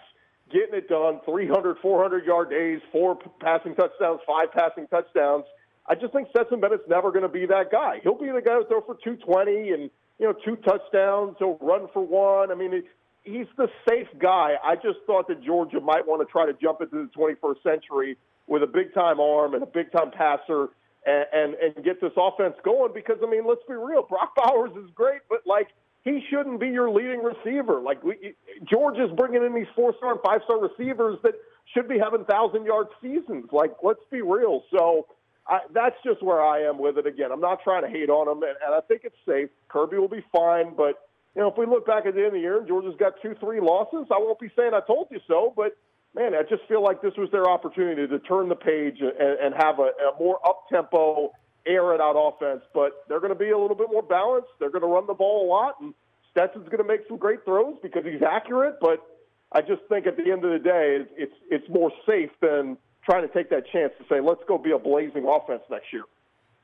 getting it done 300, 400 yard days, four passing touchdowns, five passing touchdowns. I just think Stetson Bennett's never going to be that guy. He'll be the guy who throw for 220 and you know two touchdowns. He'll run for one. I mean, he's the safe guy. I just thought that Georgia might want to try to jump into the 21st century with a big time arm and a big time passer and, and and get this offense going. Because I mean, let's be real, Brock <laughs> Bowers is great, but like he shouldn't be your leading receiver. Like we, Georgia's bringing in these four star and five star receivers that should be having thousand yard seasons. Like let's be real. So. I, that's just where I am with it. Again, I'm not trying to hate on him, and, and I think it's safe. Kirby will be fine, but you know, if we look back at the end of the year Georgia's got two, three losses, I won't be saying I told you so, but man, I just feel like this was their opportunity to turn the page and, and have a, a more up tempo, air it out offense. But they're going to be a little bit more balanced. They're going to run the ball a lot, and Stetson's going to make some great throws because he's accurate. But I just think at the end of the day, it's, it's more safe than trying to take that chance to say, let's go be a blazing offense next year.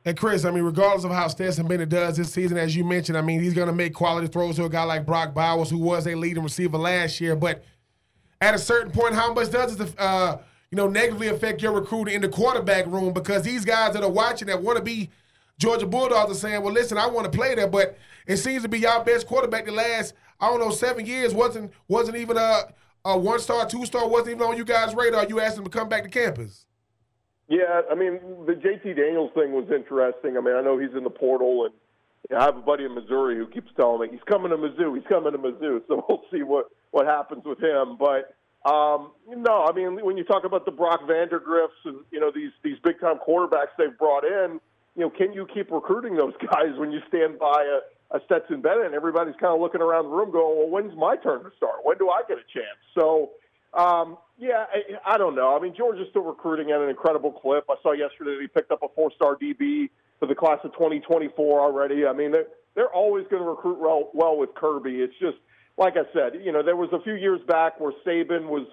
And Chris, I mean, regardless of how Stetson Bennett does this season, as you mentioned, I mean, he's going to make quality throws to a guy like Brock Bowers, who was a leading receiver last year. But at a certain point, how much does it, uh, you know, negatively affect your recruiting in the quarterback room? Because these guys that are watching that want to be Georgia Bulldogs are saying, "Well, listen, I want to play there, but it seems to be y'all best quarterback the last, I don't know, seven years wasn't wasn't even a, a one star, two star, wasn't even on you guys' radar. You asked him to come back to campus." Yeah, I mean the JT Daniels thing was interesting. I mean, I know he's in the portal, and I have a buddy in Missouri who keeps telling me he's coming to Mizzou. He's coming to Mizzou. <laughs> So we'll see what what happens with him. But um, no, I mean when you talk about the Brock Vandagriffs and you know these these big time quarterbacks they've brought in, you know, can you keep recruiting those <laughs> guys when you stand by a, a Stetson Bennett and everybody's kind of looking around the room going, well, when's my turn to start? When do I get a chance? So um, yeah, I, I don't know. I mean, Georgia's still recruiting at an incredible clip. I saw yesterday that he picked up a four-star DB for the class of 2024 already. I mean, they're, they're always going to recruit well, well with Kirby. It's just, like I said, you know, there was a few years back where Saban was,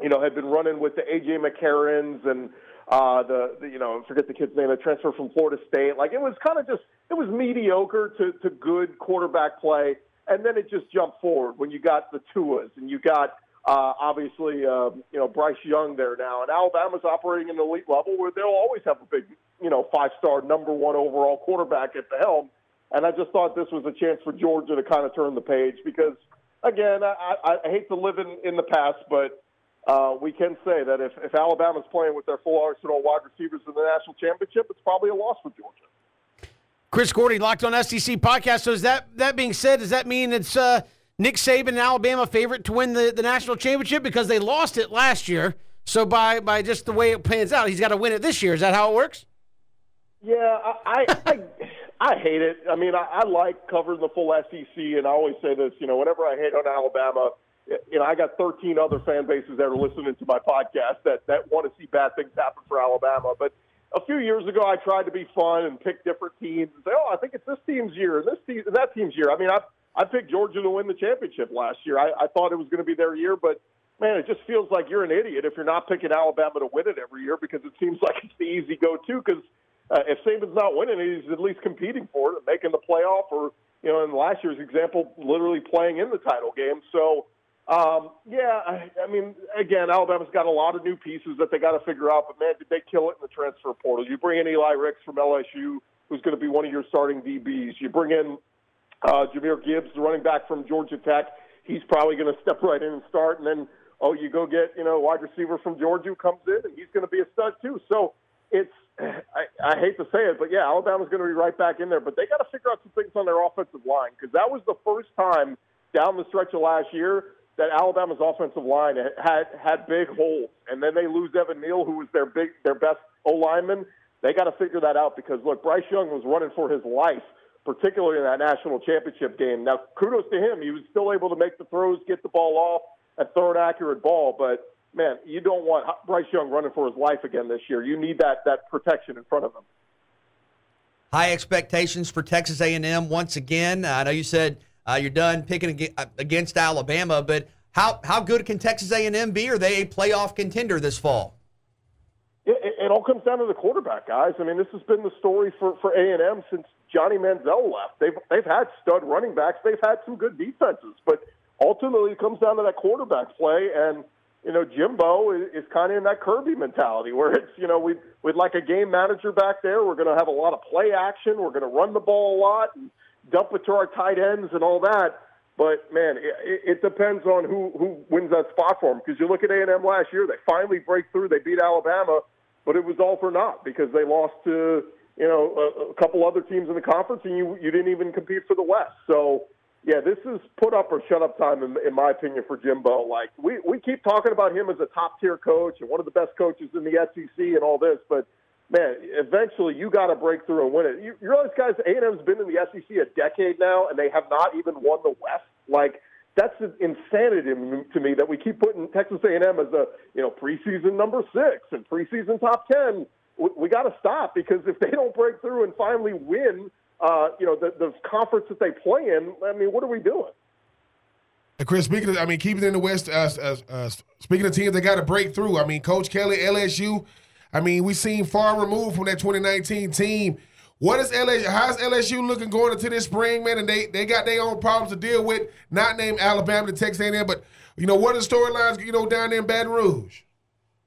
you know, had been running with the A.J. McCarrons and uh, the, the, you know, forget the kid's name, the transfer from Florida State. Like, it was kind of just, it was mediocre to, to good quarterback play and then it just jumped forward when you got the Tuas and you got uh, obviously uh, you know Bryce Young there now, and Alabama's operating in the elite level where they'll always have a big you know five star number one overall quarterback at the helm. And I just thought this was a chance for Georgia to kind of turn the page because, again, I, I, I hate to live in, in the past, but uh, we can say that if, if Alabama's playing with their full arsenal wide receivers in the national championship, it's probably a loss for Georgia. Chris Gordy, Locked on SEC podcast. So, is that that being said, does that mean it's uh, Nick Saban and Alabama favorite to win the, the national championship because they lost it last year? So, by by just the way it pans out, he's got to win it this year. Is that how it works? Yeah, I I, I, hate it. I mean, I, I like covering the full SEC, and I always say this. You know, whenever I hate on Alabama, you know, I got 13 other fan bases that are listening to my podcast that that want to see bad things happen for Alabama, but a few years ago, I tried to be fun and pick different teams and say, "Oh, I think it's this team's year and this team and that team's year." I mean, I I picked Georgia to win the championship last year. I, I thought it was going to be their year, but man, it just feels like you're an idiot if you're not picking Alabama to win it every year because it seems <laughs> like it's the easy go-to. Because uh, if Saban's not winning, he's at least competing for it and making the playoff, or you know, in last year's example, literally playing in the title game. So um, yeah, I, I mean, again, Alabama's got a lot of new pieces that they got to figure out. But man, did they kill it in the transfer portal? You bring in Eli Ricks from LSU, who's going to be one of your starting DBs. You bring in uh, Jahmyr Gibbs, the running back from Georgia Tech. He's probably going to step <laughs> right in and start. And then, oh, you go get you know wide receiver from Georgia who comes in, and he's going to be a stud too. So it's <sighs> I, I hate to say it, but yeah, Alabama's going to be right back in there. But they got to figure out some things on their offensive line because that was the first time down the stretch of last year that Alabama's offensive line had had big holes, and then they lose Evan Neal, who was their big their best O lineman. They got to figure that out because look, Bryce Young was running for his life, particularly in that national championship game. Now, kudos to him; he was still able to make the throws, get the ball off, and throw an accurate ball. But man, you don't want Bryce Young running for his life again this year. You need that that protection in front of him. High expectations for Texas A&M once again. I know you said uh, you're done picking uh, against Alabama, but how how good can Texas A&M be? Are they a playoff contender this fall? It, it, all comes down to the quarterback, guys. I mean, this has been the story for for A&M since Johnny Manziel left. They've they've had stud running backs. They've had some good defenses, but ultimately it comes down to that quarterback play. And you know, Jimbo is, is kind of in that Kirby mentality where it's you know we we'd like a game manager back there. We're going to have a lot of play action. We're going to run the ball a lot. And, dump it to our tight ends and all that. But man, it, it depends on who who wins that spot for them. Because you look at A and M last year, they finally break through. They beat Alabama, but it was all for naught because they lost to you know a, a couple other teams in the conference, and you you didn't even compete for the West. So yeah, this is put up or shut up time in, in my opinion for Jimbo. Like we we keep talking about him as a top tier coach and one of the best coaches in the SEC and all this, but man, eventually you got to break through and win it. You, you realize, guys, A&M's been in the SEC a decade now, and they have not even won the West. Like that's insanity to me that we keep putting Texas A&M as a you know preseason number six and preseason top ten. We, we got to stop because if they don't break through and finally win, uh, you know, the, the conference that they play in, I mean, what are we doing? Chris, speaking of, I mean, keeping in the West, uh, uh, uh, speaking of teams that got to break through, I mean, Coach Kelly, LSU, I mean, we seem far removed from that 2019 team. What is LSU? How's LSU looking going into this spring, man? And they they got their own problems to deal with. Not named Alabama to Texas A&M, but you know what are the storylines? You know down there in Baton Rouge.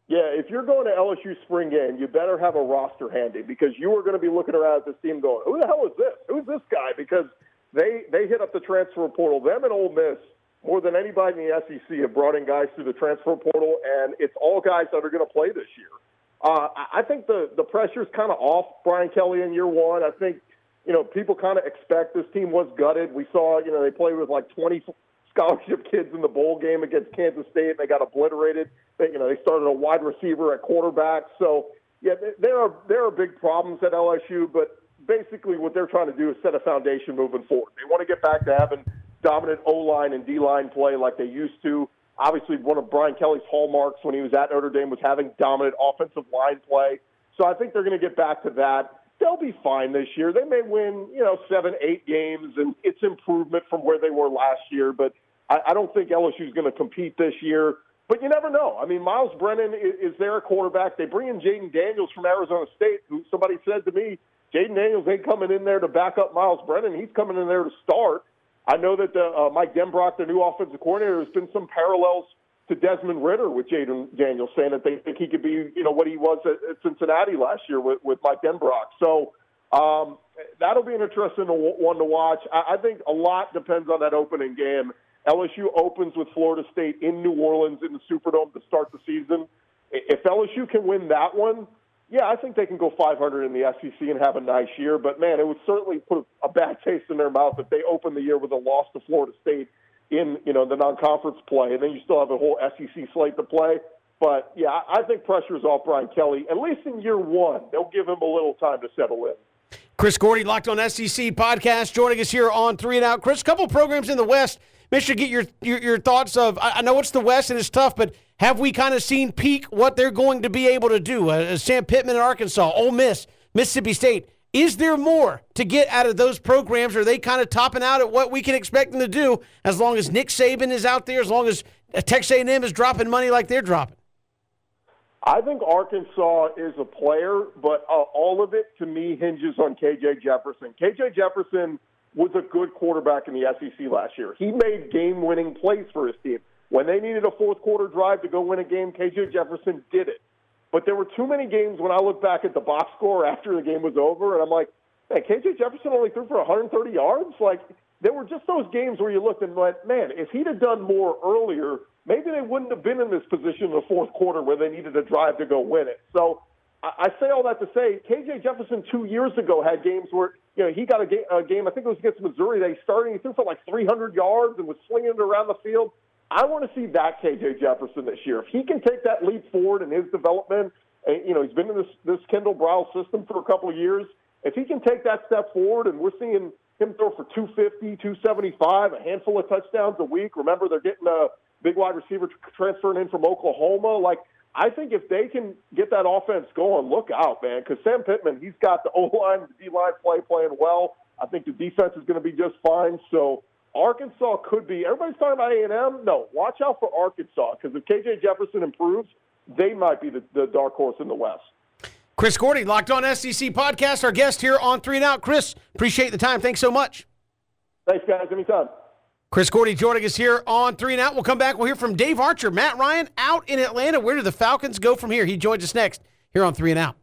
Yeah, if you're going to LSU spring game, you better have a roster handy because you are going to be looking around at this team going, "Who the hell is this? Who's this guy?" Because they they hit up the transfer portal. Them and Ole Miss more than anybody in the SEC have brought in guys through the transfer portal, and it's all guys that are going to play this year. Uh, I think the the pressure's kind of off Brian Kelly in year one. I think you know people kind of expect this team was gutted. We saw you know they played with like 20 scholarship kids in the bowl game against Kansas State. They got obliterated. They, you know they started a wide receiver at quarterback. So yeah, there are there are big problems at LSU, but basically what they're trying to do is set a foundation moving forward. They want to get back to having dominant O line and D line play like they used to. Obviously, one of Brian Kelly's hallmarks when he was at Notre Dame was having dominant offensive line play. So I think they're going to get back to that. They'll be fine this year. They may win, you know, seven, eight games, and it's improvement from where they were last year. But I, I don't think LSU is going to compete this year. But you never know. I mean, Myles Brennan is, is their quarterback. They bring in Jayden Daniels from Arizona State, who somebody said to me, Jayden Daniels ain't coming in there to back up Myles Brennan. He's coming in there to start. I know that the, uh, Mike Denbrock, the new offensive coordinator, has been some parallels to Desmond Ridder with Jayden Daniels, saying that they think he could be, you know, what he was at, at Cincinnati last year with, with Mike Denbrock. So um, that'll be an interesting one to watch. I, I think a lot depends on that opening game. LSU opens with Florida State in New Orleans in the Superdome to start the season. If LSU can win that one, yeah, I think they can go 500 in the SEC and have a nice year. But man, it would certainly put a bad taste in their mouth if they open the year with a loss to Florida State in you know the non-conference play, and then you still have a whole SEC slate to play. But yeah, I think pressure is off Brian Kelly. At least in year one, they'll give him a little time to settle in. Chris Gordy, Locked on SEC podcast, joining us here on Three and Out. Chris, couple programs in the West. To get your, your, your thoughts of. I, I, know it's the West and it's tough, but have we kind of seen peak what they're going to be able to do? Uh, uh, Sam Pittman in Arkansas, Ole Miss, Mississippi State. Is there more to get out of those programs? Are they kind of topping out at what we can expect them to do as long as Nick Saban is out there, as long as Texas A&M is dropping money like they're dropping? I think Arkansas is a player, but uh, all of it to me hinges on KJ Jefferson. KJ Jefferson was a good quarterback in the SEC last year. He made game-winning plays for his team. When they needed a fourth quarter drive to go win a game, KJ Jefferson did it. But there were too many games when I look back at the box score after the game was over, and I'm like, man, KJ Jefferson only threw for 130 yards. Like there were just those games where you looked and went, man, if he'd have done more earlier, maybe they wouldn't have been in this position in the fourth quarter where they needed a drive to go win it. So I, say all that to say, KJ Jefferson two years ago had games where you know he got a, ga- a game. I think it was against Missouri. They started. He threw for like 300 yards and was slinging it around the field. I want to see that KJ Jefferson this year. If he can take that leap forward in his development, and, you know he's been in this this Kendall Briles system for a couple of years. If he can take that step forward, and we're seeing him throw for 250, 275, a handful of touchdowns a week. Remember, they're getting a big wide receiver transferring in from Oklahoma. Like, I think if they can get that offense going, look out, man, because Sam Pittman, he's got the <laughs> O line, the D line play playing well. I think the defense is going to be just fine. So Arkansas could be. Everybody's talking about A and M. No, watch out for Arkansas because if KJ Jefferson improves, they might be the, the dark horse in the West. Chris Gordy, Locked On SEC podcast, our guest here on Three and Out. Chris, appreciate the time. Thanks so much. Thanks, guys. Anytime. Chris Gordy joining us here on Three and Out. We'll come back. We'll hear from Dave Archer, Matt Ryan out in Atlanta. Where do the Falcons go from here? He joins us next here on Three and Out.